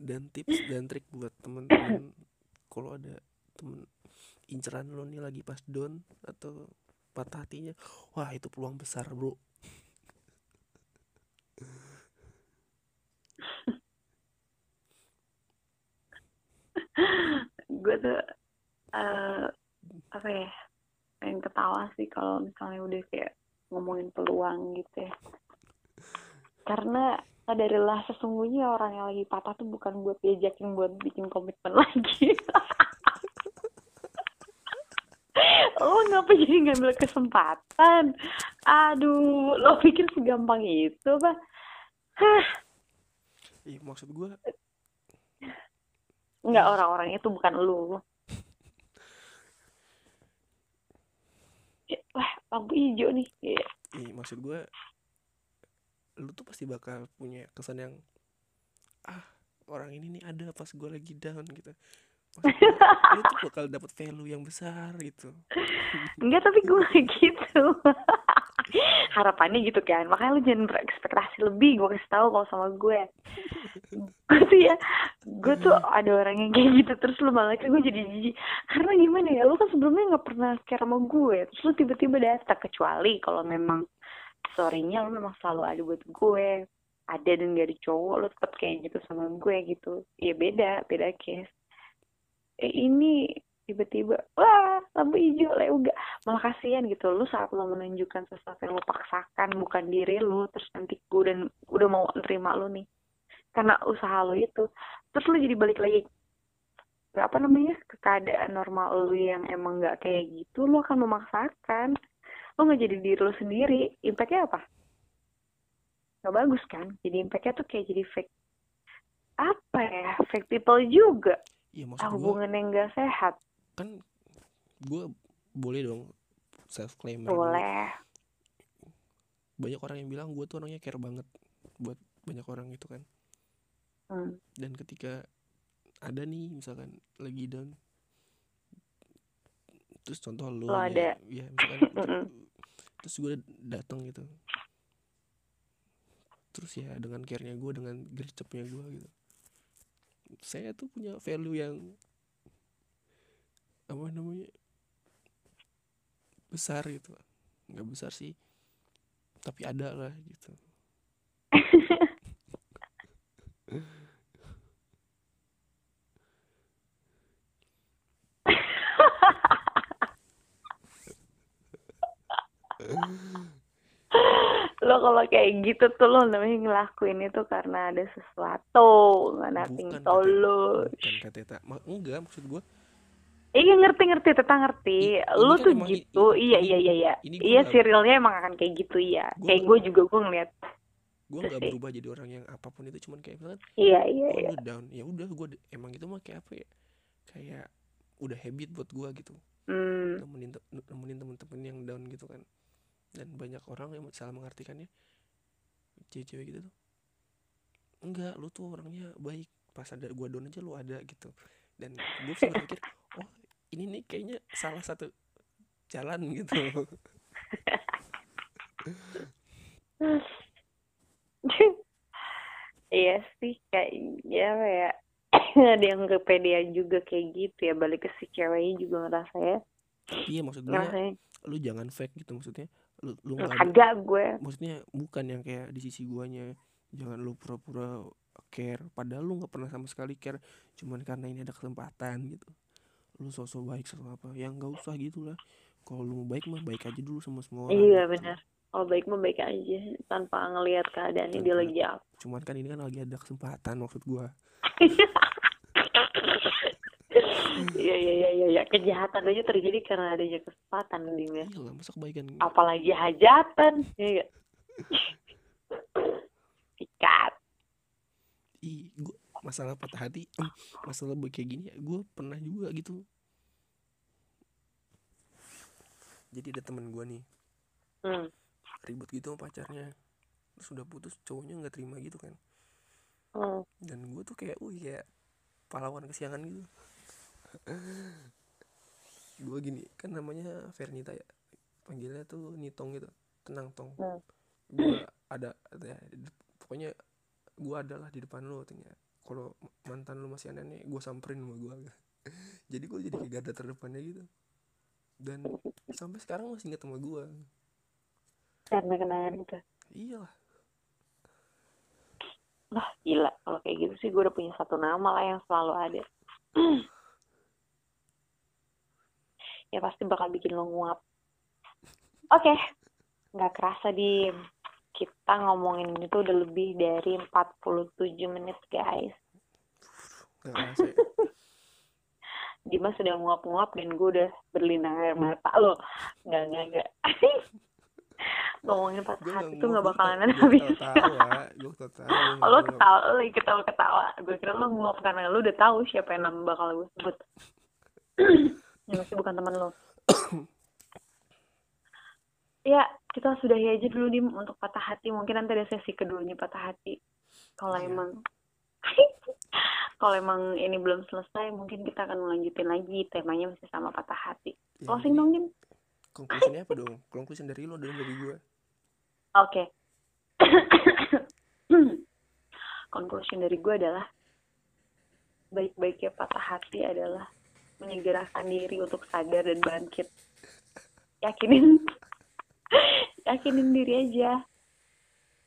Dan tips dan trik buat temen-temen kalau ada temen inceran lo nih lagi pas down atau patah hatinya wah itu peluang besar bro gue tuh eh apa ya pengen ketawa sih kalau misalnya udah kayak ngomongin peluang gitu ya. Karena sadarilah sesungguhnya orang yang lagi patah tuh bukan buat diajakin buat bikin komitmen lagi. Lo ngapa jadi ngambil kesempatan? Aduh, lo pikir segampang itu, Pak? Hah, Ih, maksud gue enggak orang-orang itu bukan lu. Ya, Wah, lampu hijau nih. Iya. Ih, maksud gue lu tuh pasti bakal punya kesan yang ah orang ini nih ada pas gue lagi down gitu lu tuh bakal dapat value yang besar gitu Enggak, tapi gue gitu. Harapannya gitu kan. Makanya lu jangan berekspektasi lebih. Gue kasih tahu kalau sama gue. gue tuh ya, gue tuh ada orang yang kayak gitu. Terus lu malah kayak gue jadi jijik. Karena gimana ya, lu kan sebelumnya nggak pernah care sama gue. Terus lu tiba-tiba datang. Kecuali kalau memang sorenya lu memang selalu ada buat gue. Ada dan gak ada cowok, lu tetap kayak gitu sama gue gitu. Ya beda, beda case. Eh ini tiba-tiba wah lampu hijau lah enggak malah kasihan gitu lu saat lo menunjukkan sesuatu yang lo paksakan bukan diri lu terus nanti gue udah udah mau nerima lu nih. Karena usaha lo itu terus lu jadi balik lagi ke apa namanya ke keadaan normal lu yang emang nggak kayak gitu lu akan memaksakan. Lu nggak jadi diri lu sendiri impactnya apa? Nggak bagus kan? Jadi impactnya tuh kayak jadi fake. Apa ya? Fake people juga. Ah, maksud gue hubungan yang gak sehat kan gue boleh dong self claim boleh. Banyak orang yang bilang gue tuh orangnya care banget buat banyak orang gitu kan. Hmm. dan ketika ada nih misalkan lagi down terus contoh lu Lo ya, ada. ya misalkan terus gue datang gitu. Terus ya dengan care-nya gue dengan gercepnya gue gitu. Saya tuh punya value yang apa namanya besar gitu. Nggak besar sih tapi ada lah gitu. Lo kalau kayak gitu tuh lo namanya ngelakuin itu karena ada sesuatu nggak nothing Bukan, tulus bukan kata enggak maksud gue iya ngerti ngerti tetap ngerti. I- lo kan tuh gitu. i- iya iya iya iya. iya serialnya emang akan kayak gitu iya. Gua kayak gue juga gue ngeliat gue nggak berubah jadi orang yang apa pun itu cuman kayak misalkan iya iya oh iya. lu down ya udah gue emang itu mah kayak apa ya? Kayak udah habit buat gue gitu. Hmm. nemenin te- nemenin temen-temen yang down gitu kan. Dan banyak orang yang salah mengartikannya. Cewek-cewek gitu tuh. Enggak lu tuh orangnya baik. Pas ada gua down aja lu ada gitu. Dan gue berpikir oh ini nih kayaknya salah satu jalan gitu. Iya sih kayak ya ya ada yang kepedean juga kayak gitu ya balik ke si ceweknya juga ngerasa ya. Iya maksud gue ngerasanya lu jangan fake gitu maksudnya. Lu lu kagak gue. Maksudnya bukan yang kayak di sisi guanya. Jangan lu pura-pura care. Padahal lu nggak pernah sama sekali care. Cuman karena ini ada kesempatan gitu lu sosok baik sosok apa. Yang nggak usah gitu lah kalau lu mau baik mah baik aja dulu sama semua orang iya gitu. benar. Kalau baik mah baik aja tanpa ngelihat keadaannya dia lagi apa. Cuman kan ini kan lagi ada kesempatan maksud gua. Iya iya iya iya ya. kejahatan aja terjadi karena adanya kesempatan Dim ya. Iya lah masa kebaikan apalagi hajatan ya nggak? ikat. Ih gua masalah patah hati masalah kayak gini ya gua pernah juga gitu jadi ada temen gua nih hmm. ribut gitu sama pacarnya terus udah putus cowoknya nggak terima gitu kan Hmm. dan gue tuh kayak uh ya pahlawan kesiangan gitu gue gini kan namanya Fernita ya panggilnya tuh Nitong gitu tenang tong Hmm. gue ada, ya, pokoknya gue adalah di depan lo katanya kalau mantan lu masih aneh gue samperin sama gue jadi gue jadi kayak garda terdepannya gitu. Dan sampai sekarang masih inget sama gue karena kenangan itu. Iyalah. Lah gila. Kalau kayak gitu sih gue udah punya satu nama lah yang selalu ada. Ya pasti bakal bikin lo nguap. Oke. Nggak kerasa di kita ngomongin itu udah lebih dari 47 menit guys. Ya. Dimas sudah nguap-nguap dan gue udah berlinang air mata. Lo nggak nggak nggak. Ngomongin patah gue hati tuh nggak bakalan ada habis. ketawa gue ketawa lo ketawa lo ketawa ketawa. Gue kira lo mau karena lo udah tahu siapa yang nama bakal gue sebut. Yang masih bukan teman lo ya kita sudahi aja dulu dim untuk patah hati mungkin nanti ada sesi keduanya patah hati kalau Iya. emang kalau emang ini belum selesai mungkin kita akan melanjutin lagi temanya masih sama patah hati Ya, closing dong dim Conclusionnya apa dong? Conclusion dari lo dan dari gue. Oke. Conclusion dari gue adalah baik-baiknya patah hati adalah menyegerakan diri untuk sadar dan bangkit. Yakinin, yakinin diri aja.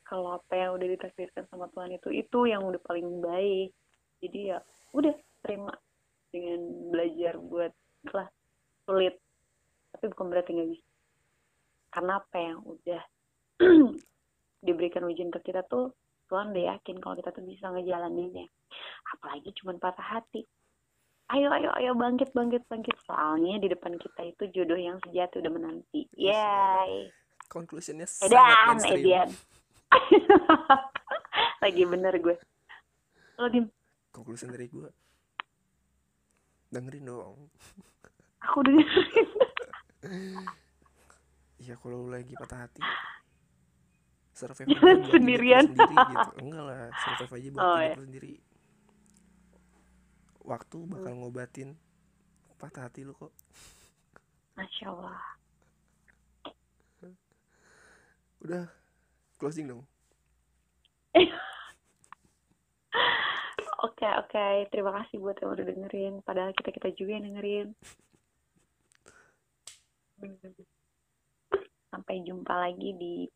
Kalau apa yang udah ditakdirkan sama Tuhan itu itu yang udah paling baik. Jadi ya udah terima dengan belajar buat lah sulit tapi bukan berarti nggak bisa karena apa yang udah diberikan ujian ke kita tuh Tuhan udah yakin kalau kita tuh bisa ngejalaninnya apalagi cuma patah hati ayo ayo ayo bangkit bangkit bangkit soalnya di depan kita itu jodoh yang sejati udah menanti yay Conclusionnya sangat edan mainstream. edan lagi bener gue lo dim Conclusion dari gue. Dengerin dong. aku dengerin Iya kalau lagi patah hati survive Sendirian. sendiri gitu. Enggak lah, survive aja buat Oh, iya. sendiri. Waktu bakal ngobatin patah hati lu kok. masya Allah Udah closing dong. Oke oke, terima kasih buat yang udah dengerin. Padahal kita kita juga yang dengerin. Sampai jumpa lagi di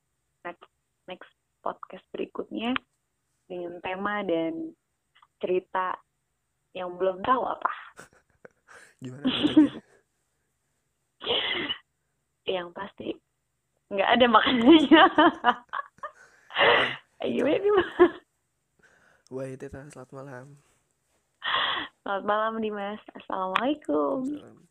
next next podcast berikutnya dengan tema dan cerita yang belum tahu apa. Gimana? Yang pasti nggak ada makanannya. Ayo ini Wah, Teta, selamat malam. Selamat malam Dimas. Assalamualaikum. Salam.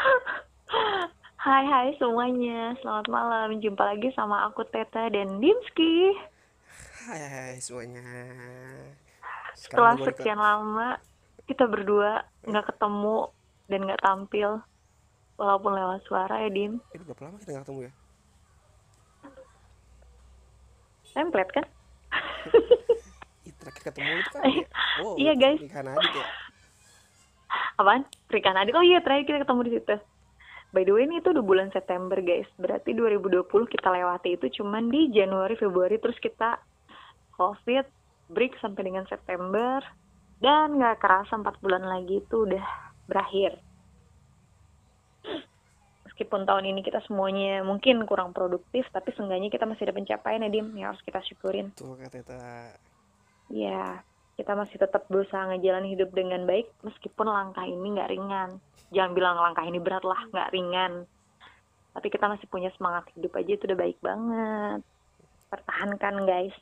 Hai hai semuanya, selamat malam. Jumpa lagi sama aku Teta dan Dimski. Hai, hai semuanya. Setelah gua di- sekian lama kita berdua nggak ketemu dan nggak tampil, walaupun lewat suara ya Dim. Eh, udah berapa lama kita nggak ketemu ya? Template kan? Terakhir ketemu itu kan ya? Oh, Iya, guys. Nikahan Adit ya? Apaan? Pernikahan adik. Oh iya terakhir kita ketemu di situ. By the way ini itu udah bulan September guys. Berarti 2020 kita lewati itu cuman di Januari, Februari terus kita COVID break sampai dengan September dan nggak kerasa 4 bulan lagi itu udah berakhir. Meskipun tahun ini kita semuanya mungkin kurang produktif, tapi seenggaknya kita masih ada pencapaian ya Dim, yang harus kita syukurin. Tuh kata. Ya, kita masih tetap berusaha ngejalanin hidup dengan baik meskipun langkah ini nggak ringan. Jangan bilang langkah ini berat lah, nggak ringan. Tapi kita masih punya semangat hidup aja itu udah baik banget. Pertahankan guys.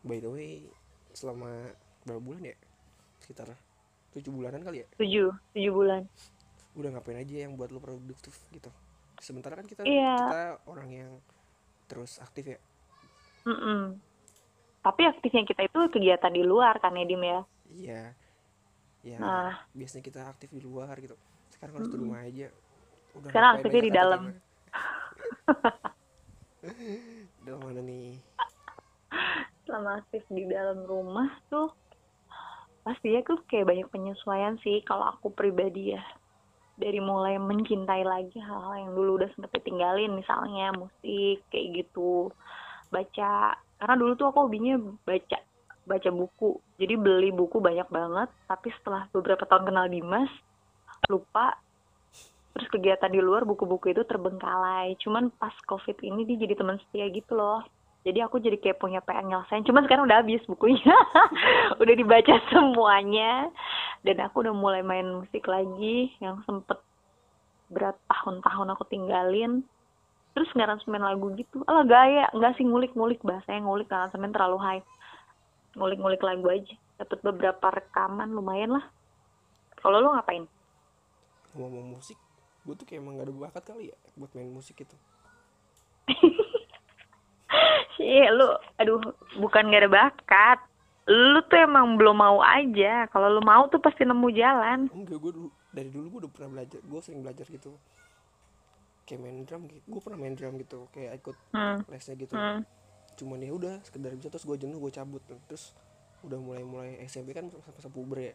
By the way, selama berapa bulan ya? Sekitar tujuh bulanan kali ya? Tujuh, tujuh bulan. Udah ngapain aja yang buat lo produktif gitu? Sementara kan kita Iya. kita orang yang terus aktif ya. Mm-mm. Tapi aktifnya kita itu kegiatan di luar kan ya Dim ya. Iya. Ya, Nah. biasanya kita aktif di luar gitu. Sekarang harus di rumah aja. Udah Sekarang aktifnya di dalam. Dalam mana nih? selama aktif di dalam rumah tuh pasti ya tuh kayak banyak penyesuaian sih kalau aku pribadi ya dari mulai mencintai lagi hal-hal yang dulu udah sempet ditinggalin misalnya musik kayak gitu baca karena dulu tuh aku hobinya baca baca buku. Jadi beli buku banyak banget tapi setelah beberapa tahun kenal Dimas lupa. Terus kegiatan di luar buku-buku itu terbengkalai. Cuman pas covid ini dia jadi teman setia gitu loh. Jadi aku jadi punya PR nyelesain. Cuman sekarang udah habis bukunya. Udah dibaca semuanya. Dan aku udah mulai main musik lagi yang sempet berat tahun-tahun aku tinggalin. Terus ngaransemen lagu gitu. Ala gaya. Nggak sih ngulik-ngulik. Bahasanya ngulik ngaransemen terlalu high ngulik-ngulik lagu aja dapat beberapa rekaman lumayan lah kalau lu ngapain ngomong musik gue tuh kayak emang gak ada bakat kali ya buat main musik itu Iya, lu, aduh, bukan gak ada bakat. Lu tuh emang belum mau aja. Kalau lu mau tuh pasti nemu jalan. enggak gue dulu dari dulu gue udah pernah belajar gue sering belajar gitu kayak main drum gitu gue pernah main drum gitu kayak ikut Hmm. lesnya gitu Hmm. Cuman ya udah sekedar bisa terus gue jenuh gue cabut terus udah mulai mulai SMP kan masa-masa puber ya.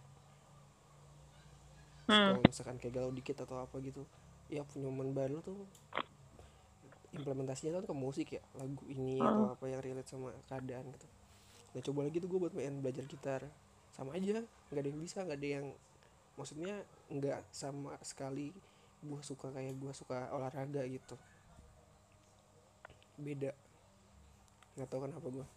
Hmm. kalau misalkan kayak galau dikit atau apa gitu ya punya momen baru tuh implementasinya kan ke musik ya lagu ini atau apa yang relate sama keadaan gitu. Nah coba lagi tuh gue buat main belajar gitar. Sama aja nggak ada yang bisa nggak ada yang maksudnya nggak sama sekali gue suka kayak gue suka olahraga gitu. Beda nggak tahu kenapa gue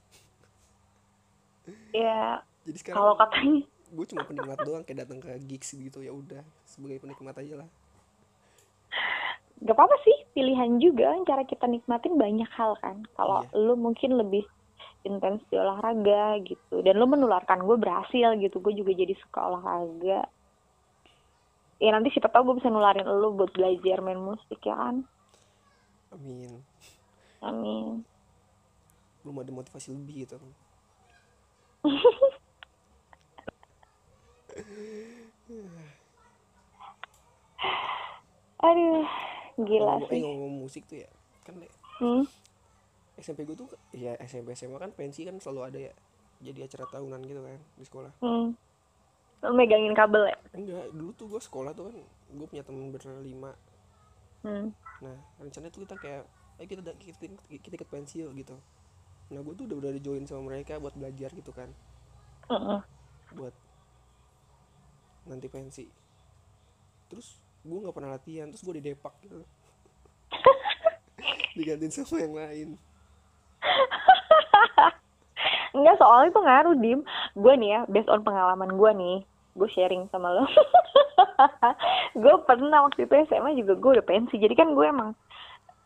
Ya, jadi sekarang kalau katanya, gue cuma penikmat doang kayak datang ke gigs gitu ya udah sebagai penikmat aja lah gak apa-apa sih, pilihan juga. Cara kita nikmatin banyak hal kan. Kalau lu mungkin lebih intens di olahraga gitu. Dan lu menularkan gue berhasil gitu. Gue juga jadi suka olahraga. Ya nanti siapa tahu gue bisa nularin lu buat belajar main musik ya kan. amin Amin. Belum ada motivasi lebih gitu Aduh, gila ngomong, eh, sih. ngomong musik tuh ya kan Hmm. SMP gue tuh ya SMP SMA kan pensi kan selalu ada ya jadi acara tahunan gitu kan di sekolah Hmm. Lu megangin kabel ya? enggak dulu tuh gue sekolah tuh kan gue punya temen berlima Hmm. nah rencananya tuh kita kayak eh kita da- kita, kita ikut pensi yuk gitu nah gue tuh udah udah join sama mereka buat belajar gitu kan Heeh. buat nanti pensi terus gue nggak pernah latihan terus gue di depak gitu digantiin sama yang lain Enggak, soalnya itu ngaruh, Dim. Gue nih ya, based on pengalaman gue nih, gue sharing sama lo. gue pernah waktu itu SMA juga gue udah pensi. Jadi kan gue emang,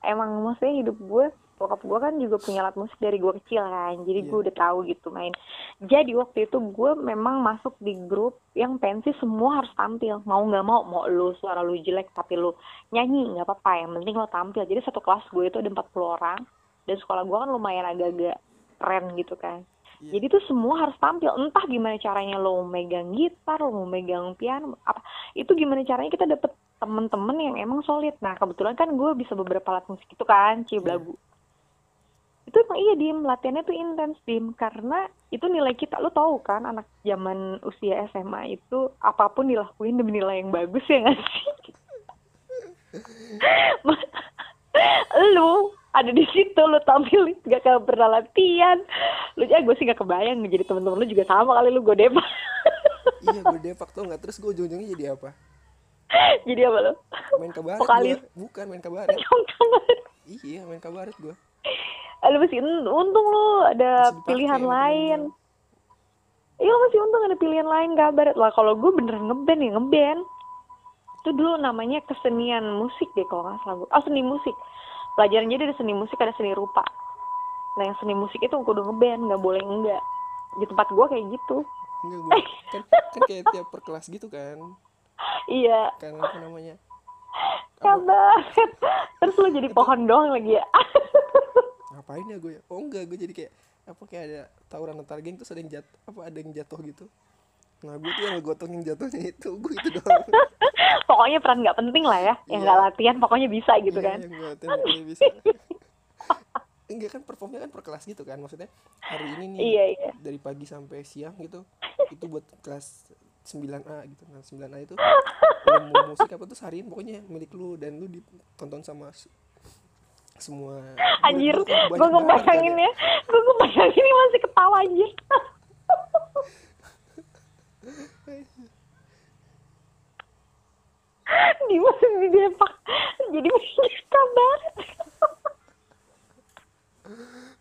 emang maksudnya hidup gue, bokap gue kan juga punya alat musik dari gue kecil kan. Jadi gue Iya. udah tahu gitu main. Jadi waktu itu gue memang masuk di grup yang pensi semua harus tampil. Mau nggak mau, mau lu suara lu jelek tapi lu nyanyi nggak apa-apa. Yang penting lo tampil. Jadi satu kelas gue itu ada 40 orang. Dan sekolah gue kan lumayan agak-agak keren gitu kan. Iya. Jadi tuh semua harus tampil. Entah gimana caranya lo megang gitar, lo mau megang piano, apa itu gimana caranya kita dapet temen-temen yang emang solid. Nah kebetulan kan gue bisa beberapa alat musik itu kan, cie belagu. Itu emang iya dim, latihannya tuh intens dim, karena itu nilai kita. Lo tahu kan anak zaman usia SMA itu apa pun dilakuin demi nilai yang bagus ya nggak sih? lu ada di situ lu tampil gak ke pernah latihan. Lu ya gue sih gak kebayang jadi temen-temen lu juga sama kali lu gue depak. Iya gue depak tuh nggak? Terus gue ujung-ujungnya jadi apa? Jadi apa lu? Main kabaret Vokalis. gua. bukan main kabaret kamar iya main kabaret gue Eh, lu masih untung lu ada Masih pilihan lain. temen-temen. iya masih untung ada pilihan lain kabar. Lah kalau gue beneran ngeband ya ngeband. Itu dulu namanya kesenian musik deh kalau nggak salah gue oh seni musik. Pelajaran jadi ada seni musik ada seni rupa. Nah yang seni musik itu kudu ngeband nggak boleh enggak di tempat gue kayak gitu. Enggak gue kan kan kayak tiap per kelas gitu kan. Iya. Kan apa namanya? Kabar. Terus lu jadi pohon doang lagi ya ngapain ya gue ya? Oh enggak gue jadi kayak apa kayak ada tawuran antar geng terus ada yang jat apa ada yang jatuh gitu. Nah gue tuh yang ngegotongin jatuhnya itu gue itu doang. Pokoknya peran nggak penting lah ya yang nggak latihan pokoknya bisa gitu Iya, kan. yang gue tembaknya bisa. Enggak kan performnya kan per kelas gitu kan maksudnya hari ini nih iya iya. dari pagi sampai siang gitu itu buat kelas 9A gitu. Nah 9A itu mau musik apa tuh seharian pokoknya milik lu dan lu ditonton sama semua. Anjir gue banget ngebayangin ya. Gue ngebayangin ini masih ketawa anjir. Dimas di Depak jadi mikir kabar.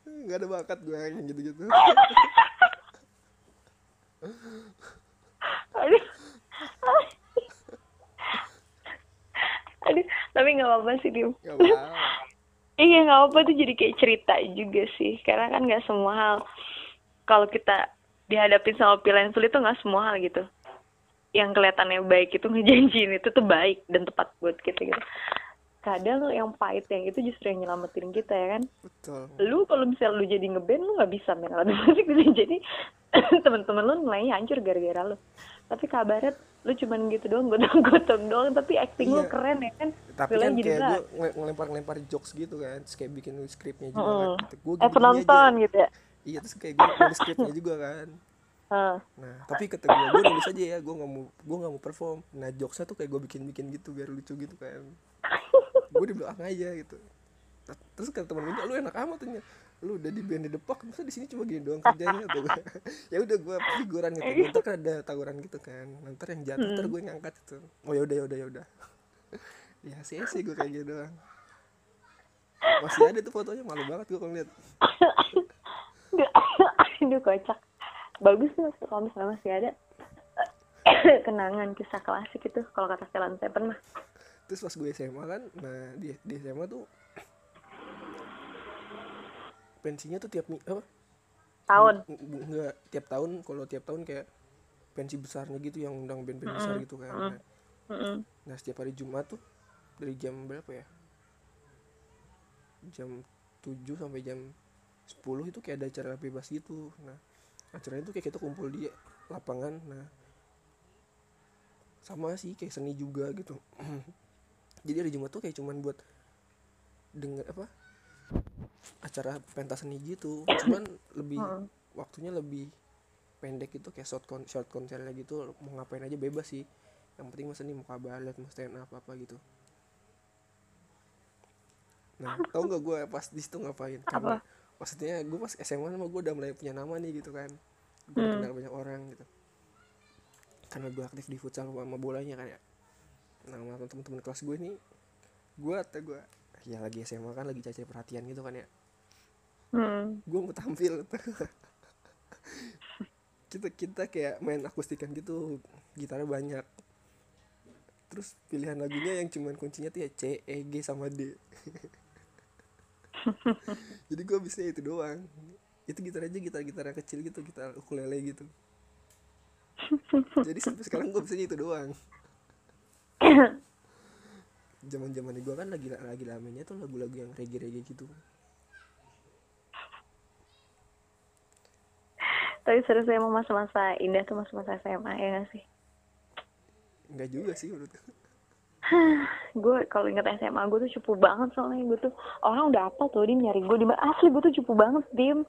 Nggak ada bakat gue yang gitu-gitu. Aduh. Aduh tapi nggak apa-apa sih Dim. Apa Iya nggak apa tuh jadi kayak cerita juga sih. Karena kan nggak semua hal kalau kita dihadapin sama pilihan sulit tuh nggak semua hal gitu. Yang kelihatannya baik itu ngejanjiin itu tuh baik dan tepat buat kita gitu kadang yang pahit yang itu justru yang nyelamatin kita ya kan? Betul. Lu kalau misalnya lu jadi ngeband lu nggak bisa main alat musik gitu. Jadi teman-teman lu nilainya hancur gara-gara lu. Tapi kabarnya lu cuman gitu doang gotong-gotong doang. Tapi acting lu Iya. keren ya kan? Tapi Nilainya kan jadi kayak gue ngelempar-ngelempar jokes gitu kan. Terus kayak bikin skripnya juga Mm-mm. kan. Gitu. gue eh penonton gitu ya? Iya terus kayak gue nulis skripnya juga kan. Nah tapi kata gue gue nulis aja ya. Gue nggak mau gue nggak mau perform. Nah jokesnya tuh kayak gue bikin bikin gitu biar lucu gitu kan gue di belakang aja gitu. Nah, terus kata temen gue lu enak amat tuh lu udah di band di depak masa di sini cuma gini doang kerjanya? Tuh ya udah gue figuran gitu. Ntar kan ada tawuran gitu kan. Nanti yang jatuh ntar gue ngangkat itu. Oh ya udah ya udah ya udah. Ya sih sih gue kayak gitu doang. Masih ada tuh fotonya malu banget gue kalau lihat Aduh kocak. Bagus tuh kalau misalnya masih ada. Kenangan kisah klasik itu kalau kata Selan Seven mah terus pas gue SMA kan nah di, di SMA tuh pensinya tuh tiap apa? Tahun. Ng- ng- nggak tiap tahun kalau tiap tahun kayak pensi besarnya gitu yang undang band-band besar gitu kan. Nah, Mm-mm. nah setiap hari Jumat tuh dari jam berapa ya? Jam 7 sampai jam 10 itu kayak ada acara bebas gitu. Nah acaranya tuh kayak kita kumpul di lapangan nah sama sih kayak seni juga gitu jadi hari Jumat tuh kayak cuman buat denger apa acara pentas seni gitu. Cuman lebih waktunya lebih pendek itu kayak short con short konsernya gitu. Mau ngapain aja bebas sih. Yang penting mas seni mau kabaret mau stand up apa gitu. Nah tau nggak gue pas di situ ngapain? Karena maksudnya gue pas SMA sama gue udah mulai punya nama nih gitu kan. Gue udah kenal banyak orang gitu. Karena gue aktif di futsal sama, sama bolanya kan ya nah sama temen-temen kelas gue nih gue atau gue ya lagi SMA kan lagi cari perhatian gitu kan ya. Hmm. gue mau tampil. Kita kita kayak main akustikan gitu gitarnya banyak. Terus pilihan lagunya yang cuman kuncinya tuh ya C E G sama D. Jadi gue bisnya itu doang. Itu gitar aja gitar gitar yang kecil gitu gitar ukulele gitu. Jadi sampai sekarang gue bisanya itu doang zaman zaman gue kan lagi lagi lamanya tuh lagu-lagu yang reggae reggae gitu. Tapi serius emang masa-masa indah tuh masa-masa SMA ya gak sih? Enggak juga sih menurut gue gue kalau inget SMA gue tuh cupu banget soalnya gue tuh orang udah apa tuh dia nyari gue di asli gue tuh cupu banget dim.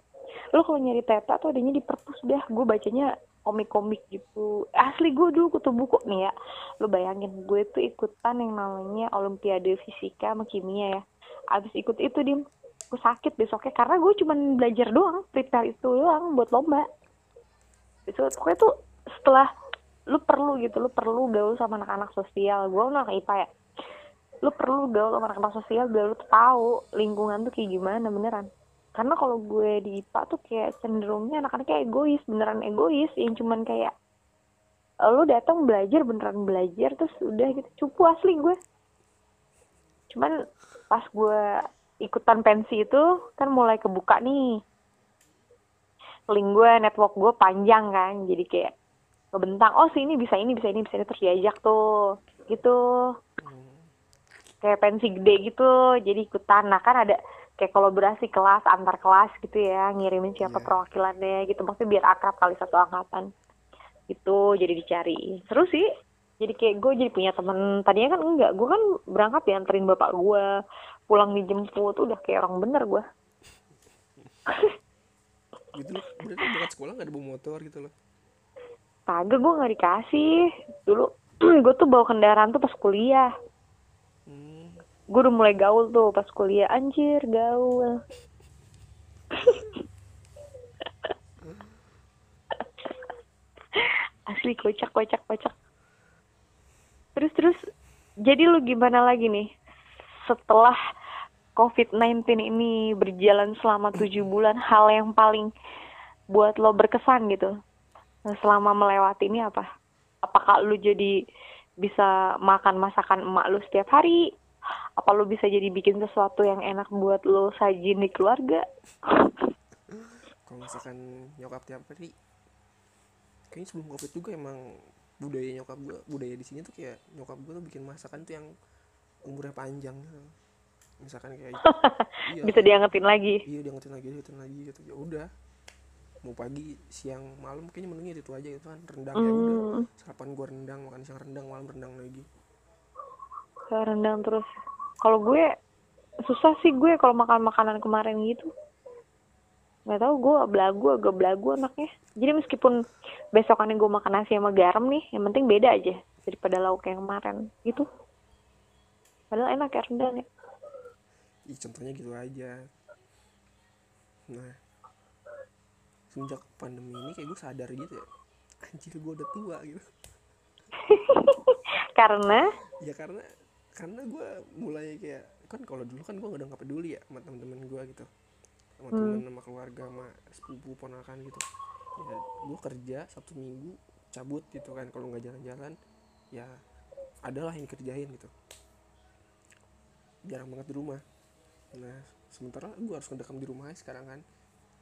Lo kalau nyari teta tuh adanya di perpus dah gue bacanya komik-komik gitu. Asli gue dulu kutu buku nih ya. Lo bayangin gue tuh ikutan yang namanya olimpiade fisika sama kimia ya. Abis ikut itu dim gue sakit besoknya. Karena gue cuman belajar doang prepare itu doang buat lomba. Itu pokoknya tuh setelah lu perlu gitu lu perlu gaul sama anak-anak sosial. Gue anak IPA ya. Lu perlu gaul sama anak-anak sosial biar lu tahu lingkungan tuh kayak gimana beneran karena kalau gue di IPA tuh kayak cenderungnya anak-anaknya egois beneran egois. Yang cuman kayak eh, lu datang belajar beneran belajar terus udah gitu. Cupu asli gue. Cuman pas gue ikutan pensi itu kan mulai kebuka nih. Link gue network gue panjang kan jadi kayak ngebentang oh sini bisa ini bisa ini bisa ini terus diajak tuh gitu. Kayak pensi gede gitu jadi ikutan. Nah kan ada kayak kolaborasi kelas antar kelas gitu ya ngirimin siapa Iya. perwakilannya gitu maksudnya biar akrab kali satu angkatan. Gitu jadi dicari seru sih. Jadi kayak gue jadi punya temen. Tadinya kan enggak gue kan berangkat dianterin bapak gue pulang dijemput. Udah kayak orang bener gue. Gitu berarti berangkat sekolah nggak ada bawa motor gitu loh? Kagak gue nggak dikasih. Dulu gue tuh bawa kendaraan tuh pas kuliah. Gue udah mulai gaul tuh pas kuliah. Anjir gaul. Asli kocak kocak kocak. Terus terus. Jadi lu gimana lagi nih? Setelah COVID-19 ini berjalan selama tujuh bulan hal yang paling buat lo berkesan gitu selama melewati ini apa? Apakah lu jadi bisa makan masakan emak lu setiap hari apa lu bisa jadi bikin sesuatu yang enak buat lo sajin di keluarga? Kalau misalkan nyokap tiap hari kayaknya sebelum covid juga emang budaya nyokap gue budaya di sini tuh kayak nyokap gue tuh bikin masakan tuh yang umurnya panjang gitu. Misalkan kayak iya, bisa diangetin lagi. Iya diangetin lagi diangetin lagi gitu. Ya udah mau pagi siang malam kayaknya menunya itu aja gitu kan. Rendang mm. ya udah. Hmm. sarapan gue rendang makan siang rendang malam rendang lagi rendang terus. Kalau gue susah sih gue kalau makan makanan kemarin gitu. Nggak tahu gue belagu agak belagu anaknya. Jadi meskipun besokannya gue makan nasi sama garam nih yang penting beda aja daripada lauk yang kemarin. Gitu. Padahal enak ya rendang ya. Ih, contohnya gitu aja. Nah semenjak pandemi ini kayak gue sadar gitu ya. Anjir gue udah tua gitu. Karena? Ya karena karena gue mulai kayak kan kalau dulu kan gue udah nggak peduli ya sama teman-teman gue gitu. Sama hmm. teman sama keluarga sama sepupu ponakan gitu. Ya gue kerja satu minggu cabut gitu kan. Kalau nggak jalan-jalan ya adalah yang kerjain gitu. Jarang banget di rumah. Nah sementara gue harus ngedekam di rumah sekarang kan.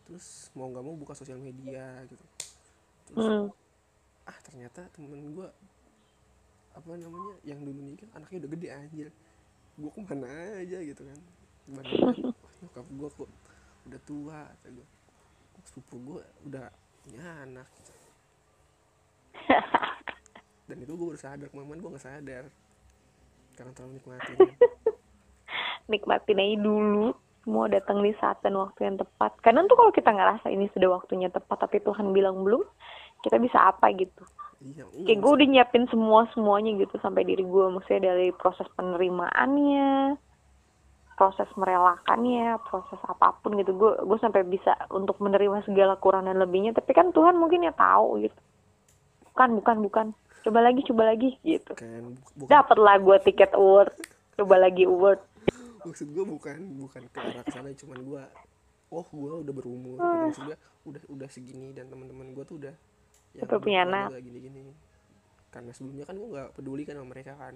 Terus mau nggak mau buka sosial media gitu. Terus hmm. ah ternyata temen gue apa namanya yang dulu nikah anaknya udah gede anjir. Gue ke mana aja gitu kan. Nyokap gue kok udah tua kata gue sepupu gue udah punya anak gitu. dan itu gue baru sadar kemarin gue nggak sadar. Karena terlalu nikmatin. Nikmatin aja dulu. Semua datang di saat dan waktu yang tepat. Karena tuh kalau kita ngerasa ini sudah waktunya tepat tapi Tuhan bilang belum kita bisa apa gitu kayak gue udah nyiapin semua semuanya gitu sampai diri gue maksudnya dari proses penerimaannya proses merelakannya proses apa pun gitu. Gue gue sampai bisa untuk menerima segala kurang dan lebihnya tapi kan Tuhan mungkin ya tahu gitu. Bukan bukan bukan. Coba lagi coba lagi gitu. Dapatlah gue tiket award. Coba lagi award. Maksud gue bukan bukan ke arah sana cuman gue oh gue udah berumur. Gitu. maksud gue udah udah segini dan teman-teman gue tuh udah ya udah punya anak? gini gini karena sebelumnya kan gue nggak peduli kan sama mereka kan.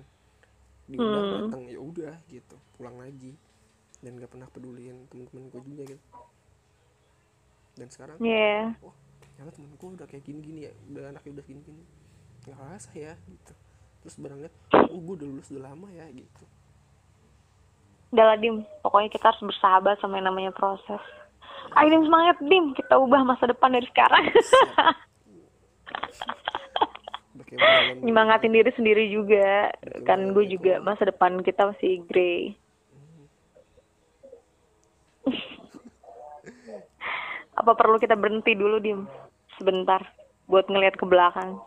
Diundang hmm. datang ya udah gitu pulang lagi. Dan gak pernah peduliin teman-teman gue juga gitu. Dan sekarang yeah. oh ternyata temen gue udah kayak gini gini ya udah anaknya udah gini gini nggak rasa ya gitu. Terus barang lihat oh gue udah lulus udah lama ya gitu. Udah lah dim. Pokoknya kita harus bersahabat sama yang namanya proses. Ayo dim semangat dim. Kita ubah masa depan dari sekarang nyemangatin diri sendiri juga. Kan gue juga masa depan kita masih grey. Apa perlu kita berhenti dulu dim? Sebentar buat ngelihat ke belakang.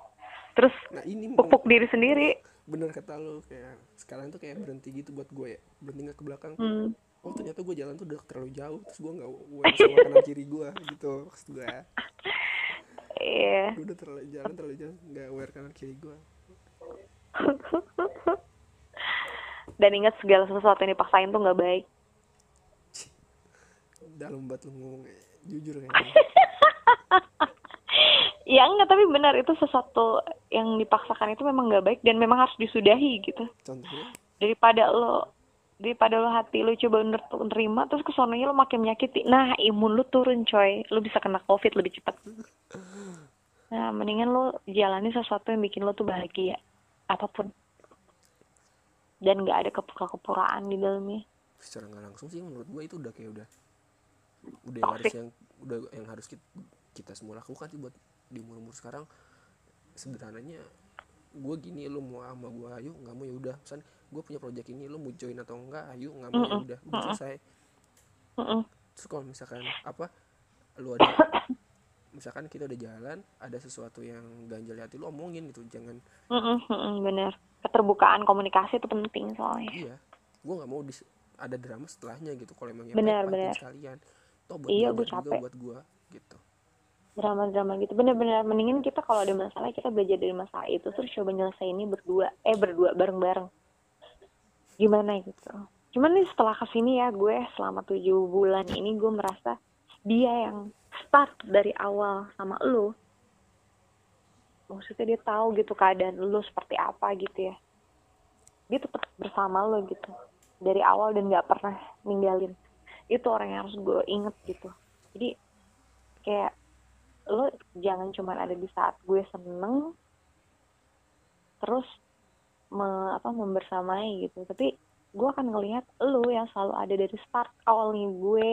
Terus nah, ini pupuk diri sendiri. Bener kata lo kayak sekarang tuh kayak berhenti gitu buat gue ya. Berhenti nggak ke belakang. Hmm. oh ternyata gue jalan tuh udah terlalu jauh terus gue nggak sama kanan kiri gue gitu maksud gue iya. Udah terlalu jalan terlalu jauh nggak aware kanan kiri gue dan ingat segala sesuatu yang dipaksain tuh nggak baik. Dalam banget lu ngomong jujur kayaknya. Ya enggak tapi benar itu sesuatu yang dipaksakan itu memang nggak baik dan memang harus disudahi gitu. Contohnya? Daripada lo daripada lo hati lo coba nerima terus kesonanya lo makin menyakiti. Nah imun lo turun coy. Lo bisa kena covid lebih cepat. Nah mendingan lo jalani sesuatu yang bikin lo tuh bahagia. Apa pun. Dan nggak ada kepura-kepuraan di dalamnya. Secara nggak langsung sih menurut gue itu udah kayak udah udah yang harus yang udah yang harus kita, kita semua lakukan sih buat di umur umur sekarang. Sederhananya gue gini lo mau sama gue ayo nggak mau ya udah. Pesan gue punya project ini lo mau join atau enggak ayo nggak mau ya udah. Udah selesai. Terus kalau misalkan apa lo ada misalkan kita udah jalan ada sesuatu yang ganjal hati lo omongin gitu jangan bener. Keterbukaan komunikasi itu penting soalnya. Iya. Gue nggak mau dis ada drama setelahnya gitu kalau emang yang bener, bener. sekalian. Toh buat iya, gue capek. buat gue gitu drama-drama gitu. Bener-bener mendingan kita kalau ada masalah kita belajar dari masalah itu. Terus coba nyelesain ini berdua. Eh berdua bareng-bareng. Gimana gitu. Cuman nih setelah ke sini ya gue selama tujuh bulan ini gue merasa dia yang start dari awal sama lo maksudnya dia tahu gitu keadaan lo seperti apa gitu ya. Dia tetap bersama lo gitu. Dari awal dan nggak pernah ninggalin. Itu orang yang harus gue inget gitu. Jadi kayak lo jangan cuma ada di saat gue seneng terus me, apa membersamai gitu. Tapi gue akan ngelihat lu yang selalu ada dari start awalnya gue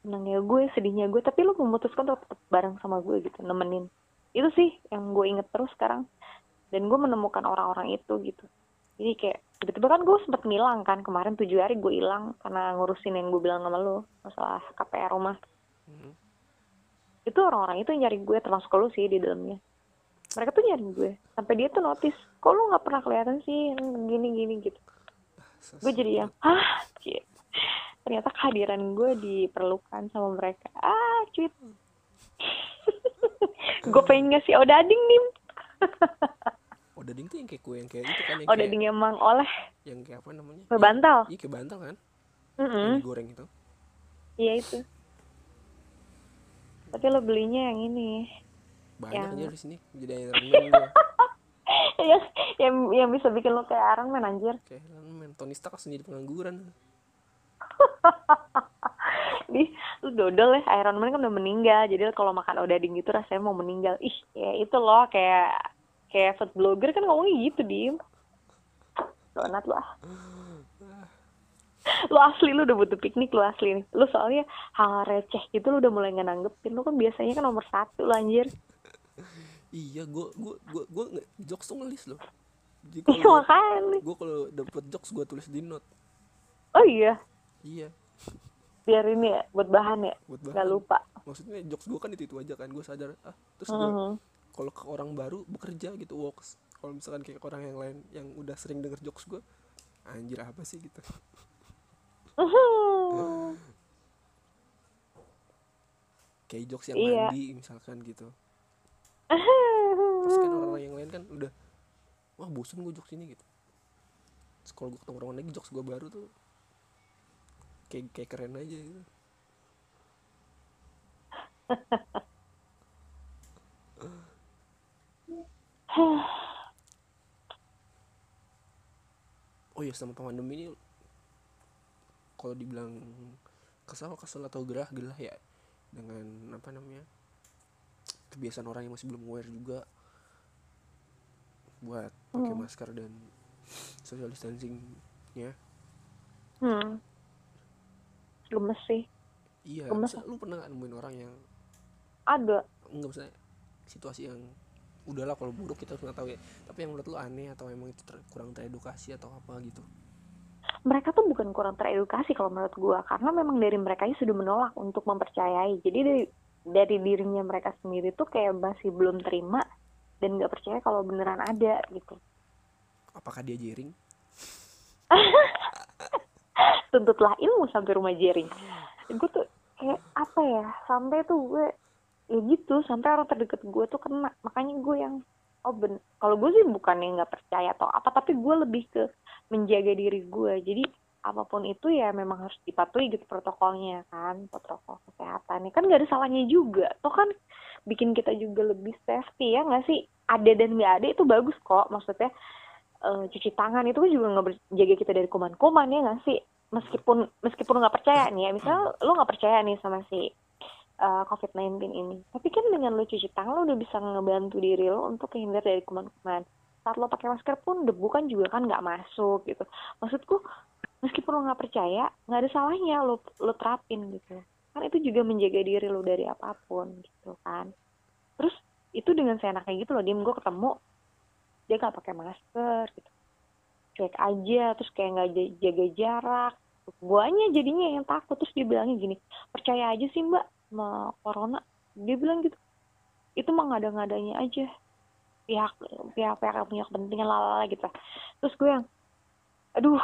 senangnya gue sedihnya gue tapi lu memutuskan untuk tetap bareng sama gue gitu nemenin. Itu sih yang gue inget terus sekarang. Dan gue menemukan orang-orang itu gitu. Jadi kayak tiba-tiba kan gue sempet ngilang kan kemarin tujuh hari gue hilang karena ngurusin yang gue bilang sama lu masalah KPR rumah. Hmm. Itu orang-orang itu yang nyari gue termasuk lu sih di dalamnya mereka tuh nyari gue sampai dia tuh notice kok lu nggak pernah kelihatan sih gini gini gitu gue jadi yang ah shit. ternyata kehadiran gue diperlukan sama mereka ah cuit gue pengen ngasih odading nih Odading tuh yang kayak kue yang kayak itu kan yang odading kayak, emang oleh yang kayak apa namanya? kue bantal Iya kayak bantal kan? Mm-mm. Yang digoreng itu. iya itu tapi lo belinya yang ini Banyak Yang- aja di sini. Jadi Iron Man gue. yang yang yang bisa bikin lo kayak Iron Man anjir Kayak Iron Man. Tony Stark langsung jadi pengangguran. di lu dodol ya Iron Man kan udah meninggal jadi kalau makan odading gitu rasanya mau meninggal ih ya itu loh kayak kayak food blogger kan ngomongnya gitu dim donat lu ah lu asli lu udah butuh piknik lu asli nih lu soalnya hal receh gitu lu udah mulai nggak nanggepin lu kan biasanya kan nomor satu lu anjir Iya, gue gue gue gue jokes tuh ngelis loh. Jadi iya kalau makanya gue kalau dapet jokes gue tulis di note. oh iya Iya, biar ini ya buat bahan ya buat bahan. lupa Maksudnya jokes gue kan itu itu aja kan. Gue sadar ah terus gue Mhm. kalau ke orang baru bekerja gitu works. Kalau misalkan kayak orang yang lain yang udah sering denger jokes gue, anjir apa sih gitu. Mhm. Kayak jokes yang Iya. mandi misalkan gitu. Terus kan orang-orang yang lain kan udah wah bosen gue jokes ini gitu. Terus kalau gue ketemu orang lagi jokes gue baru tuh kayak kayak keren aja gitu. Oh iya selama pandemi ini kalau dibilang kesal kesel atau gerah gerah ya dengan apa namanya kebiasaan orang yang masih belum aware juga buat pakai Hmm. masker dan social distancing ya hmm. gemes sih iya Gemes. lu pernah nggak nemuin orang yang ada nggak bisa situasi yang udahlah kalau buruk kita harus nggak tahu ya tapi yang menurut lu aneh atau emang itu ter- kurang teredukasi atau apa gitu mereka tuh bukan kurang teredukasi kalau menurut gua karena memang dari mereka sudah menolak untuk mempercayai. Jadi dari dari dirinya mereka sendiri tuh kayak masih belum terima dan nggak percaya kalau beneran ada gitu. Apakah dia jering? Tuntutlah ilmu sampai rumah jering. Gue tuh kayak apa ya sampai tuh gue ya gitu sampai orang terdekat gue tuh kena. Makanya gue yang oh ben kalau gue sih bukannya nggak percaya atau apa tapi gue lebih ke menjaga diri gue. Jadi apa pun itu ya memang harus dipatuhi gitu protokolnya kan protokol kesehatan. Kan nggak ada salahnya juga. Toh kan bikin kita juga lebih safety ya nggak sih? Ada dan nggak ada itu bagus kok. Maksudnya eh, cuci tangan itu juga nggak menjaga kita dari kuman-kuman ya nggak sih? Meskipun meskipun nggak percaya nih ya. Misalnya lu nggak percaya nih sama si uh, COVID-19 ini. Tapi kan dengan lu cuci tangan lu udah bisa ngebantu diri lu untuk terhindar dari kuman-kuman. Saat lo pakai masker pun debu kan juga kan nggak masuk gitu. Maksudku meskipun lo nggak percaya nggak ada salahnya lo lo terapin gitu. Kan itu juga menjaga diri lo dari apa pun gitu kan. Terus itu dengan seenaknya gitu loh diem gue ketemu dia nggak pakai masker gitu. Cuek aja terus kayak nggak ja- jaga jarak. Guanya jadinya yang takut terus dia gini percaya aja sih mbak sama corona dia bilang gitu itu mah ngada-ngadanya aja. Pihak pihak pihak yang punya kepentingan lalala gitu. Terus gue yang aduh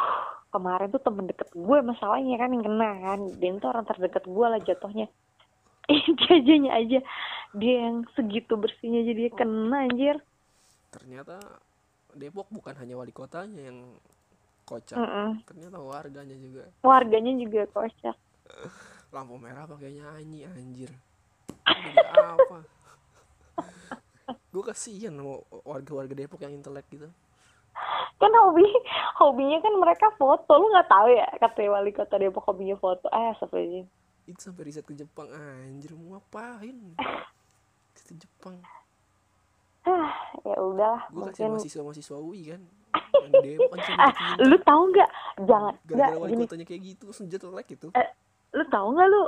kemarin tuh temen deket gue masalahnya kan yang kena kan. Dia itu orang terdekat gue lah jatuhnya. Dia ajanya aja. Dia yang segitu bersihnya jadi kena anjir. Ternyata Depok bukan hanya wali kotanya yang kocak. Mm-mm. ternyata warganya juga. Warganya juga kocak lampu merah pakai nyanyi anjir. Jadi apa? Gue kasihan sama warga-warga Depok yang intelek gitu. Kan hobi hobinya kan mereka foto. Lu nggak tahu ya kata wali kota Depok hobinya foto. Eh seperti itu sampai riset ke Jepang. Anjir mau ngapain? Ke Jepang. Ah ya udahlah gue mungkin mahasiswa mahasiswa UI kan. Depok kan ah lu tahu nggak? Jangan gara-gara wali gini. kotanya kayak gitu jelek gitu eh, lu tahu nggak lu?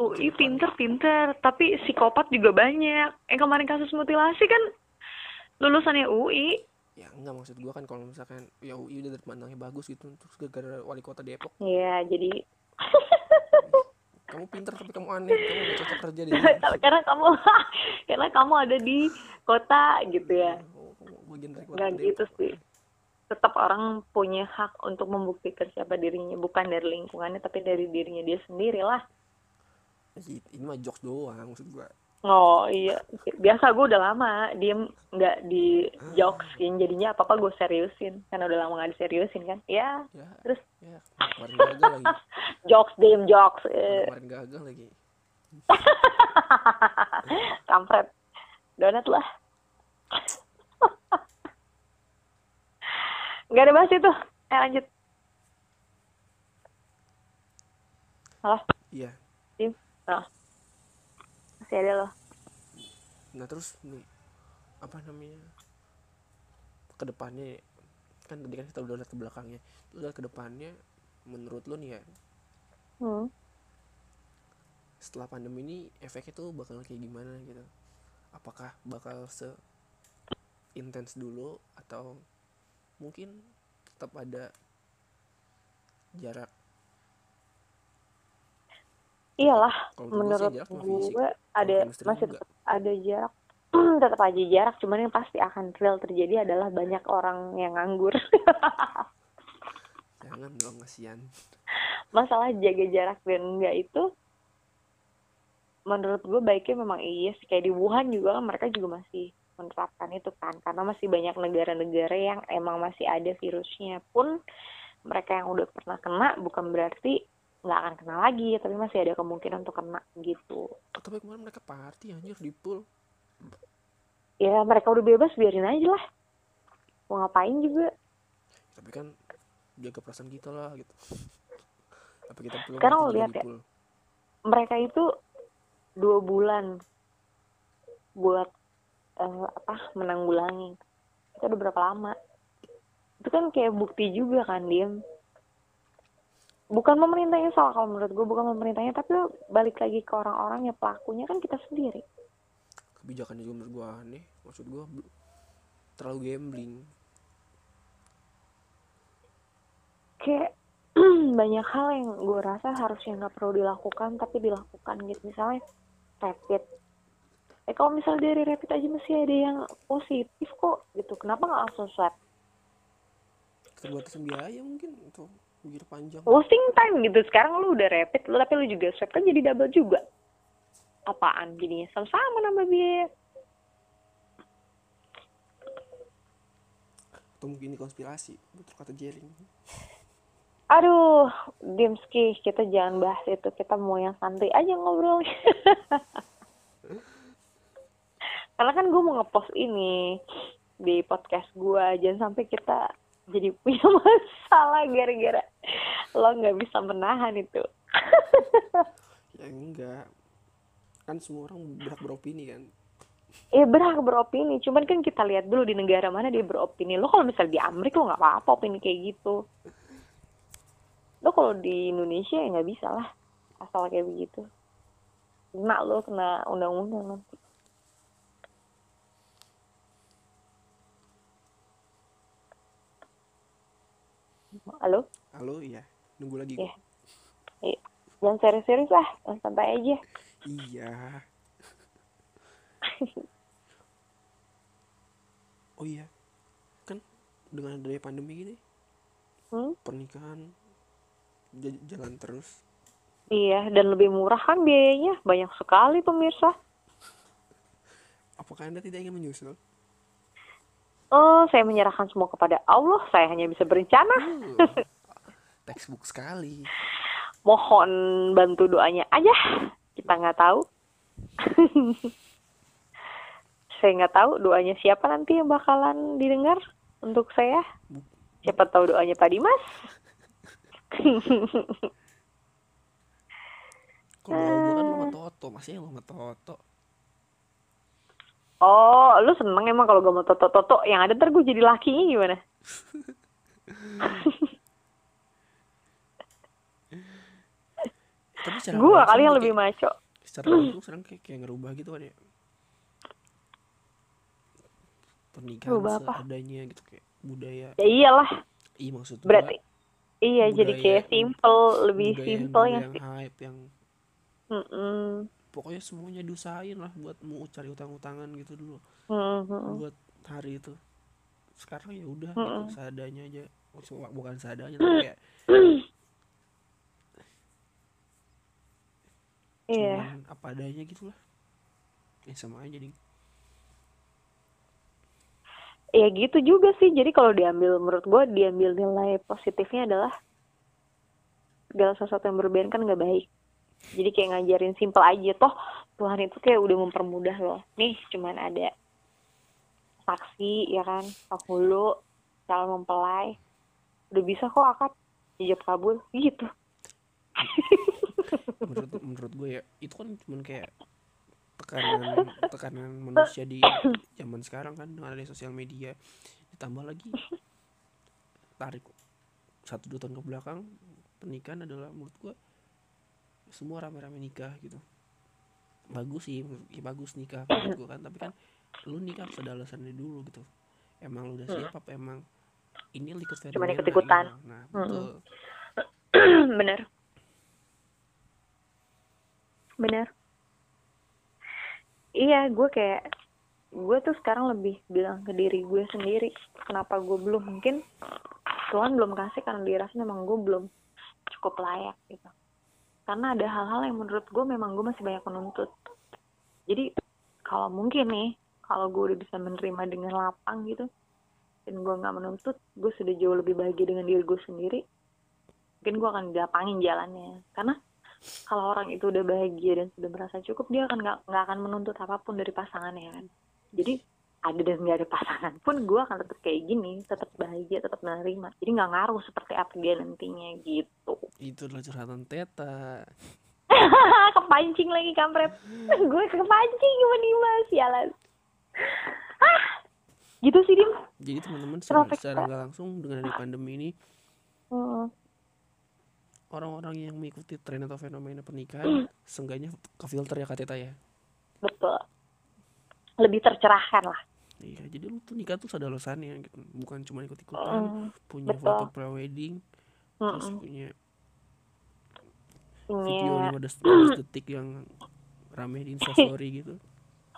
UI pinter-pinter tapi psikopat juga banyak. Yang kemarin kasus mutilasi kan lulusannya UI ya enggak maksud gue kan kalau misalkan ya UI udah dari pandangnya bagus gitu terus gara-gara wali kota Depok. Ya jadi kamu pinter tapi kamu aneh. Kamu gak cocok kerja di karena kamu karena kamu ada di kota gitu ya. Oh, bagian dari kota Depok. gitu sih tetap orang punya hak untuk membuktikan siapa dirinya bukan dari lingkungannya tapi dari dirinya dia sendiri lah ini mah jokes doang maksud gue oh iya. Biasa gue udah lama diem nggak di jokesin jadinya apa apa gue seriusin karena udah lama nggak diseriusin kan? Ya ya terus? ya kemarin gagal lagi. Jokes diem jokes. Eh, kemarin gagal lagi. Kampret. Donat lah nggak ada bahas itu. Eh lanjut. Halo? Iya. Dim? Oh. masih ada loh nah terus nih apa namanya ke depannya kan tadi kan kita udah lihat ke belakangnya terus lihat ke depannya menurut lo nih ya hmm. setelah pandemi ini efeknya tuh bakal kayak gimana gitu? Apakah bakal se intens dulu atau mungkin tetap ada jarak. Iyalah kalau menurut gue ada masih tetap ada jarak. Tetap aja jarak cuman yang pasti akan real terjadi adalah banyak orang yang nganggur. Jangan dong kasihan. Masalah jaga jarak dan enggak itu menurut gue baiknya memang iya sih. Kayak di Wuhan juga kan mereka juga masih menerapkan itu kan. Karena masih banyak negara-negara yang emang masih ada virusnya pun mereka yang udah pernah kena bukan berarti nggak akan kena lagi tapi masih ada kemungkinan untuk kena gitu. Oh, tapi kemarin mereka party anjir di pool. Ya mereka udah bebas biarin aja lah. Mau ngapain juga? Tapi kan jaga perasaan kita lah gitu. Apa kita perlu Sekarang lo lihat ya. mereka itu dua bulan buat eh, apa menanggulangi. Itu udah berapa lama? Itu kan kayak bukti juga kan diem bukan pemerintahnya salah kalau menurut gue bukan pemerintahnya tapi balik lagi ke orang-orang ya pelakunya kan kita sendiri. Kebijakannya juga menurut gua aneh. Maksud gua bel- terlalu gambling. Kayak banyak hal yang gue rasa harusnya nggak perlu dilakukan tapi dilakukan gitu. Misalnya rapid eh kalau misalnya dari rapid aja masih ada yang positif kok. Gitu. Kenapa nggak langsung swab? Keterbatasan biaya mungkin untuk mikir panjang. Wasting time gitu. Sekarang lu udah rapid lu tapi lu juga swab kan jadi double juga. Apaan jadinya? Sama-sama nambah biaya. Atau mungkin ini konspirasi betul kata Jering. Aduh Dimski kita jangan bahas itu. Kita mau yang santai aja ngobrol karena kan gue mau ngepost ini di podcast gue jangan sampai kita jadi punya masalah gara-gara lo nggak bisa menahan itu. Ya enggak. Kan semua orang berhak beropini kan? Eh berhak beropini. Cuman kan kita lihat dulu di negara mana dia beropini. Lo kalau misalnya di Amerika lo nggak apa-apa opini kayak gitu. Lo kalau di Indonesia ya nggak bisa lah. Asal kayak begitu. Kena lo kena undang-undang nanti halo? Halo iya. Nunggu lagi Iya. kok. Eh, jangan serius-serius lah santai aja. Iya. Oh iya. Kan dengan adanya pandemi gini hmm? pernikahan jalan terus. Iya dan lebih murah kan biayanya. Banyak sekali pemirsa. Apakah anda tidak ingin menyusul Oh, saya menyerahkan semua kepada Allah. Saya hanya bisa berencana. Uh, textbook sekali Mohon bantu doanya aja. Kita nggak tahu. saya nggak tahu doanya siapa nanti yang bakalan didengar untuk saya. Siapa tahu doanya Pak Dimas. kalau gue kan lo sama Toto masih lo Toto Oh, lu seneng emang kalau gue mau toto-toto yang ada ntar gue jadi lakinya gimana? tapi secara gue kali yang lebih maco. secara langsung sekarang kayak, kayak ngerubah gitu kan ya pernikahan apa? seadanya gitu kayak budaya Ya iyalah, iya maksud gua berarti iya jadi budaya- kayak simple, lebih simple yang, ya yang sih. hype yang Mm-mm. Pokoknya semuanya diusahain lah buat mau cari utang-utangan gitu dulu Mm-mm. buat hari itu sekarang ya udah Mm-mm. gitu seadanya aja Maksudnya bukan seadanya tapi kayak Iya. cuman apa adanya gitu lah ya sama aja ding Ya gitu juga sih. Jadi kalau diambil menurut gue diambil nilai positifnya adalah segala sesuatu yang berlebihan kan nggak baik. Jadi kayak ngajarin simple aja toh Tuhan itu kayak udah mempermudah loh. Nih cuman ada saksi ya kan, penghulu, calon mempelai. Udah bisa kok akad ijab kabul gitu. menurut menurut gue ya itu kan cuman kayak tekanan tekanan manusia di zaman sekarang kan dengan adanya sosial media ditambah lagi tarik satu dua tahun ke belakang pernikahan adalah menurut gue semua rame-rame nikah gitu bagus sih ya bagus nikah menurut gue kan tapi kan lu nikah harus ada alasannya dulu gitu emang lu udah siap apa emang ini ikut fenomena ikut-ikutan. gitu. nah Mm-mm. betul Bener. Bener. Iya, gue kayak gue tuh sekarang lebih bilang ke diri gue sendiri kenapa gue belum mungkin Tuhan belum kasih karena dirasa memang gue belum cukup layak gitu karena ada hal-hal yang menurut gue memang gue masih banyak menuntut. Jadi kalau mungkin nih kalau gue udah bisa menerima dengan lapang gitu dan gue nggak menuntut gue sudah jauh lebih bahagia dengan diri gue sendiri mungkin gue akan dilapangin jalannya. Karena kalau orang itu udah bahagia dan sudah merasa cukup dia akan nggak akan menuntut apa pun dari pasangannya kan. Jadi ada dan nggak ada pasangan pun gue akan tetap kayak gini tetap bahagia tetap menerima. Jadi nggak ngaruh seperti apa dia nantinya gitu. Itu adalah curhatan teta. Kepancing lagi kampret. Gue kepancing sama Dimas sialan. Ah gitu sih Dim. Jadi teman-teman secara, nggak langsung dengan adanya pandemi ini Hmm. orang-orang yang mengikuti tren atau fenomena pernikahan seenggaknya ke filter ya Kak Teta ya? Betul. Lebih tercerahkan lah iya jadi lu tuh nikah tuh ada alasannya gitu. Bukan cuma ikut-ikutan Hmm, punya betul. foto pre-wedding terus Mm-mm. punya punya video 15, 15 detik yang rame di instastory gitu.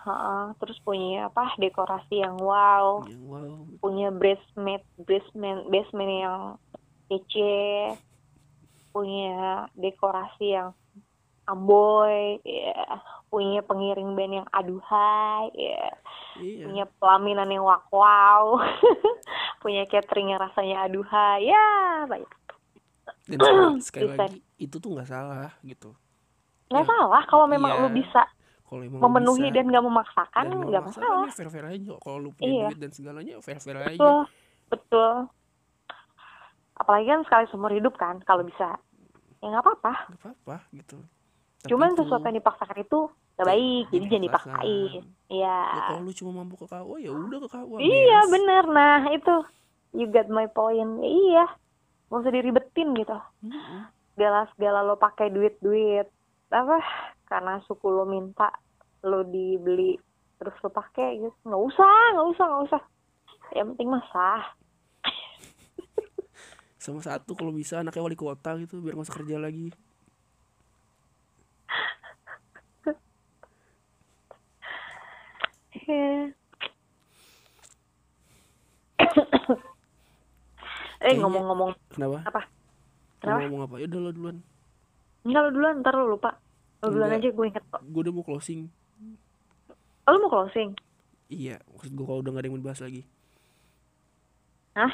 Ha, terus punya apa dekorasi yang wow. Yang wow. Punya bridesmaid bridesmaid basement yang kece. Punya dekorasi yang amboy ya punya pengiring band yang aduhai ya iya. punya pelaminan yang wak wow punya catering yang rasanya aduhai ya banyak. Dan sekali, sekali Desain. lagi itu tuh nggak salah gitu. Nggak Ya, salah kalau memang iya. lu bisa kalau emang memenuhi bisa dan nggak memaksakan nggak masalah. nih fair fair aja kalau lu punya Iya. duit dan segalanya fair fair aja. Betul betul. Apalagi kan sekali seumur hidup kan kalau bisa. Ya nggak apa-apa. Nggak apa-apa gitu cuman sesuatu yang dipaksakan itu nggak baik jadi Jangan dipaksain. Iya. Ya, kalau lu cuma mampu ke KUA ya udah ke KUA iya beres. bener. Nah itu. You got my point. Ya, iya. Gak usah diribetin gitu. Mm-mm. segala segala lo pakai duit duit apa? Karena suku lo minta lo dibeli terus lo pakai gitu. Nggak usah nggak usah nggak usah. Yang penting mah sah. Sama satu kalau bisa anaknya wali kota gitu biar nggak usah kerja lagi eh Kayaknya- ngomong-ngomong. kenapa? Apa? Kenapa? ngomong apa? Ya udah lo duluan. Enggak lo duluan ntar lo lupa. Lo duluan aja gue inget kok. Gue udah mau closing. Oh, lo mau closing? Iya maksud gue kalau udah gak ada yang mau dibahas lagi. Hah?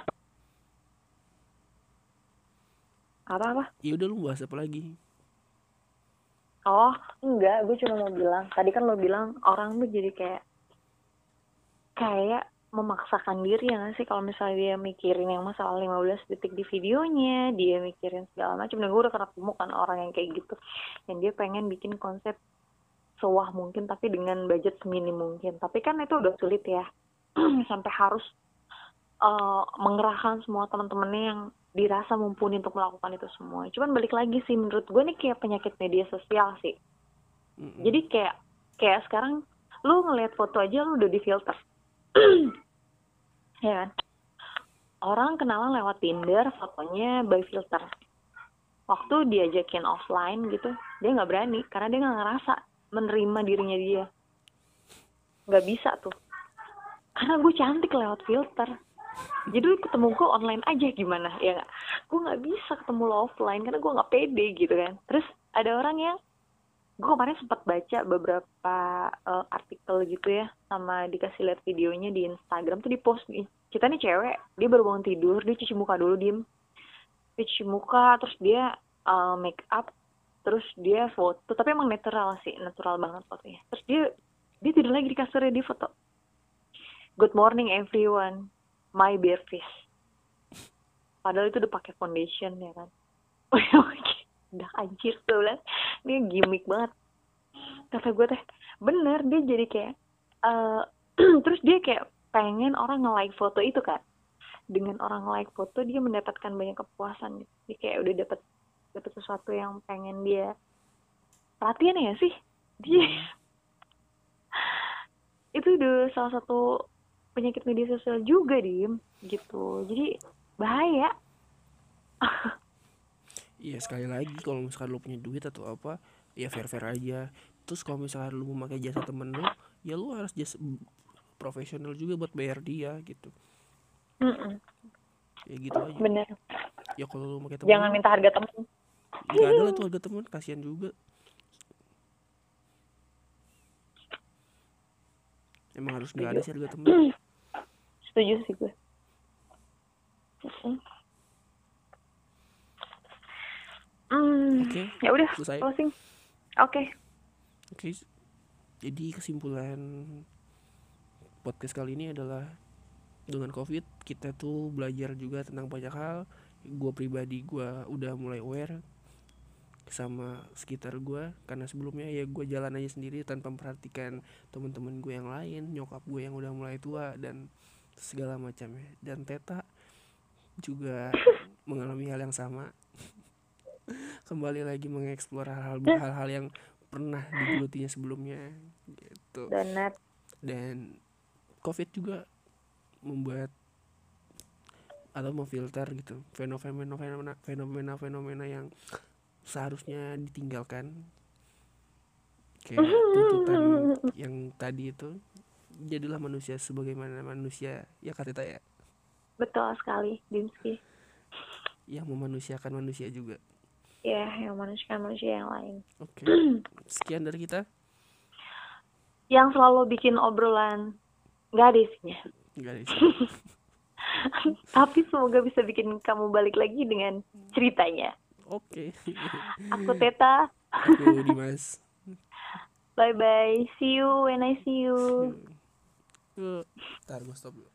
apa apa ya udah lu bahas apa lagi? Oh, enggak, gue cuma mau bilang. Tadi kan lo bilang orang tuh jadi kayak kayak memaksakan diri ya sih kalau misalnya dia mikirin yang masalah 15 detik di videonya, dia mikirin segala macam. Dan gue udah ketemu kan orang yang kayak gitu. Dan dia pengen bikin konsep sewah mungkin tapi dengan budget seminim mungkin tapi kan itu udah sulit ya sampai harus uh, mengerahkan semua teman-temannya yang dirasa mumpuni untuk melakukan itu semua cuman balik lagi sih menurut gue nih kayak penyakit media sosial sih mm-hmm. jadi kayak kayak sekarang lu ngelihat foto aja lu udah di filter ya kan? Orang kenalan lewat Tinder fotonya by filter. Waktu diajakin offline gitu dia nggak berani karena dia nggak ngerasa menerima dirinya dia. Nggak bisa tuh. Karena gue cantik lewat filter. Jadi ketemu gue online aja gimana ya gue nggak bisa ketemu lo offline karena gue nggak pede gitu kan. Terus ada orang yang gue kemarin sempat baca beberapa uh, artikel gitu ya sama dikasih lihat videonya di Instagram. Tuh di post kita nih cewek dia baru bangun tidur dia cuci muka dulu diem. Cuci muka terus dia uh, make up terus dia foto tapi emang natural sih natural banget fotonya. Terus dia dia tidur lagi di kasurnya dia foto. Good morning everyone. My bare face. Padahal itu udah pakai foundation ya kan udah anjir tuh bilang ini gimmick banget. Kata gue teh bener dia jadi kayak uh, terus dia kayak pengen orang nge-like foto itu kan dengan orang like foto dia mendapatkan banyak kepuasan dia kayak udah dapet dapet sesuatu yang pengen dia perhatian ya sih? Dia hmm. itu udah salah satu penyakit media sosial juga dim gitu. Jadi bahaya iya sekali lagi kalau misalkan lo punya duit atau apa ya fair fair aja. Terus kalau misalkan lo mau pakai jasa temen lo ya lo harus jasa profesional juga buat bayar dia gitu. Mm -mm. ya gitu aja. Bener. Ya kalau lo pakai temen jangan minta harga temen. Gak ada lah tuh harga temen kasihan juga. Emang harus nggak ada sih harga temen. Setuju sih gue Hmm, okay. ya udah closing. Oke. Okay. Oke. Okay. Jadi kesimpulan podcast kali ini adalah dengan covid kita tuh belajar juga tentang banyak hal. Gue pribadi gue udah mulai aware sama sekitar gue karena sebelumnya ya gue jalan aja sendiri tanpa memperhatikan teman-teman gue yang lain nyokap gue yang udah mulai tua dan segala macamnya dan Teta juga mengalami hal yang sama kembali lagi mengeksplor hal-hal hal-hal yang pernah digelutinya sebelumnya gitu. Dan dan covid juga membuat atau memfilter gitu fenomena fenomena fenomena fenomena yang seharusnya ditinggalkan. Kayak tuntutan yang tadi itu jadilah manusia sebagaimana manusia ya kata ya? Betul sekali Dimski. Yang memanusiakan manusia juga ya yang memanusiakan manusia yang lain. Oke. Okay. sekian dari kita. Yang selalu bikin obrolan nggak ada isinya nggak ada isinya tapi semoga bisa bikin kamu balik lagi dengan ceritanya. Oke. Okay. aku Teta. Aku Dimas. Bye bye see you when I see you. Ntar gue stop dulu